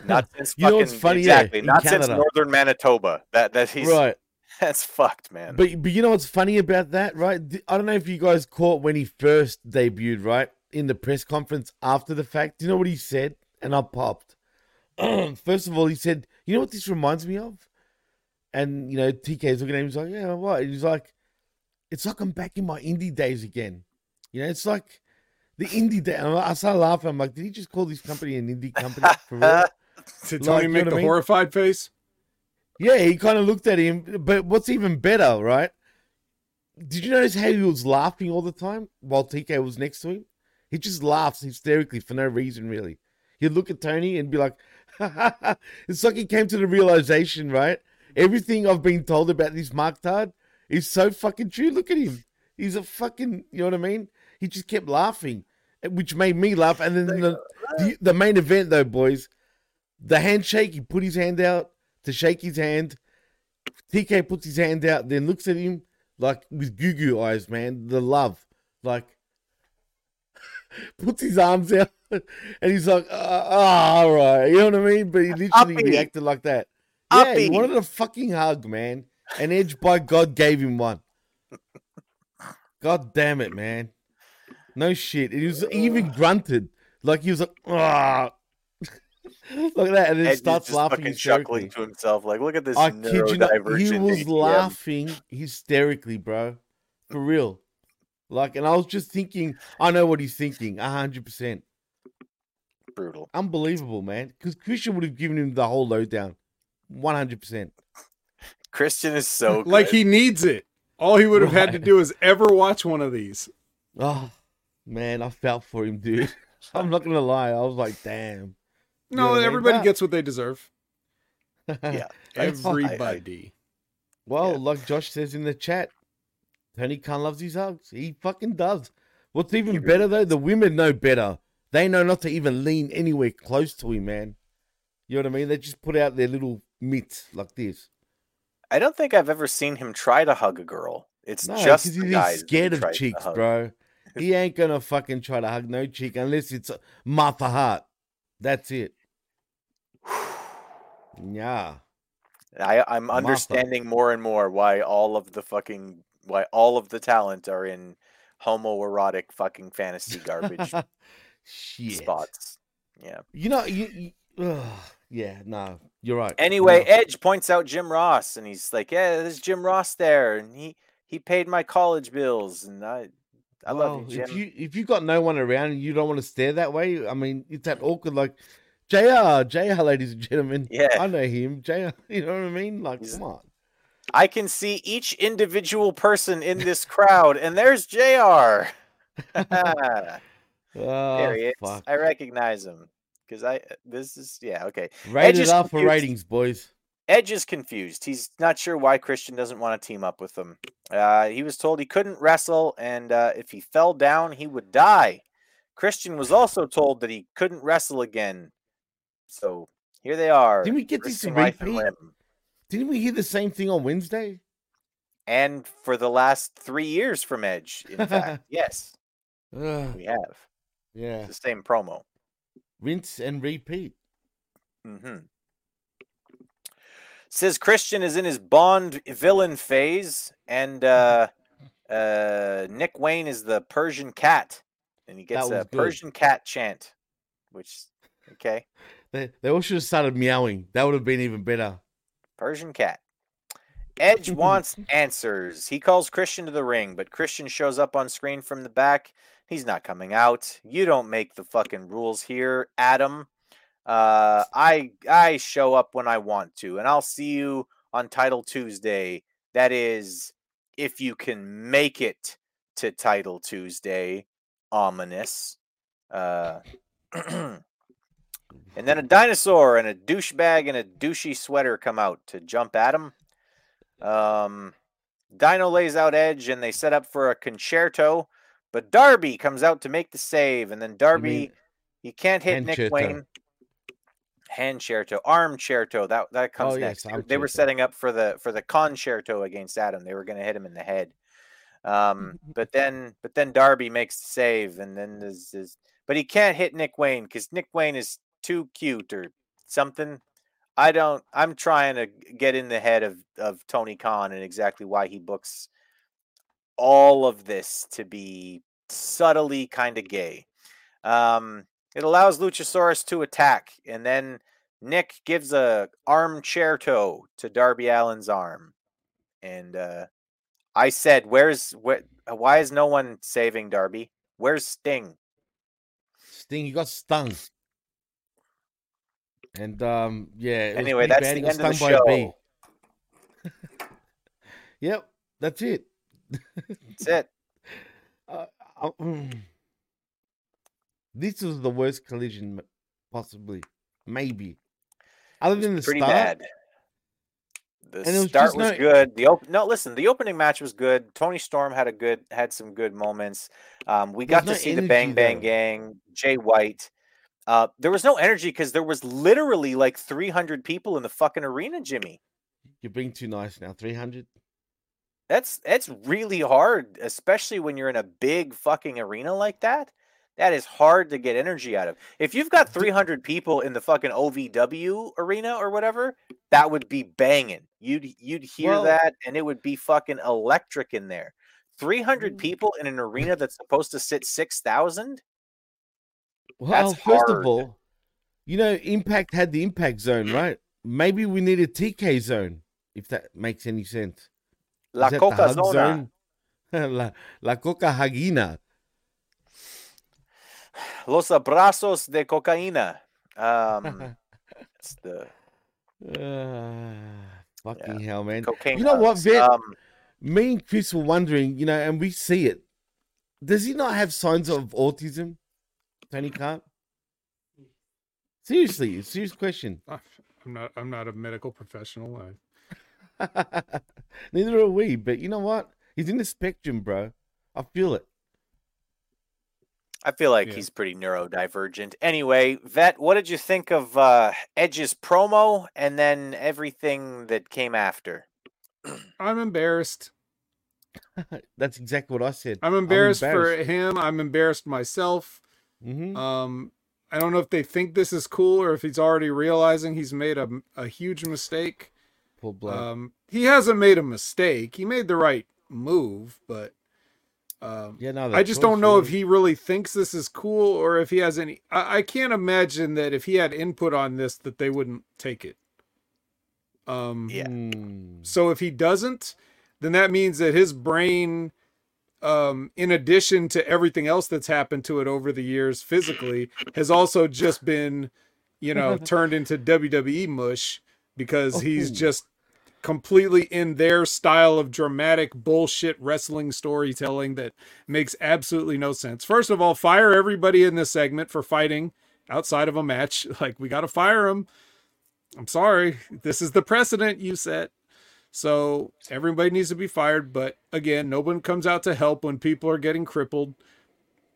[SPEAKER 1] Not [LAUGHS] since
[SPEAKER 3] You know
[SPEAKER 1] fucking
[SPEAKER 3] funny?
[SPEAKER 1] Exactly.
[SPEAKER 3] in
[SPEAKER 1] Not since northern Manitoba. That that he's
[SPEAKER 3] right. [LAUGHS]
[SPEAKER 1] that's fucked, man.
[SPEAKER 3] But but you know what's funny about that, right? I don't know if you guys caught when he first debuted, right? In the press conference after the fact. Do you know what he said? And I popped. [CLEARS THROAT] First of all, he said, "You know what this reminds me of?" And you know, TK's looking at him. He's like, "Yeah, what?" And he's like, "It's like I'm back in my indie days again." You know, it's like the indie day. And I started laughing. I'm like, "Did he just call this company an indie company [LAUGHS] for real?" [LAUGHS]
[SPEAKER 2] Did
[SPEAKER 3] Like,
[SPEAKER 2] Tony
[SPEAKER 3] you know
[SPEAKER 2] make
[SPEAKER 3] what
[SPEAKER 2] the
[SPEAKER 3] I mean?
[SPEAKER 2] horrified face?
[SPEAKER 3] Yeah, he kind of looked at him. But what's even better, right? Did you notice how he was laughing all the time while TK was next to him? He just laughs hysterically for no reason, really. He'd look at Tony and be like, [LAUGHS] it's like he came to the realization, right? Everything I've been told about this Mark Tard is so fucking true. Look at him. He's a fucking, you know what I mean? He just kept laughing, eh, which made me laugh. And then the, the, the main event, though, boys, the handshake, he put his hand out to shake his hand. TK puts his hand out, then looks at him like with goo goo eyes, man. The love. Like, [LAUGHS] puts his arms out [LAUGHS] and he's like, uh, oh, all right. You know what I mean? But he literally
[SPEAKER 1] Uppy.
[SPEAKER 3] reacted like that. Yeah, he
[SPEAKER 1] Uppy.
[SPEAKER 3] wanted a fucking hug, man. And Edge, by God, gave him one. God damn it, man. No shit. He was he even grunted. Like he was like, ah. [LAUGHS] Look at that. And then
[SPEAKER 1] Ed
[SPEAKER 3] starts laughing
[SPEAKER 1] fucking
[SPEAKER 3] hysterically.
[SPEAKER 1] chuckling to himself, like, look at this
[SPEAKER 3] I kid you not, he was
[SPEAKER 1] ATM.
[SPEAKER 3] laughing hysterically, bro. For real. Like, and I was just thinking, I know what he's thinking, hundred percent.
[SPEAKER 1] Brutal.
[SPEAKER 3] Unbelievable, man. Because Christian would have given him the whole lowdown, one hundred percent.
[SPEAKER 1] Christian is so good. [LAUGHS]
[SPEAKER 2] Like he needs it. All he would have had to do is ever watch one of these.
[SPEAKER 3] Oh man, I felt for him, dude. [LAUGHS] I'm not gonna lie, I was like, damn. You know
[SPEAKER 2] No,
[SPEAKER 3] what I mean?
[SPEAKER 2] everybody gets what they deserve. [LAUGHS]
[SPEAKER 1] Yeah.
[SPEAKER 2] Everybody.
[SPEAKER 3] Well,
[SPEAKER 1] Yeah.
[SPEAKER 3] like Josh says in the chat, Tony Khan loves his hugs. He fucking does. What's even better though, the women know better. They know not to even lean anywhere close to him, man. You know what I mean? They just put out their little mitts like this.
[SPEAKER 1] I don't think I've ever seen him try to hug a girl. It's
[SPEAKER 3] No,
[SPEAKER 1] just
[SPEAKER 3] because
[SPEAKER 1] the
[SPEAKER 3] he's
[SPEAKER 1] guys that
[SPEAKER 3] scared
[SPEAKER 1] he
[SPEAKER 3] of
[SPEAKER 1] tries to
[SPEAKER 3] chicks,
[SPEAKER 1] hug.
[SPEAKER 3] bro. [LAUGHS] He ain't gonna fucking try to hug no cheek unless it's Martha Hart. That's it. Yeah.
[SPEAKER 1] I, I'm understanding more and more why all of the fucking why all of the talent are in homoerotic fucking fantasy garbage [LAUGHS]
[SPEAKER 3] Shit.
[SPEAKER 1] spots. Yeah.
[SPEAKER 3] You know, you, you ugh, yeah, no, you're right.
[SPEAKER 1] Anyway,
[SPEAKER 3] No.
[SPEAKER 1] Edge points out Jim Ross, and he's like, "Yeah, there's Jim Ross there, and he he paid my college bills, and I I love
[SPEAKER 3] Well,
[SPEAKER 1] you,
[SPEAKER 3] If you if you got no one around and you don't want to stare that way, I mean, it's that awkward. Like Jr. Jr. Ladies and gentlemen,
[SPEAKER 1] Yeah.
[SPEAKER 3] I know him. Jr. [LAUGHS] You know what I mean? Like,
[SPEAKER 1] He's-
[SPEAKER 3] come on.
[SPEAKER 1] I can see each individual person in this crowd, and there's Jr. [LAUGHS] there
[SPEAKER 3] Oh,
[SPEAKER 1] he is.
[SPEAKER 3] fuck.
[SPEAKER 1] I recognize him because I this is yeah okay.
[SPEAKER 3] Rated
[SPEAKER 1] is
[SPEAKER 3] R for ratings, boys.
[SPEAKER 1] Edge is confused. He's not sure why Christian doesn't want to team up with him. Uh, he was told he couldn't wrestle, and uh, if he fell down, he would die. Christian was also told that he couldn't wrestle again. So here they are.
[SPEAKER 3] Didn't we get this
[SPEAKER 1] risking life and
[SPEAKER 3] repeat? Didn't we hear the same thing on Wednesday?
[SPEAKER 1] And for the last three years from Edge, in [LAUGHS] fact, yes,
[SPEAKER 3] Ugh,
[SPEAKER 1] we have
[SPEAKER 3] yeah,
[SPEAKER 1] the same promo.
[SPEAKER 3] rinse and repeat.
[SPEAKER 1] Mm-hmm. Says Christian is in his Bond villain phase, and uh, [LAUGHS] uh, Nick Wayne is the Persian cat, and he gets a
[SPEAKER 3] good.
[SPEAKER 1] Persian cat chant, which okay,
[SPEAKER 3] They they all should have started meowing. That would have been even better.
[SPEAKER 1] Persian cat. Edge [LAUGHS] wants answers. He calls Christian to the ring, but Christian shows up on screen from the back. He's not coming out. You don't make the fucking rules here, Adam. Uh, I I show up when I want to, and I'll see you on Title Tuesday. That is, if you can make it to Title Tuesday. Ominous. Uh, [CLEARS THROAT] and then a dinosaur and a douchebag and a douchey sweater come out to jump at him. Um, Dino lays out Edge and they set up for a concerto, But Darby comes out to make the save, and then Darby
[SPEAKER 3] mean
[SPEAKER 1] he can't hit Nick
[SPEAKER 3] Concerto.
[SPEAKER 1] Wayne. Concerto, armcerto. That that comes
[SPEAKER 3] Oh,
[SPEAKER 1] next.
[SPEAKER 3] yes,
[SPEAKER 1] They were- they were
[SPEAKER 3] armcerto.
[SPEAKER 1] setting up for the for the concerto against Adam. They were going to hit him in the head. Um, but then but then Darby makes the save, and then there's, there's but he can't hit Nick Wayne because Nick Wayne is too cute or something. I don't. I'm trying to get in the head of of Tony Khan and exactly why he books all of this to be subtly kind of gay. Um, it allows Luchasaurus to attack, and then Nick gives a armchair toe to Darby Allin's arm, and uh, I said, "Where's where? Why is no one saving Darby? Where's Sting?"
[SPEAKER 3] Sting, you got stung. And um, yeah.
[SPEAKER 1] Anyway, that's
[SPEAKER 3] bad.
[SPEAKER 1] the end of the
[SPEAKER 3] stung by a bee.
[SPEAKER 1] show. [LAUGHS]
[SPEAKER 3] Yep, that's it.
[SPEAKER 1] That's it. [LAUGHS]
[SPEAKER 3] Uh, uh, mm. this was the worst collision, possibly, maybe. Other than the
[SPEAKER 1] Pretty
[SPEAKER 3] start,
[SPEAKER 1] bad. The
[SPEAKER 3] And it was
[SPEAKER 1] start was
[SPEAKER 3] no-
[SPEAKER 1] good. The op- no, listen, the opening match was good. Toni Storm had a good, had some good moments. Um, we
[SPEAKER 3] There's
[SPEAKER 1] got
[SPEAKER 3] no
[SPEAKER 1] to see the Bang Bang
[SPEAKER 3] though.
[SPEAKER 1] Gang, Jay White. Uh, there was no energy because there was literally like 300 people in the fucking arena, Jimmy.
[SPEAKER 3] you're being too nice now. Three hundred.
[SPEAKER 1] That's that's really hard, especially when you're in a big fucking arena like that. That is hard to get energy out of. If you've got 300 people in the fucking OVW arena or whatever, that would be banging. You'd you'd hear
[SPEAKER 3] Well-
[SPEAKER 1] that and it would be fucking electric in there. 300
[SPEAKER 3] Mm.
[SPEAKER 1] people in an arena that's supposed to sit 6,000?
[SPEAKER 3] Well,
[SPEAKER 1] That's
[SPEAKER 3] first
[SPEAKER 1] hard.
[SPEAKER 3] of all, you know, Impact had the Impact Zone, right? Maybe we need a TK Zone, if that makes any sense.
[SPEAKER 1] La
[SPEAKER 3] Is that the
[SPEAKER 1] Coca Zona.
[SPEAKER 3] zone? [LAUGHS] la, la Coca Hagina.
[SPEAKER 1] Los abrazos de cocaína. Um, [LAUGHS] it's the
[SPEAKER 3] Ah, fucking hell, man.
[SPEAKER 1] cocaine.
[SPEAKER 3] You know what. Vet?
[SPEAKER 1] Um,
[SPEAKER 3] Me and Chris were wondering, you know, and we see it. Does he not have signs of autism? Tony Khan? Seriously, serious question. [LAUGHS]
[SPEAKER 2] I'm not. I'm not a medical professional. I,
[SPEAKER 3] Neither are we, but you know what? He's in the spectrum, bro. I feel it.
[SPEAKER 1] I feel like
[SPEAKER 2] Yeah.
[SPEAKER 1] he's pretty neurodivergent. Anyway, Vet, what did you think of uh, Edge's promo and then everything that came after? [CLEARS THROAT]
[SPEAKER 2] I'm embarrassed. [LAUGHS]
[SPEAKER 3] That's exactly what I said.
[SPEAKER 2] I'm embarrassed, for him. I'm embarrassed myself.
[SPEAKER 3] Hmm
[SPEAKER 2] Um, I don't know if they think this is cool or if he's already realizing he's made a, a huge mistake.
[SPEAKER 3] Bloke.
[SPEAKER 2] Um, he hasn't made a mistake. He made the right move, but um,
[SPEAKER 3] yeah, no,
[SPEAKER 2] I just don't know if he really thinks this is cool or if he has any. I, I can't imagine that if he had input on this, that they wouldn't take it. Um,
[SPEAKER 1] Yeah.
[SPEAKER 3] Hmm.
[SPEAKER 2] so if he doesn't, then that means that his brain, um, in addition to everything else that's happened to it over the years physically, has also just been, you know, [LAUGHS] turned into WWE mush because he's
[SPEAKER 3] Oh.
[SPEAKER 2] just completely in their style of dramatic bullshit wrestling storytelling that makes absolutely no sense. First of all, fire everybody in this segment for fighting outside of a match. [LAUGHS] Like we got to fire them. I'm sorry. This is the precedent you set. So everybody needs to be fired. But again, no one comes out to help when people are getting crippled.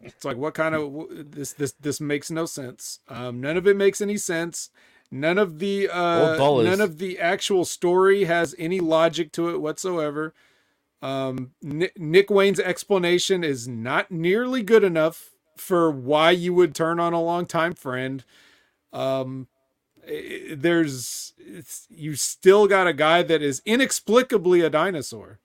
[SPEAKER 2] It's like what kind of this this this makes no sense. Um, none of it makes any sense. None of the uh, none of the actual story has any logic to it whatsoever. Um, Nick, Nick Wayne's explanation is not nearly good enough for why you would turn on a longtime friend. Um, there's it's, you still got a guy that is inexplicably a dinosaur.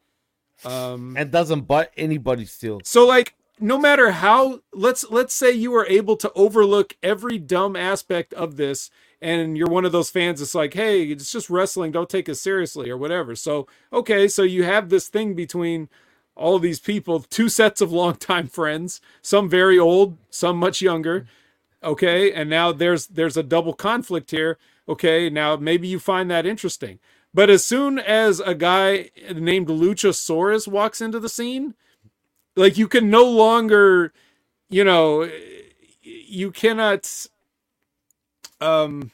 [SPEAKER 2] Um, [LAUGHS]
[SPEAKER 3] and doesn't butt anybody still.
[SPEAKER 2] so like no matter how let's let's say you were able to overlook every dumb aspect of this and you're one of those fans that's like hey it's just wrestling don't take it seriously or whatever so okay so you have this thing between all of these people two sets of [LAUGHS] longtime friends some very old some much younger okay and now there's there's a double conflict here okay now maybe you find that interesting but as soon as a guy named luchasaurus walks into the scene like you can no longer you know you cannot um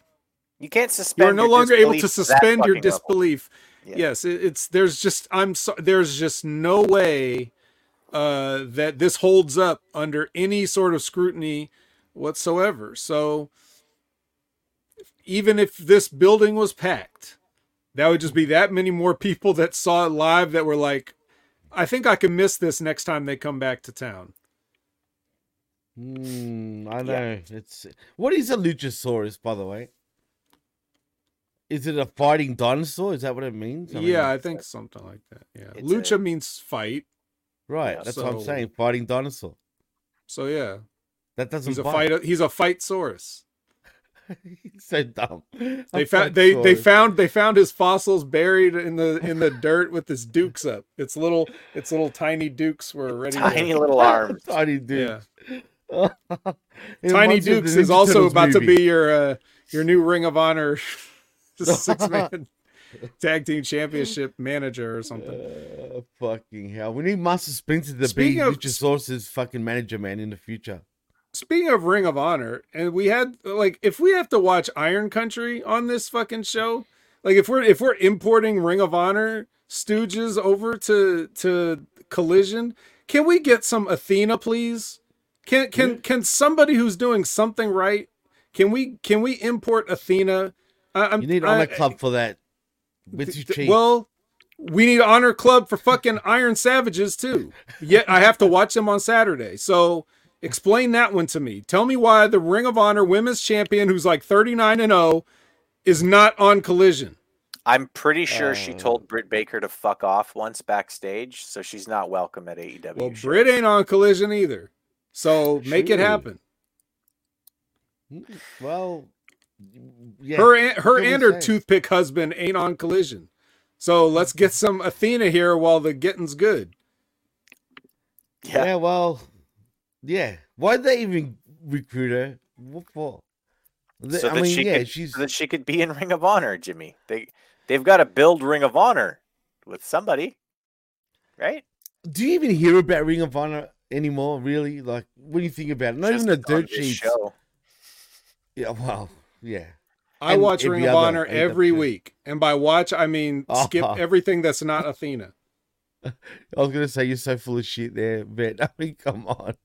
[SPEAKER 1] You can't suspend.
[SPEAKER 2] you're no longer able to
[SPEAKER 1] disbelief to that
[SPEAKER 2] suspend your disbelief
[SPEAKER 1] Yeah.
[SPEAKER 2] yes it, it's there's just i'm so there's just no way uh, that this holds up under any sort of scrutiny whatsoever. So even if this building was packed, that would just be that many more people that saw it live that were like, I think I can miss this next time they come back to town.
[SPEAKER 3] Hmm, I know. It's what is a luchasaurus, by the way? Is it a fighting dinosaur? Is that what it means? I mean,
[SPEAKER 2] yeah, I think something like that. Yeah.
[SPEAKER 1] It's
[SPEAKER 2] Lucha
[SPEAKER 1] a-
[SPEAKER 2] means fight.
[SPEAKER 3] right.
[SPEAKER 1] yeah,
[SPEAKER 3] That's what I'm saying. Fighting dinosaur.
[SPEAKER 2] So yeah.
[SPEAKER 3] That doesn't
[SPEAKER 2] He's a
[SPEAKER 3] fight.
[SPEAKER 2] fight he's a fight saurus.
[SPEAKER 3] He's so dumb.
[SPEAKER 2] They
[SPEAKER 3] A
[SPEAKER 2] found they they found they found his fossils buried in the in the dirt with his dukes up. Its little its little tiny dukes were [LAUGHS] ready.
[SPEAKER 1] Tiny
[SPEAKER 2] to,
[SPEAKER 1] little arms. [LAUGHS]
[SPEAKER 3] Tiny dude.
[SPEAKER 2] yeah. [LAUGHS]
[SPEAKER 3] It
[SPEAKER 2] Tiny
[SPEAKER 3] reminds me of
[SPEAKER 2] Dukes is also
[SPEAKER 3] Turtles
[SPEAKER 2] about to be your uh, your new Ring of Honor six man tag team championship manager or something.
[SPEAKER 3] Uh, fucking hell. We need Master Splinter to be
[SPEAKER 2] Speaking of-
[SPEAKER 3] Luchasaurus's fucking manager, man, in the future.
[SPEAKER 2] Speaking of Ring of Honor, and we had like if we have to watch Iron Country on this fucking show, like if we're if we're importing Ring of Honor stooges over to to Collision, can we get some Athena, please? Can can can somebody who's doing something right? Can we can we import Athena? I, I'm,
[SPEAKER 3] You need
[SPEAKER 2] I-
[SPEAKER 3] Honor Club for that. We're
[SPEAKER 2] Th-
[SPEAKER 3] cheap.
[SPEAKER 2] Well, we need Honor Club for fucking Iron Savages too. Yet I have to watch them on Saturday. So explain that one to me. Tell me why the Ring of Honor Women's Champion, who's like 39 and 0, is not on Collision.
[SPEAKER 1] I'm pretty sure she
[SPEAKER 3] Uh.
[SPEAKER 1] told Britt Baker to fuck off once backstage, so she's not welcome at AEW.
[SPEAKER 2] Well,
[SPEAKER 1] shows.
[SPEAKER 2] Britt ain't on Collision either. So make it happen.
[SPEAKER 3] well, yeah.
[SPEAKER 2] her and, her
[SPEAKER 3] what I'm
[SPEAKER 2] and her toothpick husband ain't on Collision. So let's get some Athena here while the getting's good.
[SPEAKER 3] yeah.
[SPEAKER 1] Yeah.
[SPEAKER 3] well, yeah. Why'd they even recruit her? What for? They-
[SPEAKER 1] so
[SPEAKER 3] I
[SPEAKER 1] that
[SPEAKER 3] mean,
[SPEAKER 1] she
[SPEAKER 3] yeah,
[SPEAKER 1] could,
[SPEAKER 3] she's
[SPEAKER 1] so that she could be in Ring of Honor, Jimmy. They they've got to build Ring of Honor with somebody, right?
[SPEAKER 3] Do you even hear about Ring of Honor anymore? Really? Like, what do you think about it, not
[SPEAKER 1] Just
[SPEAKER 3] even the
[SPEAKER 1] on
[SPEAKER 3] dirt
[SPEAKER 1] this
[SPEAKER 3] sheets.
[SPEAKER 1] Show.
[SPEAKER 3] Yeah, well, yeah.
[SPEAKER 2] I
[SPEAKER 3] And
[SPEAKER 2] watch Ring of Honor
[SPEAKER 3] AEW
[SPEAKER 2] every week. And by watch, I mean [LAUGHS] skip
[SPEAKER 3] Uh-huh.
[SPEAKER 2] everything that's not Athena. [LAUGHS]
[SPEAKER 3] I was gonna say you're so full of shit there, but [LAUGHS] I mean, come on.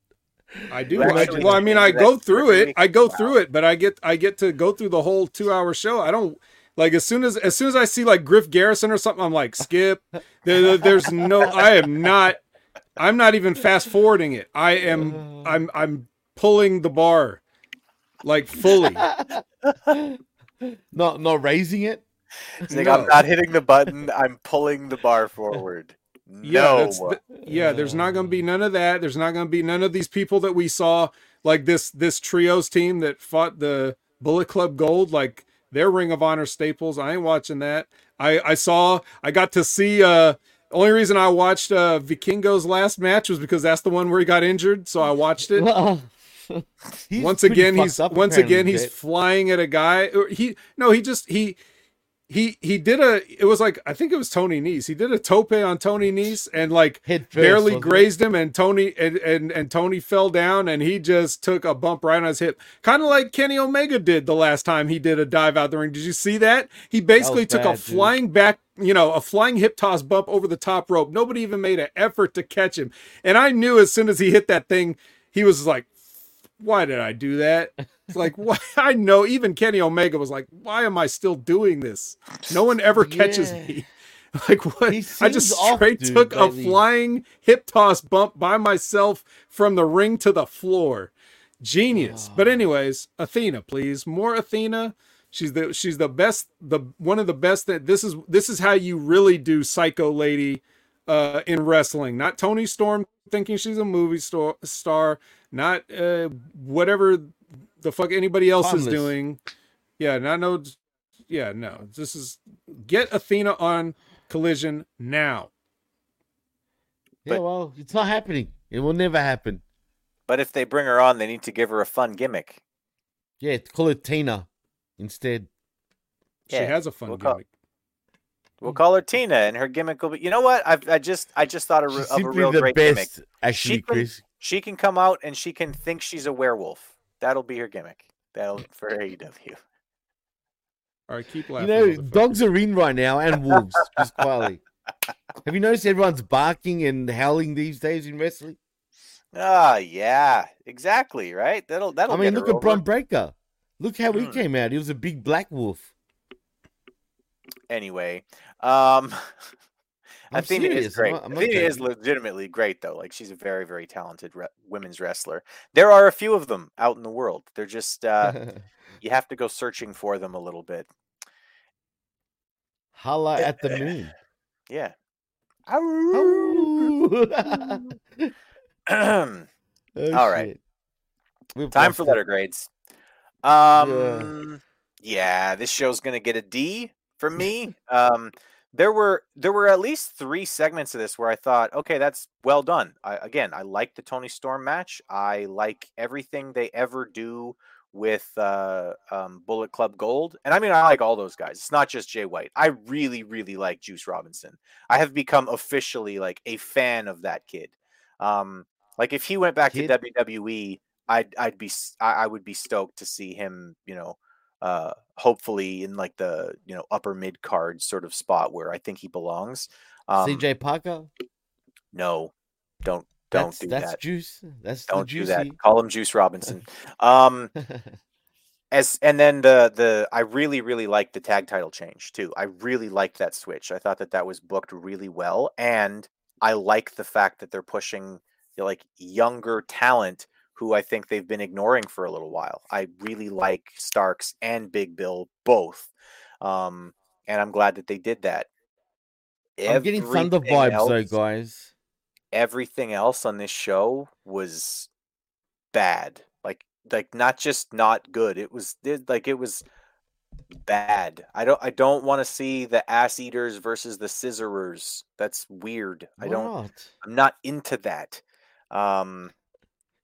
[SPEAKER 2] I do.
[SPEAKER 1] You
[SPEAKER 2] I, well, I mean, I go through it. I go through it, but I get I get to go through the whole two hour show. I don't like as soon as as soon as I see like Griff Garrison or something, I'm like skip. There, there- there's no. I am not. I'm not even fast forwarding it. I am. Uh. I'm. I'm pulling the bar, like fully.
[SPEAKER 3] Not not raising it.
[SPEAKER 1] It's like,
[SPEAKER 2] No.
[SPEAKER 1] I'm not hitting the button. I'm pulling the bar forward.
[SPEAKER 2] Yeah,
[SPEAKER 1] no.
[SPEAKER 2] that's the- yeah. There's not going to be none of that. There's not going to be none of these people that we saw, like this this trios team that fought the Bullet Club Gold, like their Ring of Honor staples. I ain't watching that. I I saw. I got to see. uh Only reason I watched uh Vikingo's last match was because that's the one where he got injured. So I watched it.
[SPEAKER 3] Well,
[SPEAKER 2] once again, he's
[SPEAKER 3] up,
[SPEAKER 2] once again he's flying at a guy. He no, he just he he he did a. It was like I think it was Tony Nese. He did a tope on Tony Nese and like
[SPEAKER 3] Head first,
[SPEAKER 2] barely
[SPEAKER 3] wasn't it?
[SPEAKER 2] grazed him, and Tony and, and and Tony fell down, and he just took a bump right on his hip, kind of like Kenny Omega did the last time he did a dive out the ring. Did you see that? He basically took a
[SPEAKER 3] bad, dude.
[SPEAKER 2] flying back, you know, a flying hip toss bump over the top rope. Nobody even made an effort to catch him, and I knew as soon as he hit that thing, he was like, "Why did I do that?" [LAUGHS] It's like, why? [LAUGHS] I know even Kenny Omega was like, "Why am I still doing this? No one ever catches
[SPEAKER 3] Yeah.
[SPEAKER 2] me." [LAUGHS] Like what? I just
[SPEAKER 3] seems off,
[SPEAKER 2] straight
[SPEAKER 3] dude,
[SPEAKER 2] took a flying hip toss bump by myself from the ring to the floor. Genius. But anyways, Athena, please. More Athena. She's the she's the best the one of the best that this is this is how you really do psycho lady uh in wrestling. Not Toni Storm thinking she's a movie star, star not uh whatever the fuck anybody else is doing. Yeah, not no yeah, no. This is get Athena on collision now.
[SPEAKER 3] Yeah,
[SPEAKER 1] But-
[SPEAKER 3] well, it's not happening. It will never happen.
[SPEAKER 1] But if they bring her on, they need to give her a fun gimmick.
[SPEAKER 3] Yeah, call it Tina instead.
[SPEAKER 2] She
[SPEAKER 1] Yeah,
[SPEAKER 2] has a fun
[SPEAKER 1] we'll call-
[SPEAKER 2] gimmick.
[SPEAKER 1] We'll call her Tina, and her gimmick will be. You know what? I've, I just I just thought of,
[SPEAKER 3] She's
[SPEAKER 1] of a
[SPEAKER 3] simply
[SPEAKER 1] real
[SPEAKER 3] the
[SPEAKER 1] great gimmick.
[SPEAKER 3] best, actually,
[SPEAKER 1] She can-
[SPEAKER 3] Chris.
[SPEAKER 1] She can come out and she can think she's a werewolf. That'll be her gimmick. That'll [LAUGHS] for AEW.
[SPEAKER 2] All right, keep laughing.
[SPEAKER 3] You
[SPEAKER 2] know,
[SPEAKER 3] dogs are in right now and [LAUGHS] wolves, just quietly. Have you noticed everyone's barking and howling these days in wrestling?
[SPEAKER 1] Ah, yeah, exactly. Right. That'll that'll.
[SPEAKER 3] I mean,
[SPEAKER 1] get
[SPEAKER 3] look
[SPEAKER 1] her
[SPEAKER 3] at
[SPEAKER 1] over.
[SPEAKER 3] Bron Breaker. Look how he
[SPEAKER 1] Hmm.
[SPEAKER 3] came out. He was a big black wolf.
[SPEAKER 1] Anyway, um, [LAUGHS]
[SPEAKER 3] I'm
[SPEAKER 1] Athena
[SPEAKER 3] serious.
[SPEAKER 1] is great.
[SPEAKER 3] I'm I'm
[SPEAKER 1] Athena is legitimately great, though. Like she's a very, very talented re- women's wrestler. There are a few of them out in the world. They're just uh, [LAUGHS] you have to go searching for them a little bit.
[SPEAKER 3] Holla at the moon.
[SPEAKER 1] Yeah.
[SPEAKER 3] Oh,
[SPEAKER 1] All right. Time for letter grades. Um, yeah, this show's gonna get a D from me. um, there were there were at least three segments of this where I thought, okay, that's well done. I, again, I like the Toni Storm match. I like everything they ever do with uh, um, Bullet Club Gold, and I mean, I like all those guys. It's not just Jay White. I really, really like Juice Robinson. I have become officially like a fan of that kid. Um, like if he went back
[SPEAKER 3] Kid?
[SPEAKER 1] to WWE, I'd I'd be I, I would be stoked to see him, you know, uh hopefully in like the you know upper mid card sort of spot where I think he belongs. Um,
[SPEAKER 3] CJ Paco.
[SPEAKER 1] no, don't don't
[SPEAKER 3] That's,
[SPEAKER 1] do
[SPEAKER 3] that's
[SPEAKER 1] that.
[SPEAKER 3] juice. That's
[SPEAKER 1] Don't
[SPEAKER 3] the
[SPEAKER 1] do that. Call him Juice [LAUGHS] Robinson. um [LAUGHS] as and then the the I really really liked the tag title change too. I really liked that switch. I thought that that was booked really well and I like the fact that they're pushing know, like younger talent who I think they've been ignoring for a little while. I really like Starks and Big Bill both. Um and I'm glad that they did that.
[SPEAKER 3] I'm getting Thunder vibes though, guys.
[SPEAKER 1] everything else on this show was bad. Like like not just not good. It was it, like it was bad. I don't I don't want to see the ass eaters versus the scissorers. That's weird. I don't I'm not into that. Um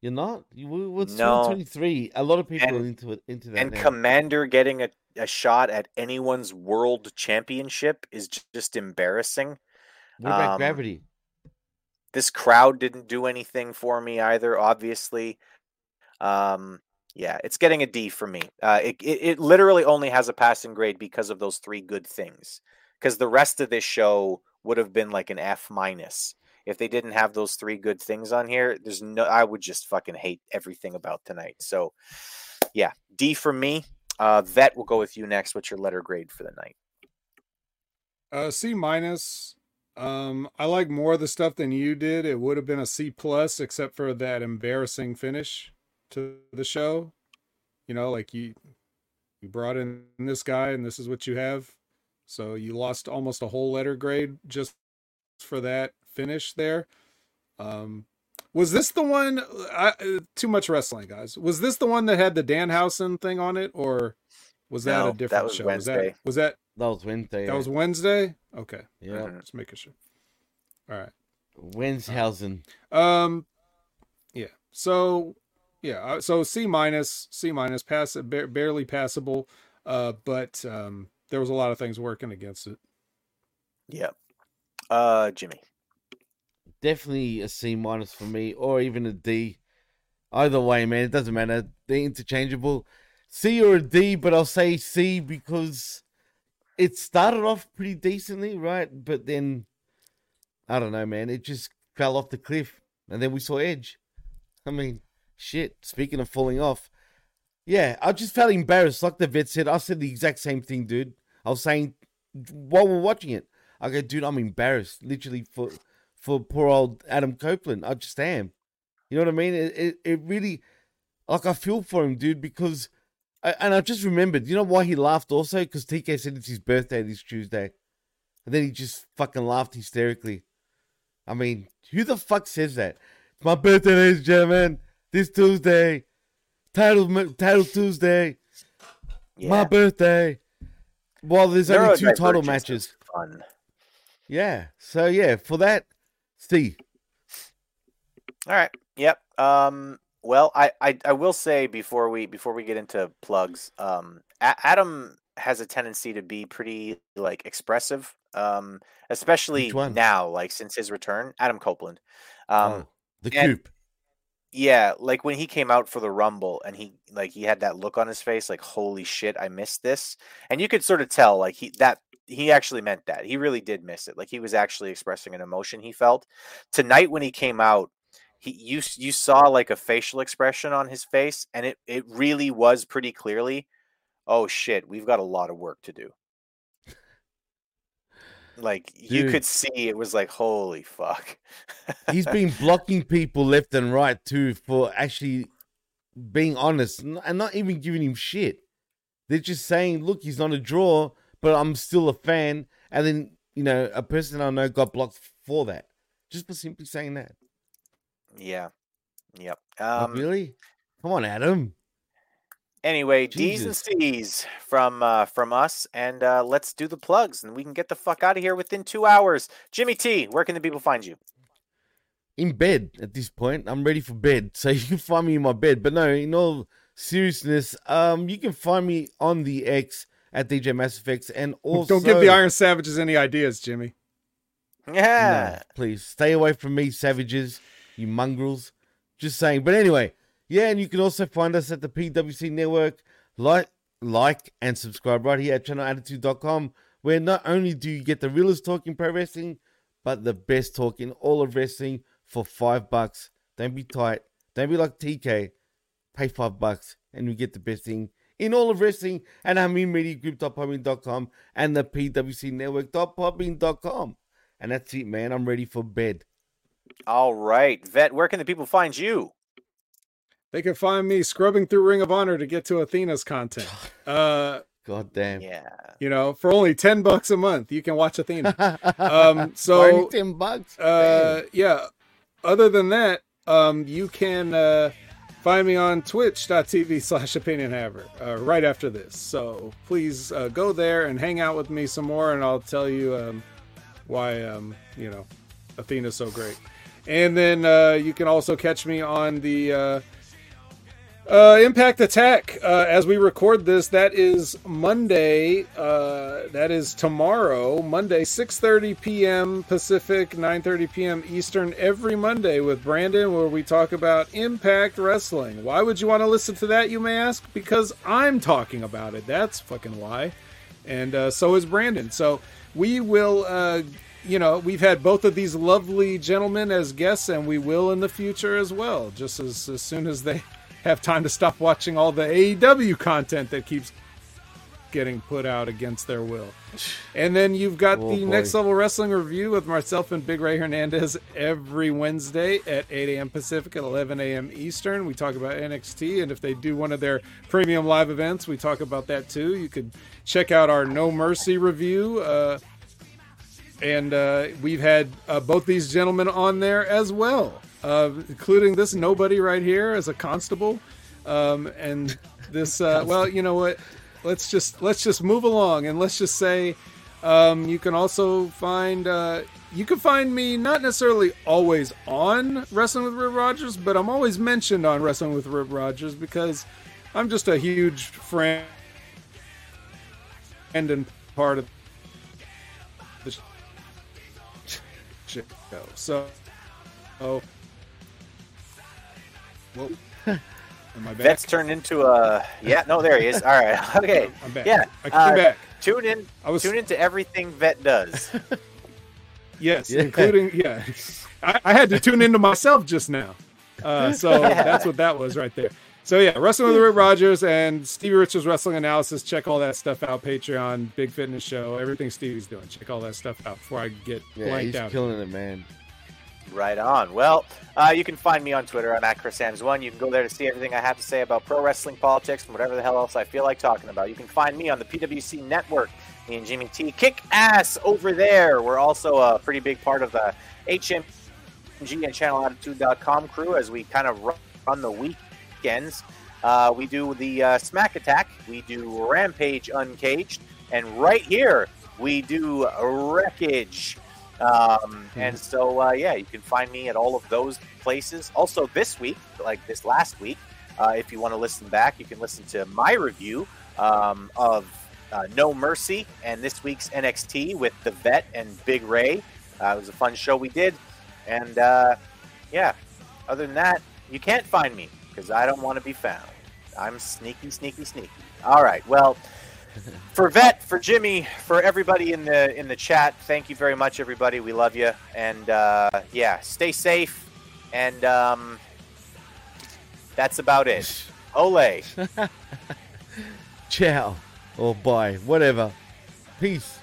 [SPEAKER 3] You're not. You it's
[SPEAKER 1] No.
[SPEAKER 3] 2023. A lot of people
[SPEAKER 1] And-
[SPEAKER 3] are into it. Into that.
[SPEAKER 1] and
[SPEAKER 3] now.
[SPEAKER 1] Komander getting a, a shot at anyone's world championship is just embarrassing.
[SPEAKER 3] what about
[SPEAKER 1] um,
[SPEAKER 3] Gravity?
[SPEAKER 1] this crowd didn't do anything for me either obviously um yeah it's getting a d for me uh it, it, it literally only has a passing grade because of those three good things because the rest of this show would have been like an f minus if they didn't have those three good things on here there's no i would just fucking hate everything about tonight so yeah d for me uh vet will go with you next what's your letter grade for the night
[SPEAKER 2] Uh, C minus. Um, I like more of the stuff than you did. It would have been a C plus, except for that embarrassing finish to the show. You know, like you, you brought in this guy, and this is what you have. So you lost almost a whole letter grade just for that finish there. Um, was this the one? I, uh, too much wrestling, guys. Was this the one that had the Danhausen thing on it, or was that
[SPEAKER 1] No,
[SPEAKER 2] a
[SPEAKER 1] that
[SPEAKER 2] different
[SPEAKER 1] was
[SPEAKER 2] show?
[SPEAKER 1] Wednesday.
[SPEAKER 2] Was that was that
[SPEAKER 3] That was Wednesday.
[SPEAKER 2] that
[SPEAKER 3] yeah.
[SPEAKER 2] was Wednesday? Okay.
[SPEAKER 3] yeah.
[SPEAKER 1] Mhm.
[SPEAKER 2] Just making sure. All right.
[SPEAKER 3] Wenshausen.
[SPEAKER 2] Um yeah. So yeah, uh, so C minus, C minus pass ba- barely passable. Uh but um there was a lot of things working against it.
[SPEAKER 1] yeah uh jimmy
[SPEAKER 3] Definitely a C minus for me, or even a D. Either way, man, it doesn't matter. They're interchangeable. C or a D, but I'll say C because it started off pretty decently, right? But then I don't know, man. It just fell off the cliff, and then we saw Edge. I mean, shit. Speaking of falling off, yeah, I just felt embarrassed. Like the vet said, I said the exact same thing, dude. I was saying while we're watching it, I go, dude, I'm embarrassed, literally for for poor old Adam Copeland. I just am. You know what I mean? It it, it really, like, I feel for him, dude, because. I, and I just remembered, you know why he laughed also? Because TK said it's his birthday this Tuesday. And then he just fucking laughed hysterically. I mean, who the fuck says that? It's my birthday, ladies and gentlemen. This Tuesday. Title, title Tuesday. My birthday. Well, there's only two title matches.
[SPEAKER 1] Fun.
[SPEAKER 3] Yeah. So, yeah, for that, C.
[SPEAKER 1] All right. Yep. Um. Well, I, I I will say before we before we get into plugs, um, A- Adam has a tendency to be pretty like expressive, um, especially now, like since his return, Adam Copeland. Um,
[SPEAKER 3] oh, the
[SPEAKER 1] and-
[SPEAKER 3] coop.
[SPEAKER 1] yeah, like when he came out for the Rumble and he like he had that look on his face, like holy shit, I missed this, and you could sort of tell like he that he actually meant that. He really did miss it. Like he was actually expressing an emotion he felt tonight when he came out. He you you saw like a facial expression on his face, and it it really was pretty clearly. Oh shit, we've got a lot of work to do. Like you could see, it was like holy fuck.
[SPEAKER 3] He's been [LAUGHS] blocking people left and right too for actually being honest and not even giving him shit. They're just saying, "Look, he's not a draw, but I'm still a fan." And then you know, a person I know got blocked for that, just for simply saying that.
[SPEAKER 1] yeah. Yep. Um,
[SPEAKER 3] really? Come on, Adam.
[SPEAKER 1] Anyway, D's and C's from uh, from us, and uh, let's do the plugs, and we can get the fuck out of here within two hours. Jimmy T, where can the people find you?
[SPEAKER 3] in bed at this point. I'm ready for bed. [LAUGHS] So you can find me in my bed. But no, in all seriousness, um, you can find me on the X at DJ Mass Effects and also [LAUGHS]
[SPEAKER 2] Don't give the Iron Savages any ideas, Jimmy.
[SPEAKER 1] Yeah.
[SPEAKER 3] No, please stay away from me, savages, you mongrels. Just saying. But anyway, yeah, and you can also find us at the PWC Network. Like, like, and subscribe right here at channelattitude.com, where not only do you get the realest talk in pro wrestling, but the best talk in all of wrestling for five bucks. Don't be tight. Don't be like TK. Pay five bucks and you get the best thing in all of wrestling at HaminMediaGroup.popping.com and the PWC Network.popping.com. And that's it, man. I'm ready for bed.
[SPEAKER 1] All right, Vet, where can the people find you?
[SPEAKER 2] They can find me scrubbing through Ring of Honor to get to Athena's content. [LAUGHS] Uh,
[SPEAKER 3] God damn.
[SPEAKER 1] Yeah.
[SPEAKER 2] you know, for only ten bucks a month, you can watch Athena. [LAUGHS] Um, so
[SPEAKER 3] Only 10 bucks.
[SPEAKER 2] uh yeah other than that um you can uh find me on twitch.tv slash opinion haver uh, right after this. So please uh, go there and hang out with me some more and i'll tell you um why um you know athena's so great. And then uh you can also catch me on the uh Impact Attack. Uh, as we record this, that is Monday. Uh, that is tomorrow, Monday, 6:30 p.m. Pacific, 9:30 p.m. Eastern, every Monday with Brandon, where we talk about Impact Wrestling. Why would you want to listen to that? You may ask. Because I'm talking about it. That's fucking why. And uh, so is Brandon. So we will. Uh, you know, we've had both of these lovely gentlemen as guests, and we will in the future as well. Just as, as soon as they have time to stop watching all the AEW content that keeps getting put out against their will. And then you've got
[SPEAKER 3] Oh,
[SPEAKER 2] the
[SPEAKER 3] boy.
[SPEAKER 2] Next Level Wrestling review with myself and Big Ray Hernandez every Wednesday at 8 a.m. Pacific at 11 a.m. Eastern. We talk about NXT, and if they do one of their premium live events, we talk about that too. You could check out our No Mercy review. Uh, and uh, we've had uh, both these gentlemen on there as well, uh, including this nobody right here as a constable, um, and this. Uh, [LAUGHS] well, you know what? Let's just let's just move along, and let's just say um, you can also find uh, you can find me not necessarily always on Wrestling with Rip Rogers, but I'm always mentioned on Wrestling with Rip Rogers because I'm just a huge friend and part of the show. So, oh, well, [LAUGHS] am I back?
[SPEAKER 1] Vet's turned into a yeah. No, there he is. All right. [LAUGHS] Okay.
[SPEAKER 2] I'm back.
[SPEAKER 1] Yeah.
[SPEAKER 2] I came
[SPEAKER 1] uh,
[SPEAKER 2] back.
[SPEAKER 1] Tune in.
[SPEAKER 2] I was
[SPEAKER 1] Tune into everything Vet does. [LAUGHS]
[SPEAKER 2] yes,
[SPEAKER 3] Yeah.
[SPEAKER 2] including yeah. I, I had to tune into myself just now, uh, so that's what that was right there. So yeah, wrestling with Rick Rogers and Stevie Richards Wrestling Analysis. Check all that stuff out. Patreon, Big Fitness Show, everything Stevie's doing. Check all that stuff out before I get
[SPEAKER 3] Yeah,
[SPEAKER 2] blanked
[SPEAKER 3] he's
[SPEAKER 2] out.
[SPEAKER 3] killing it, man.
[SPEAKER 1] Right on. Well, uh, you can find me on Twitter. I'm at ChrisAmbs1. You can go there to see everything I have to say about pro wrestling, politics, and whatever the hell else I feel like talking about. You can find me on the PWC Network. Me and Jimmy T kick ass over there. We're also a pretty big part of the HMG and ChannelAttitude.com crew as we kind of run- run the weekends. Uh, we do the uh, Smack Attack. We do Rampage Uncaged. And right here, we do Wreckage. Um, and so, uh, yeah, you can find me at all of those places. Also, this week, like this last week, uh, if you want to listen back, you can listen to my review um, of uh, No Mercy and this week's NXT with the Vet and Big Ray. Uh, it was a fun show we did. And uh, yeah, other than that, you can't find me because I don't want to be found. I'm sneaky, sneaky, sneaky. All right, well, for Vet, for Jimmy, for everybody in the in the chat, thank you very much, everybody. We love you, and uh, yeah, stay safe, and um, that's about it. [LAUGHS] Ole.
[SPEAKER 3] Ciao or bye, whatever. Peace.